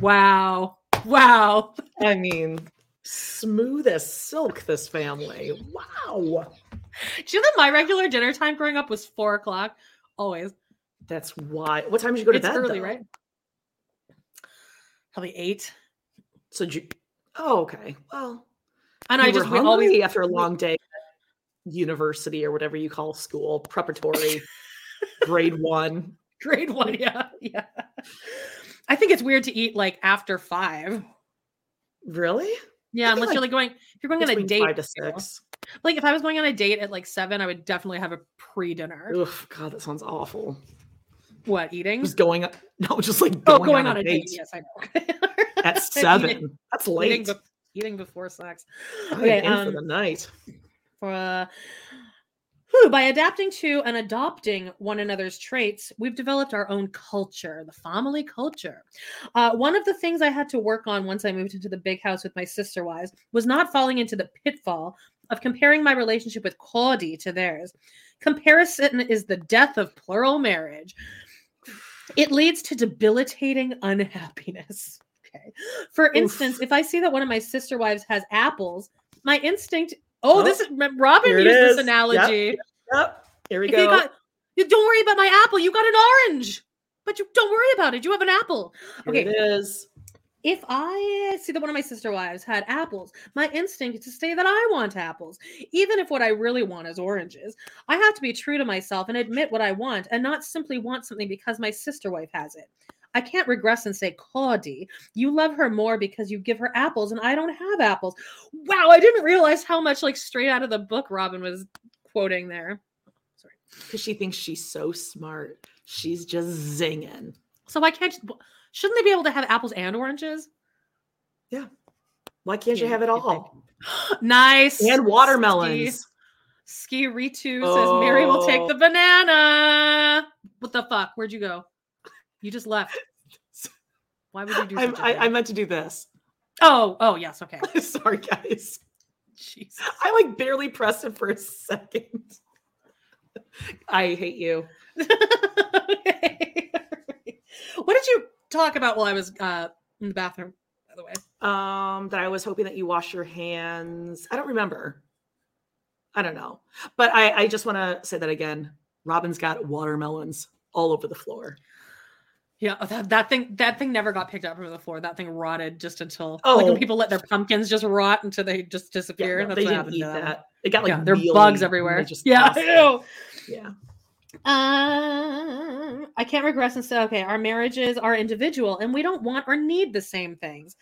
Wow. Wow. I mean, smooth as silk, this family. Wow. Do you know that my regular dinner time growing up was four o'clock? Always. That's why. What time did you go to it's bed? early, though? right? Probably eight. So you. Oh, okay. Well, And I just we always after a long day university or whatever you call school, preparatory, grade one. grade one. Yeah. Yeah. I think it's weird to eat like after five. Really? Yeah, unless you're like, like going if you're going on a date. five to six. Like if I was going on a date at like seven, I would definitely have a pre-dinner. Ugh, God, that sounds awful. What eating? Just going, no, just like oh, going, on, a date, Yes, I know. at Eating- seven. That's Eating, late. be- eating before sex. Okay, in for um, the night. for uh, By adapting to and adopting one another's traits, we've developed our own culture, the family culture. Uh, one of the things I had to work on once I moved into the big house with my sister wives was not falling into the pitfall of comparing my relationship with Kody to theirs. Comparison is the death of plural marriage. It leads to debilitating unhappiness. Okay. For instance, Oof. if I see that one of my sister wives has apples, my instinct Oh, oh, this is Robyn used is. this analogy. Yep. yep. Here we if go. You got, you don't worry about my apple. You got an orange, but you don't worry about it. You have an apple. Here okay. It is. If I see that one of my sister wives had apples, my instinct is to say that I want apples, even if what I really want is oranges. I have to be true to myself and admit what I want and not simply want something because my sister wife has it. I can't regress and say, Claudie, you love her more because you give her apples and I don't have apples. Wow, I didn't realize how much like straight out of the book Robyn was quoting there. Sorry. Because she thinks she's so smart. She's just zinging. So why can't shouldn't they be able to have apples and oranges? Yeah. Why can't yeah, you have it all? nice. And watermelons. Ski, Ski Ritu oh. says Meri will take oh. the oh. banana. What the fuck? Where'd you go? You just left. Why would you do? I, I, meant to do this. Oh, oh yes, okay. Sorry, guys. Jesus. I like barely pressed it for a second. I hate you. okay. What did you talk about while I was uh, in the bathroom? By the way, um, that I was hoping that you wash your hands. I don't remember. I don't know, but I, I just want to say that again. Robyn's got watermelons all over the floor. Yeah, oh, that, that thing that thing never got picked up from the floor. That thing rotted just until oh. like when oh. people let their pumpkins just rot until they just disappear. Yeah, no, That's they didn't eat that. It got like yeah, there are bugs everywhere. Just Yeah, yeah. Um, I can't regress and say, okay, our marriages are individual, and we don't want or need the same things.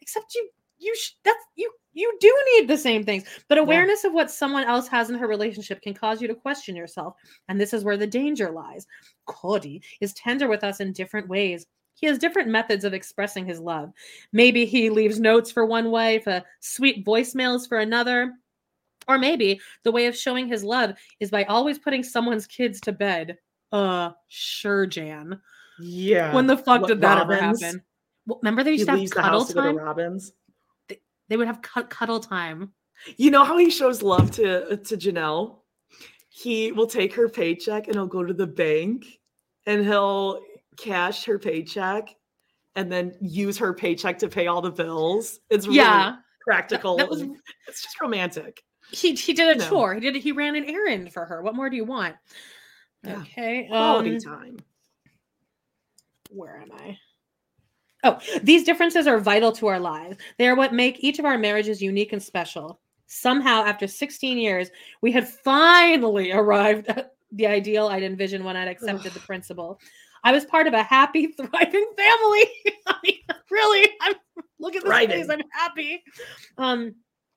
Except you, you sh- that's you you do need the same things but awareness yeah. of what someone else has in her relationship can cause you to question yourself and this is where the danger lies. Kody is tender with us in different ways. He has different methods of expressing his love. Maybe he leaves notes for one wife a sweet voicemails for another or maybe the way of showing his love is by always putting someone's kids to bed. Uh sure jan. Yeah. When the fuck what, did that Robyns? ever happen remember they used he to have cuddle time? To Robyns they would have cuddle time. You know how he shows love to to Janelle? He will take her paycheck and he'll go to the bank and he'll cash her paycheck and then use her paycheck to pay all the bills. It's really yeah. practical. That, that was, it's just romantic. He he did a chore. He did he ran an errand for her. What more do you want? Yeah. Okay. Quality um, time. Where am I? Oh, these differences are vital to our lives. They are what make each of our marriages unique and special. Somehow, after 16 years, we had finally arrived at the ideal I'd envisioned when I'd accepted the principle. I was part of a happy, thriving family. I mean, really, I'm look at this face. I'm happy. Um,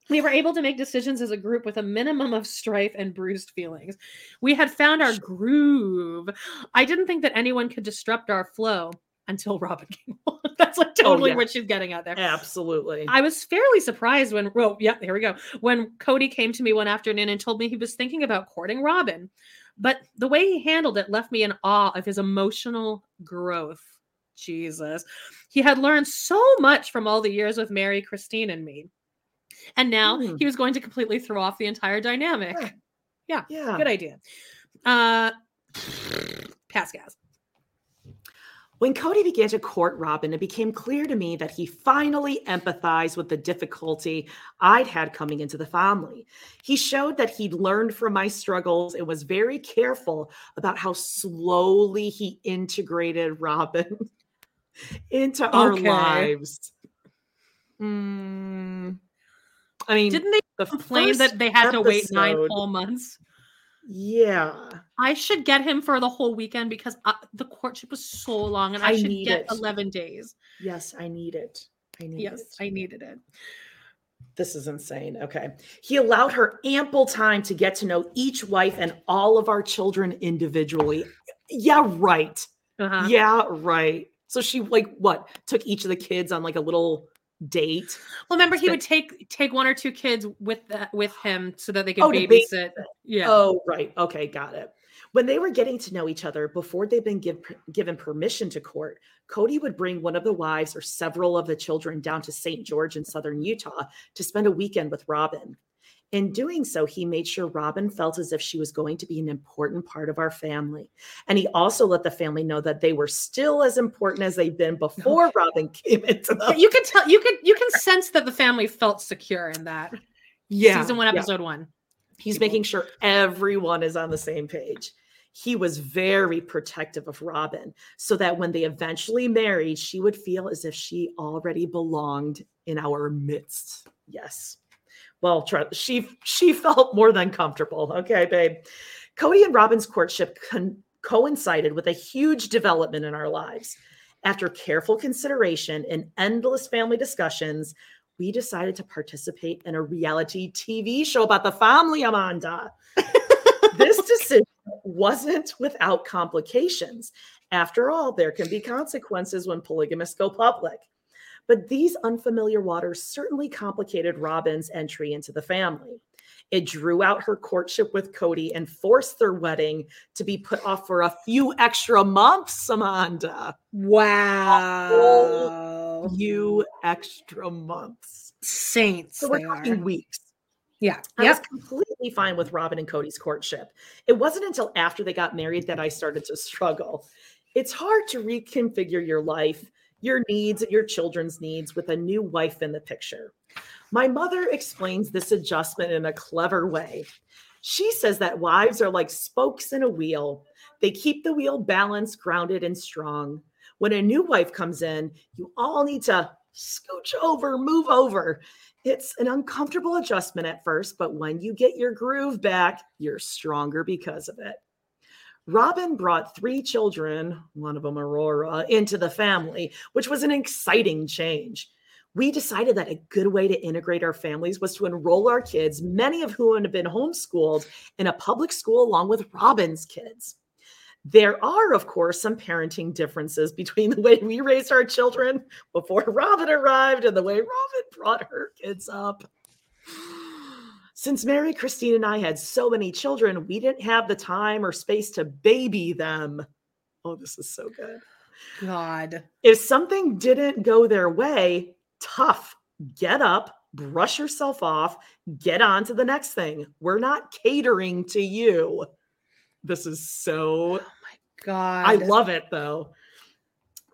we were able to make decisions as a group with a minimum of strife and bruised feelings. We had found our groove. I didn't think that anyone could disrupt our flow until Robyn came on. That's like oh, totally oh, yeah. what she's getting at there. Absolutely. I was fairly surprised when, well, yeah, here we go. When Kody came to me one afternoon and told me he was thinking about courting Robyn. But the way he handled it left me in awe of his emotional growth. Jesus. He had learned so much from all the years with Meri, Christine, and me. And now mm. he was going to completely throw off the entire dynamic. Yeah. Yeah. yeah. Good idea. Uh pass gas. When Kody began to court Robyn, it became clear to me that he finally empathized with the difficulty I'd had coming into the family. He showed that he'd learned from my struggles and was very careful about how slowly he integrated Robyn into our okay. lives. Mm, I mean, didn't they the complain that they had episode, to wait nine whole months? Yeah. I should get him for the whole weekend because uh, the courtship was so long and I, I should get it. 11 days. Yes, I need it. I need yes, it. I needed it. This is insane. Okay. He allowed her ample time to get to know each wife and all of our children individually. Yeah, right. Uh-huh. Yeah, right. So she like what took each of the kids on like a little date. Well, remember he would take take one or two kids with that with him so that they could oh, babysit. Yeah. Oh, right. Okay, got it. When they were getting to know each other before they'd been give, given permission to court, Kody would bring one of the wives or several of the children down to St. George in southern Utah to spend a weekend with Robyn. In doing so, he made sure Robyn felt as if she was going to be an important part of our family. And he also let the family know that they were still as important as they've been before Robyn came into them. You can tell you can you can sense that the family felt secure in that. Yeah, Season one, yeah. episode one. He's making sure everyone is on the same page. He was very protective of Robyn so that when they eventually married, she would feel as if she already belonged in our midst. Yes. Well, she she felt more than comfortable. Okay, babe. Kody and Robyn's courtship con- coincided with a huge development in our lives. After careful consideration and endless family discussions, we decided to participate in a reality TV show about the family, Amanda. this decision wasn't without complications. After all, there can be consequences when polygamists go public. But these unfamiliar waters certainly complicated Robyn's entry into the family. It drew out her courtship with Kody and forced their wedding to be put off for a few extra months, Amanda. Wow. A few extra months. Saints. So we're talking are. weeks. Yeah. I was completely fine with Robyn and Kody's courtship. It wasn't until after they got married that I started to struggle. It's hard to reconfigure your life, your needs, your children's needs with a new wife in the picture. My mother explains this adjustment in a clever way. She says that wives are like spokes in a wheel. They keep the wheel balanced, grounded, and strong. When a new wife comes in, you all need to scooch over, move over. It's an uncomfortable adjustment at first, but when you get your groove back, you're stronger because of it. Robyn brought three children, one of them Aurora, into the family, which was an exciting change. We decided that a good way to integrate our families was to enroll our kids, many of whom had been homeschooled, in a public school along with Robyn's kids. There are, of course, some parenting differences between the way we raised our children before Robyn arrived and the way Robyn brought her kids up. Since Meri, Christine, and I had so many children, we didn't have the time or space to baby them. Oh, this is so good. God. If something didn't go their way, tough. Get up, brush yourself off, get on to the next thing. We're not catering to you. This is so oh my God. I love it though.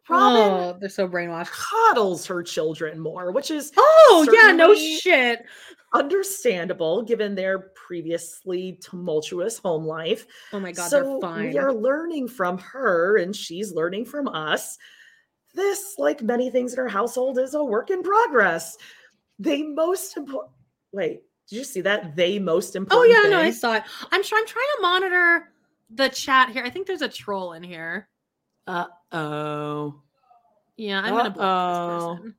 Robyn Oh, they're so brainwashed. coddles her children more, which is Oh, yeah, no shit. understandable given their previously tumultuous home life. Oh my God, so they're fine. we are learning from her and she's learning from us. This, like many things in our household, is a work in progress. They most important. Wait, did you see that? They most important. Oh yeah, no, I saw it. I'm sure I'm trying to monitor the chat here. I think there's a troll in here. Uh oh. Yeah, I'm gonna block Uh-oh. this person.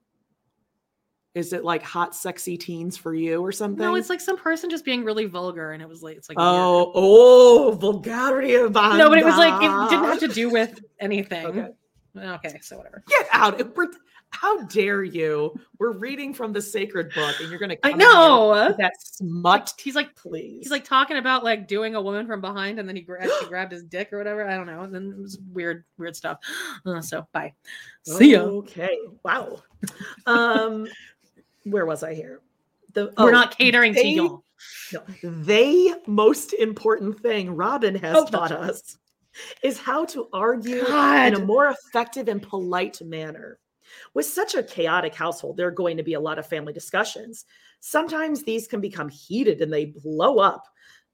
Is it like hot, sexy teens for you or something? No, it's like some person just being really vulgar, and it was like it's like Oh, oh, vulgarity of weird. no, but it was like it didn't have to do with anything. Okay. Okay, so whatever. Get out! It- how dare you? We're reading from the sacred book, and you're going to. I know. that smut. He's like please. he's like talking about like doing a woman from behind, and then he gra- actually grabbed his dick or whatever. I don't know. And then it was weird, weird stuff. Uh, so bye. See ya. Okay. Wow. Um, where was I here? The We're oh, not catering to y'all. No, they most important thing Robyn has Oh, taught us is how to argue in a more effective and polite manner. With such a chaotic household, there are going to be a lot of family discussions. Sometimes these can become heated and they blow up.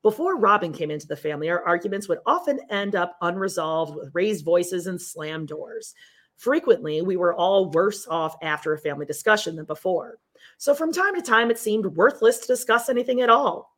Before Robyn came into the family, our arguments would often end up unresolved with raised voices and slammed doors. Frequently, we were all worse off after a family discussion than before. So, from time to time, it seemed worthless to discuss anything at all.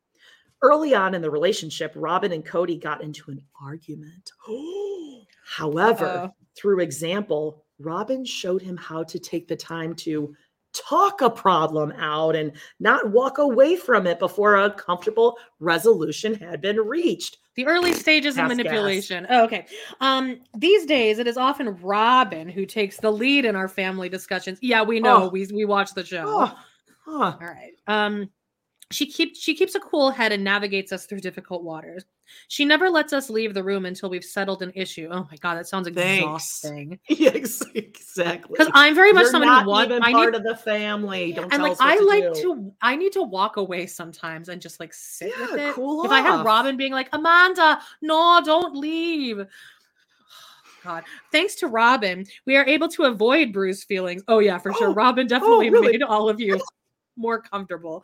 Early on in the relationship, Robyn and Kody got into an argument. However, Uh-oh. through example, Robyn showed him how to take the time to talk a problem out and not walk away from it before a comfortable resolution had been reached. The early stages of gas. manipulation. Oh, okay. Um, these days it is often Robyn who takes the lead in our family discussions. Yeah, we know. Oh. We we watch the show. Oh, huh. All right. Um, She keeps she keeps a cool head and navigates us through difficult waters. She never lets us leave the room until we've settled an issue. Oh my god, that sounds Thanks. exhausting. yes, exactly. Because I'm very much You're someone not who wants. even I part need, of the family. Don't and tell like I to like do. to. I need to walk away sometimes and just like sit with it. cool if I had. Robyn being like, Amanda, no, don't leave. God. Thanks to Robyn, we are able to avoid bruised feelings. Oh, yeah, for sure. Oh, Robyn oh, definitely really? made all of you more comfortable.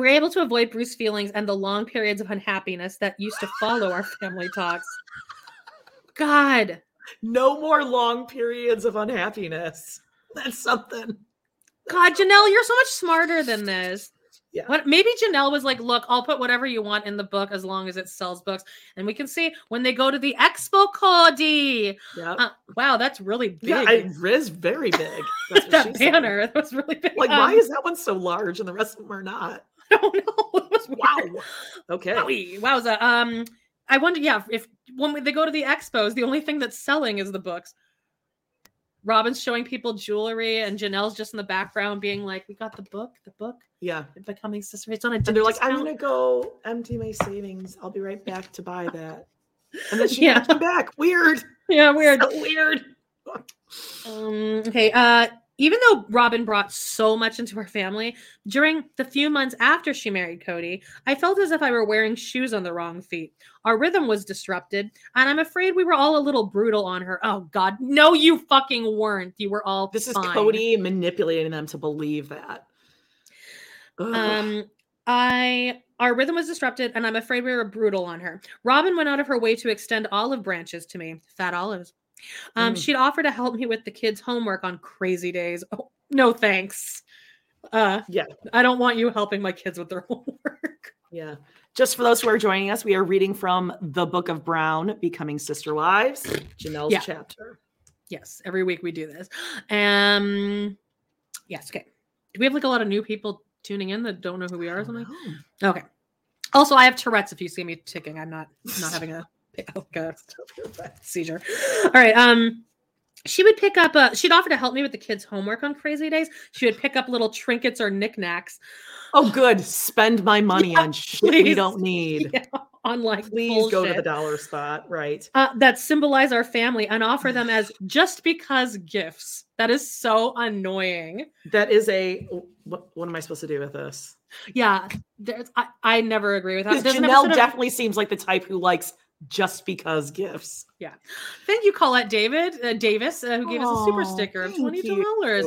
We're able to avoid Bruce's feelings and the long periods of unhappiness that used to follow our family talks. God. no more long periods of unhappiness. That's something. God, Janelle, you're so much smarter than this. Yeah. What maybe Janelle was like, look, I'll put whatever you want in the book as long as it sells books. And we can see when they go to the expo Kody. Yeah. Uh, wow, that's really big. Yeah, it is very big. That's that said. banner. That was really big. Like, why Um, is that one so large and the rest of them are not? I don't know. It was weird. Wow. Okay. Wowie, Wowza. Um, I wonder, yeah, if when they go to the expos, the only thing that's selling is the books. Robyn's showing people jewelry, and Janelle's just in the background being like, "We got the book, the book, Yeah. becoming sister. It's on a And they're like, I'm gonna go empty my savings. I'll be right back to buy that. And then she Yeah. yeah. come back. Weird. yeah, weird. So weird. Um, okay. Uh, even though Robyn brought so much into her family, during the few months after she married Kody, I felt as if I were wearing shoes on the wrong feet. Our rhythm was disrupted, and I'm afraid we were all a little brutal on her. Oh God, no, you fucking weren't. You were all This is. Kody manipulating them to believe that. Ugh. Um, I our rhythm was disrupted, and I'm afraid we were brutal on her. Robyn went out of her way to extend olive branches to me, fat olives. Um, Mm. she'd offer to help me with the kids' homework on crazy days. Oh, no thanks. Uh, yeah. I don't want you helping my kids with their homework. Yeah. Just for those who are joining us, we are reading from the Book of Brown, Becoming Sister Wives, Janelle's Yeah. chapter. Yes, every week we do this. Um, yes. Okay. Do we have like a lot of new people tuning in that don't know who we are or something? Okay. Also, I have Tourette's. If you see me ticking, I'm not not having a, like a seizure. All right. Um, she would pick up. Uh, she'd offer to help me with the kids' homework on crazy days. She would pick up little trinkets or knickknacks. Oh, good. Spend my money Yeah, on shit we don't need. Yeah, on like Please go to the dollar spot. Right. uh, that symbolize our family and offer them as just because gifts. That is so annoying. That is a what, what am I supposed to do with this? Yeah, there's, I, I never agree with that. Janelle episode of- definitely seems like the type who likes just because gifts. Yeah. Thank you, Colette David uh, Davis, uh, who gave us a super sticker of twenty two dollars.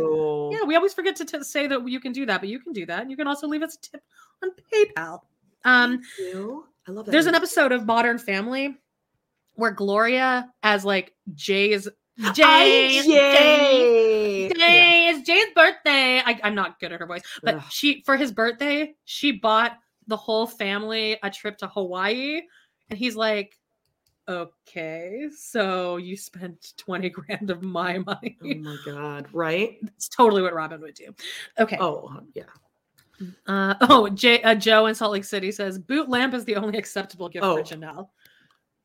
Yeah, we always forget to t- say that you can do that, but you can do that. You can also leave us a tip on PayPal. Um. I love that. there's an episode of Modern Family where Gloria, as like Jay's Ay, Jay, Jay, Jay. Yeah. Jay, it's Jay's birthday. I, I'm not good at her voice, but Ugh. she for his birthday she bought the whole family a trip to Hawaii, and he's like, "Okay, so you spent twenty grand of my money." Oh my god! Right? It's totally what Robyn would do. Okay. Oh yeah. Uh, oh, Jay, uh, Joe in Salt Lake City says boot lamp is the only acceptable gift Oh. for Janelle.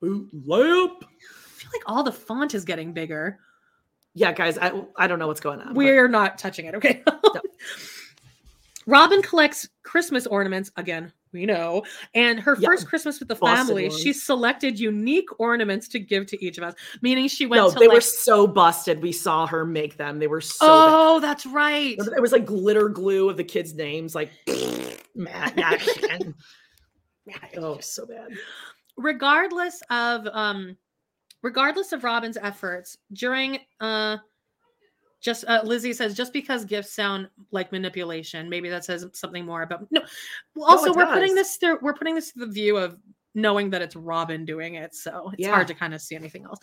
Boot lamp. I feel like all the font is getting bigger. Yeah, guys. I I don't know what's going on. We're not touching it. Okay. Robyn collects Christmas ornaments again. We know, and her Yeah, first Christmas with the busted family, she selected unique ornaments to give to each of us. Meaning, she went no, they like, were so busted. We saw her make them. They were so. oh, that's right. It was like glitter glue of the kids' names, like Matt. and- oh, so bad. regardless of um regardless of robyn's efforts during uh just uh, lizzie says just because gifts sound like manipulation maybe that says something more about no well, also it we're putting this through we're putting this to the view of knowing that it's robyn doing it so it's Yeah. hard to kind of see anything else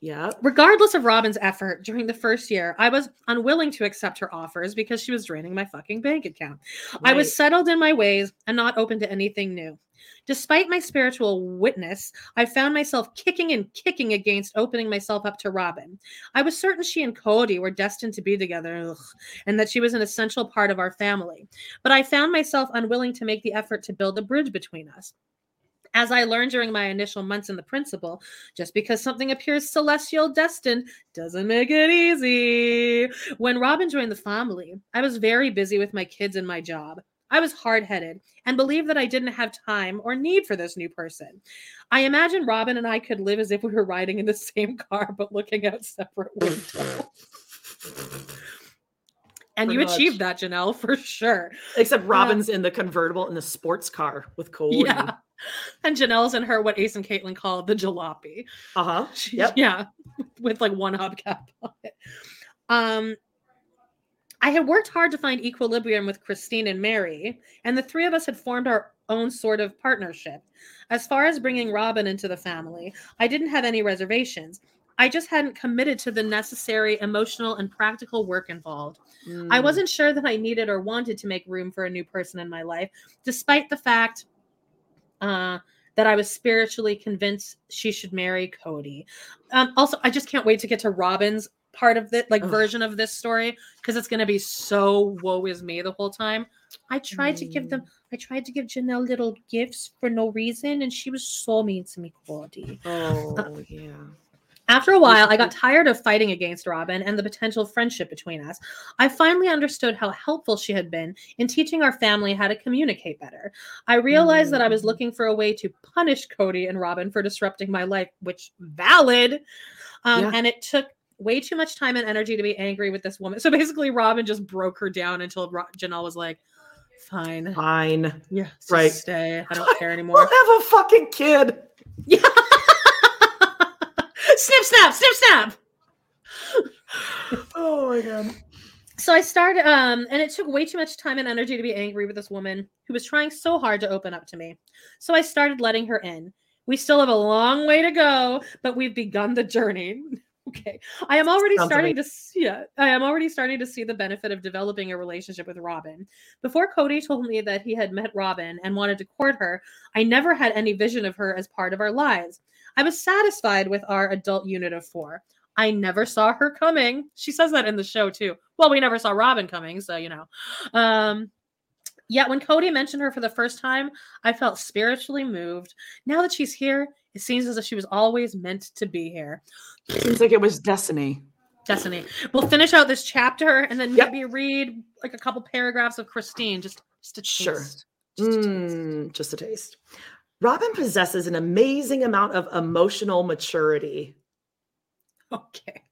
Yeah. regardless of Robyn's effort during the first year, I was unwilling to accept her offers because she was draining my fucking bank account. I was settled in my ways and not open to anything new. Despite my spiritual witness, I found myself kicking and kicking against opening myself up to Robyn. I was certain she and Kody were destined to be together ugh, and that she was an essential part of our family. But I found myself unwilling to make the effort to build a bridge between us. As I learned during my initial months in the principal, just because something appears celestial destined doesn't make it easy. When Robyn joined the family, I was very busy with my kids and my job. I was hard headed and believed that I didn't have time or need for this new person. I imagine Robyn and I could live as if we were riding in the same car but looking out separate windows. And you much. achieved that, Janelle, for sure. Except Robyn's in the convertible in the sports car with Cole. Yeah. And Janelle's in her what Ace and Caitlin call the jalopy. Uh huh. Yep. Yeah, with like one hubcap on it. Um, I had worked hard to find equilibrium with Christine and Mary, and the three of us had formed our own sort of partnership. As far as bringing Robyn into the family, I didn't have any reservations. I just hadn't committed to the necessary emotional and practical work involved. I Mm. wasn't sure that I needed or wanted to make room for a new person in my life, despite the fact uh, that I was spiritually convinced she should marry Kody. Um, also, I just can't wait to get to Robyn's part of the like Ugh. version of this story because it's going to be so woe is me the whole time. I tried to give them, I tried to give Janelle little gifts for no reason, and she was so mean to me, Kody. Oh yeah. After a while, I got tired of fighting against Robyn and the potential friendship between us. I finally understood how helpful she had been in teaching our family how to communicate better. I realized that I was looking for a way to punish Kody and Robyn for disrupting my life, which valid. Um, Yeah. And it took way too much time and energy to be angry with this woman. So basically, Robyn just broke her down until Ro- Janelle was like, "Fine, Fine. yeah, Right. stay. I don't care anymore. We'll anymore." have a fucking kid. Yeah. Snip, snap, snip, snap. Oh my god. So I started, um, and it took way too much time and energy to be angry with this woman who was trying so hard to open up to me. So I started letting her in. We still have a long way to go, but we've begun the journey. Okay. I am already Sounds starting to see yeah, I am already starting to see the benefit of developing a relationship with Robyn. Before Kody told me that he had met Robyn and wanted to court her, I never had any vision of her as part of our lives. I was satisfied with our adult unit of four. I never saw her coming. She says that in the show too. Well, we never saw Robyn coming, so you know. Um Yet when Kody mentioned her for the first time, I felt spiritually moved. Now that she's here, it seems as if she was always meant to be here. Seems like it was destiny. Destiny. We'll finish out this chapter and then Yep. maybe read like a couple paragraphs of Christine just just a Sure. taste. Just a taste. Mm, just a taste. Robyn possesses an amazing amount of emotional maturity. Okay.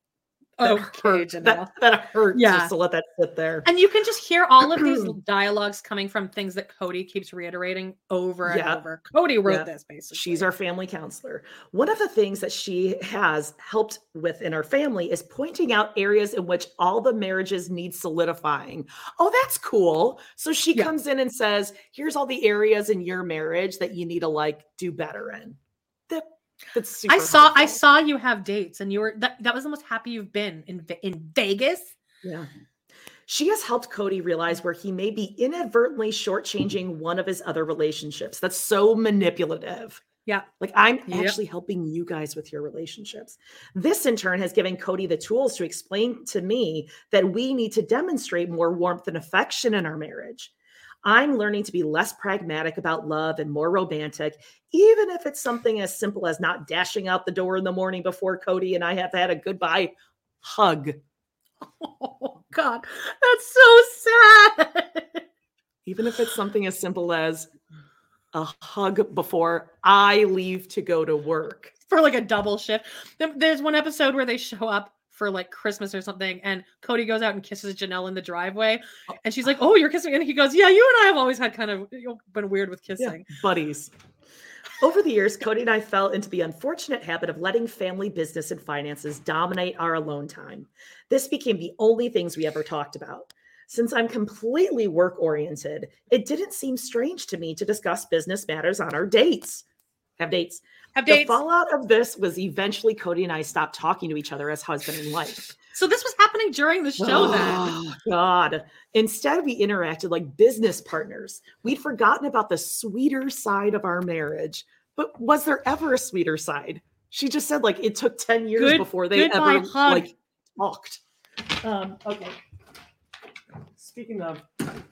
That oh, Okay, hurts. Janelle. That, that hurts Yeah. just to let that sit there. And you can just hear all of these dialogues coming from things that Kody keeps reiterating over and Yeah. over. Kody wrote Yeah. this basically. She's our family counselor. One of the things that she has helped with in our family is pointing out areas in which all the marriages need solidifying. Oh, that's cool. So she Yeah. comes in and says, "Here's all the areas in your marriage that you need to like do better in." That that's super I saw I saw you have dates and you were that, that was the most happy you've been in in Vegas. Yeah. She has helped Kody realize where he may be inadvertently shortchanging one of his other relationships. That's so manipulative. Yeah. Like I'm Yep. actually helping you guys with your relationships. This in turn has given Kody the tools to explain to me that we need to demonstrate more warmth and affection in our marriage. I'm learning to be less pragmatic about love and more romantic, even if it's something as simple as not dashing out the door in the morning before Kody and I have had a goodbye hug. Oh God, that's so sad. even if it's something as simple as a hug before I leave to go to work. For like a double shift. There's one episode where they show up for like Christmas or something, and Kody goes out and kisses Janelle in the driveway, oh, and she's like, oh. "Oh, you're kissing," and he goes, "Yeah, you and I have always had kind of been weird with kissing." buddies. Over the years, Kody and I fell into the unfortunate habit of letting family business and finances dominate our alone time. This became the only things we ever talked about. Since I'm completely work oriented, it didn't seem strange to me to discuss business matters on our dates. Have dates. Have The fallout of this was eventually Kody and I stopped talking to each other as husband and wife. So this was happening during the show then. Oh, God. Instead, we interacted like business partners. We'd forgotten about the sweeter side of our marriage. But was there ever a sweeter side? She just said like it took 10 years Good- before they ever hug. like talked. Um, okay. Speaking of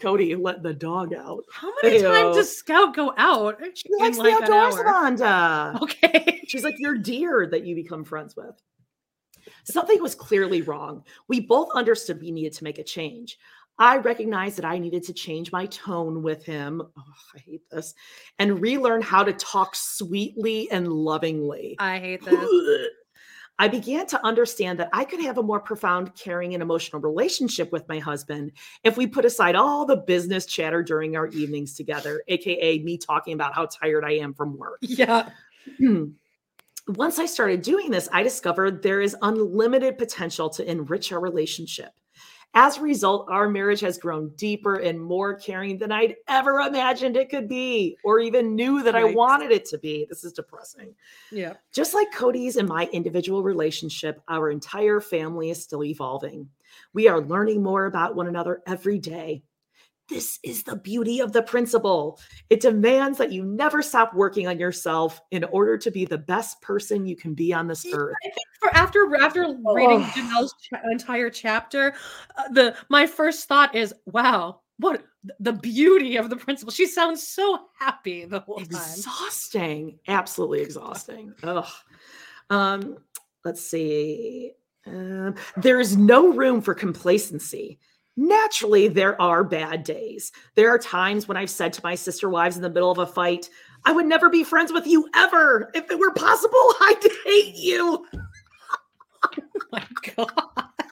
Cody, let the dog out. How many times does Scout go out? She in, likes like, the outdoors, hour? Amanda. Okay. She's like your deer that you become friends with. Something was clearly wrong. We both understood we needed to make a change. I recognized that I needed to change my tone with him. Oh, I hate this. And relearn how to talk sweetly and lovingly. I hate this. I began to understand that I could have a more profound, caring, and emotional relationship with my husband if we put aside all the business chatter during our evenings together, AKA me talking about how tired I am from work. Yeah. Once I started doing this, I discovered there is unlimited potential to enrich our relationship. As a result, our marriage has grown deeper and more caring than I'd ever imagined it could be, or even knew that I wanted it to be. This is depressing. Yeah. Just like Kody's and my individual relationship, our entire family is still evolving. We are learning more about one another every day. This is the beauty of the principle. It demands that you never stop working on yourself in order to be the best person you can be on this earth. I think for after after reading Oh. Janelle's cha- entire chapter, uh, the my first thought is, wow, what the beauty of the principle. She sounds so happy the whole time. exhausting absolutely exhausting Ugh. um let's see um, there is no room for complacency naturally there are bad days there are times when i've said to my sister wives in the middle of a fight i would never be friends with you ever if it were possible i'd hate you oh my god but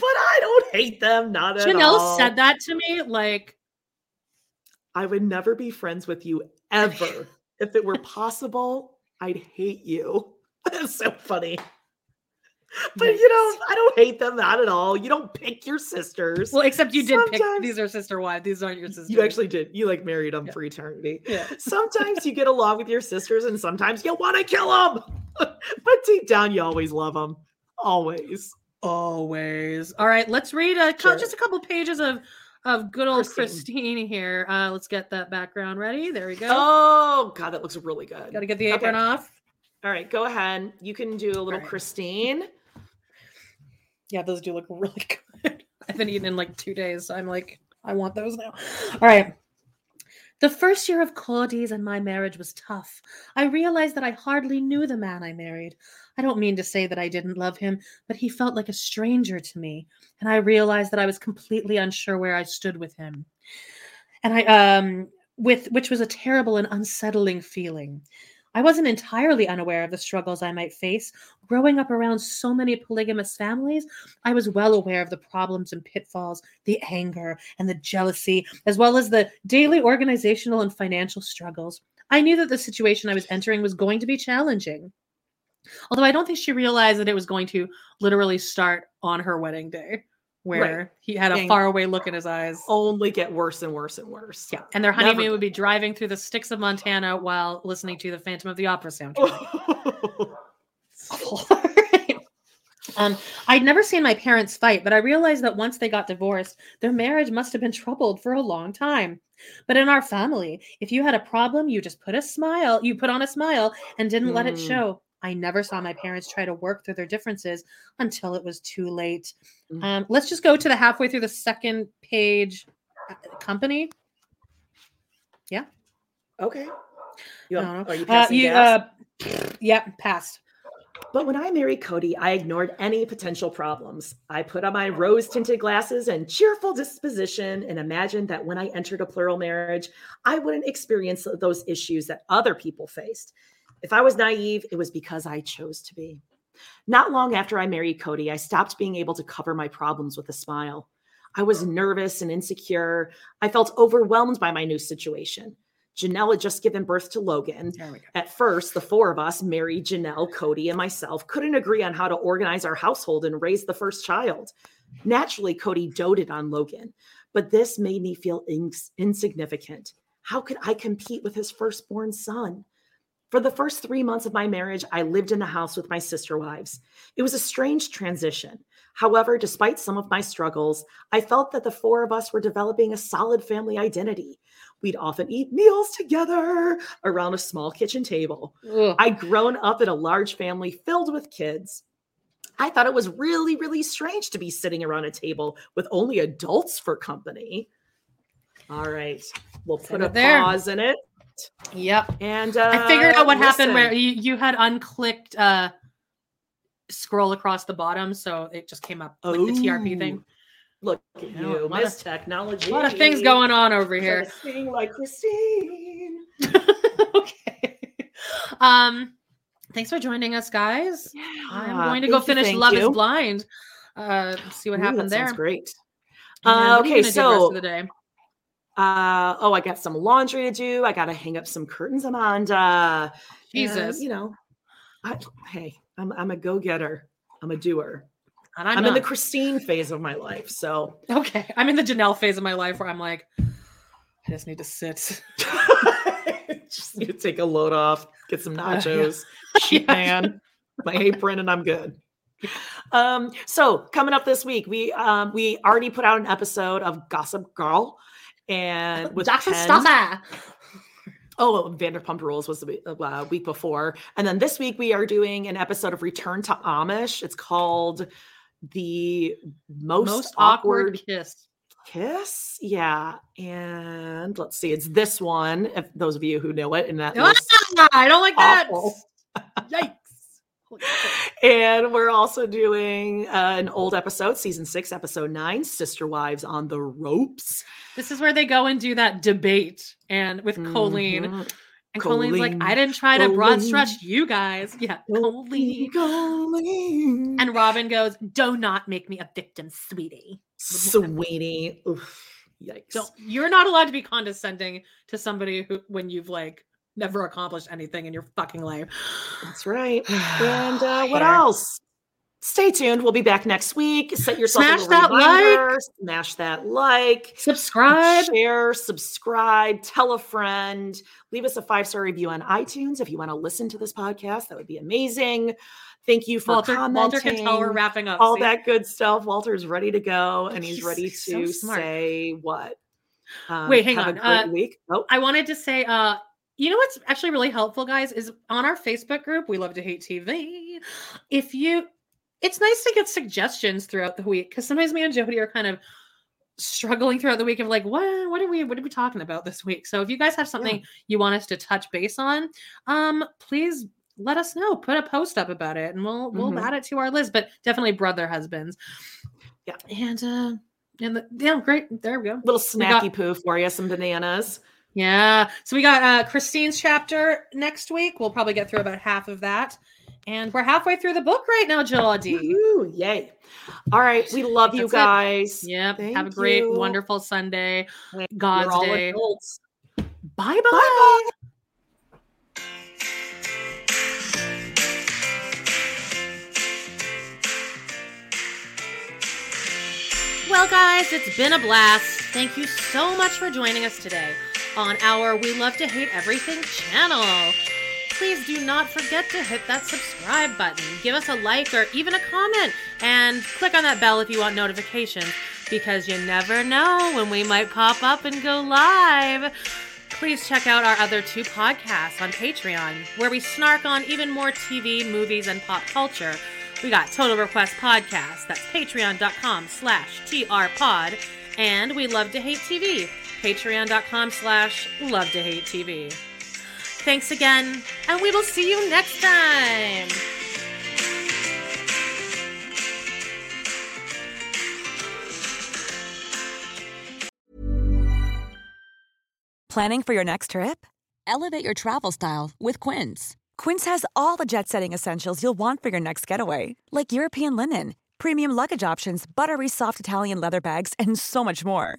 i don't hate them not at Janelle all said that to me like I would never be friends with you ever. if it were possible, I'd hate you. That's so funny. But you know, I don't hate them not at all. You don't pick your sisters. well, except you did pick these are sister wives. These aren't your sisters. You actually did. You like married them for eternity. Yeah. Sometimes you get along with your sisters, and sometimes you want to kill them. but deep down, you always love them. Always. Always. All right, let's read a Sure. just a couple pages of of good old Christine. Christine, here. Uh, let's get that background ready. There we go. Oh God, that looks really good. Got to get the apron Okay. off. All right, go ahead. You can do a little right. Christine. Yeah, those do look really good. I've been eating in like two days, so I'm like, I want those now. All right. The first year of Kody's and my marriage was tough. I realized that I hardly knew the man I married. I don't mean to say that I didn't love him, but he felt like a stranger to me, and I realized that I was completely unsure where I stood with him. And I um with which was a terrible and unsettling feeling. I wasn't entirely unaware of the struggles I might face. Growing up around so many polygamous families, I was well aware of the problems and pitfalls, the anger and the jealousy, as well as the daily organizational and financial struggles. I knew that the situation I was entering was going to be challenging. Although I don't think she realized that it was going to literally start on her wedding day, where he had a And- faraway look in his eyes. Only get worse and worse and worse. Yeah, and their honeymoon good. would be driving through the sticks of Montana while listening to the Phantom of the Opera soundtrack. Um, I'd never seen my parents fight, but I realized that once they got divorced, their marriage must have been troubled for a long time. But in our family, if you had a problem, you just put a smile, you put on a smile and didn't let it Mm. show. I never saw my parents try to work through their differences until it was too late. Mm. Um, let's just go to the halfway through the second page. uh, Company. Yeah. Okay. You, no. are you Uh, you, gas? uh, yeah, passed. But when I married Kody, I ignored any potential problems. I put on my rose tinted glasses and cheerful disposition and imagined that when I entered a plural marriage, I wouldn't experience those issues that other people faced. If I was naive, it was because I chose to be. Not long after I married Kody, I stopped being able to cover my problems with a smile. I was nervous and insecure. I felt overwhelmed by my new situation. Janelle had just given birth to Logan. There we go. At first, the four of us, Meri, Janelle, Kody, and myself, couldn't agree on how to organize our household and raise the first child. Naturally, Kody doted on Logan, but this made me feel ins- insignificant. How could I compete with his firstborn son? For the first three months of my marriage, I lived in the house with my sister wives. It was a strange transition. However, despite some of my struggles, I felt that the four of us were developing a solid family identity. We'd often eat meals together around a small kitchen table. Ugh. I'd grown up in a large family filled with kids. I thought it was really, really strange to be sitting around a table with only adults for company. All right, we'll put a there. pause in it. Yep. And uh, I figured out what happened where you, you had unclicked uh scroll across the bottom, so it just came up like the TRP thing. Look at You know, you, Miss of- Technology. A lot of things going on over here. to Sing like Christine. okay. Um, thanks for joining us, guys. I'm going to thank go finish thank Love is. Blind. Uh, see what Ooh, happened that there. sounds great. Uh, what are you okay, gonna the rest so of the day. Uh oh, I got some laundry to do. I gotta hang up some curtains, Amanda. And, Jesus. you know, I, hey, I'm I'm a go-getter. I'm a doer. And I'm, I'm, in the. Christine phase of my life. So Okay, I'm in the Janelle phase of my life where I'm like, I just need to sit. just need to take a load off, get some Uh, nachos, sheet Yeah. pan, my apron, and I'm good. Um, so coming up this week, we um we already put out an episode of Gossip Girl, and with Jackson. Stopper. Oh, Vanderpump Rules was the week, uh, week before, and then this week we are doing an episode of Return to Amish. It's called the most, Most awkward, awkward kiss. kiss. Yeah, and let's see, it's this one. If those of you who know it, and that Ah, I don't like that. awful. Yikes. And we're also doing uh, an old episode, season six, episode nine, Sister Wives on the Ropes. This is where they go and do that debate and with Colleen. Mhm. And Colleen's like, I didn't try to broad Colleen. stretch you guys. Yeah, Colleen. Colleen. And Robyn goes, Do not make me a victim, sweetie. Sweetie. Oof, yikes. Don't you're not allowed to be condescending to somebody who when you've like never accomplished anything in your fucking life. That's right. And uh, what Hater. else? Stay tuned. We'll be back next week. Set yourself Smash that like. Smash that like. Subscribe. Share, subscribe, tell a friend, leave us a five star review on iTunes if you want to listen to this podcast. That would be amazing. Thank you for Walter, commenting. Walter can tell we're wrapping up. all see? that good stuff. Walter's ready to go, and he's, He's ready to smart. say what. Um, Wait, hang have on. A great Uh, week. Oh, I wanted to say, uh, you know what's actually really helpful, guys, is on our Facebook group, We Love to Hate TV. If you, it's nice to get suggestions throughout the week because sometimes me and Jody are kind of struggling throughout the week of like, what, what are we, what are we talking about this week? So if you guys have something you want us to touch base on, um, please let us know. Put a post up about it, and we'll we'll Mhm. add it to our list. But definitely brother husbands. Yeah. and uh, and the, yeah, great. There we go. little We got- snacky poo for you, some bananas. Yeah. So we got uh Christine's chapter next week. We'll probably get through about half of that. And we're halfway through the book right now, Jody. Woohoo, yay. All right. We love you That's it. guys. Yep. Have a great, you. wonderful Sunday. God's day. adults. Bye bye. Well, guys, it's been a blast. Thank you so much for joining us today on our We Love to Hate Everything channel. Please do not forget to hit that subscribe button, give us a like or even a comment, and click on that bell if you want notifications because you never know when we might pop up and go live. Please check out our other two podcasts on Patreon, where we snark on even more TV, movies, and pop culture. We got Total Request Podcast, that's patreon.com slash trpod, and We Love to Hate TV, patreon.com slash love to hate TV. Thanks again, and we will see you next time. Planning for your next trip? Elevate your travel style with Quince. Quince has all the jet setting essentials you'll want for your next getaway, like European linen, premium luggage options, buttery soft Italian leather bags, and so much more.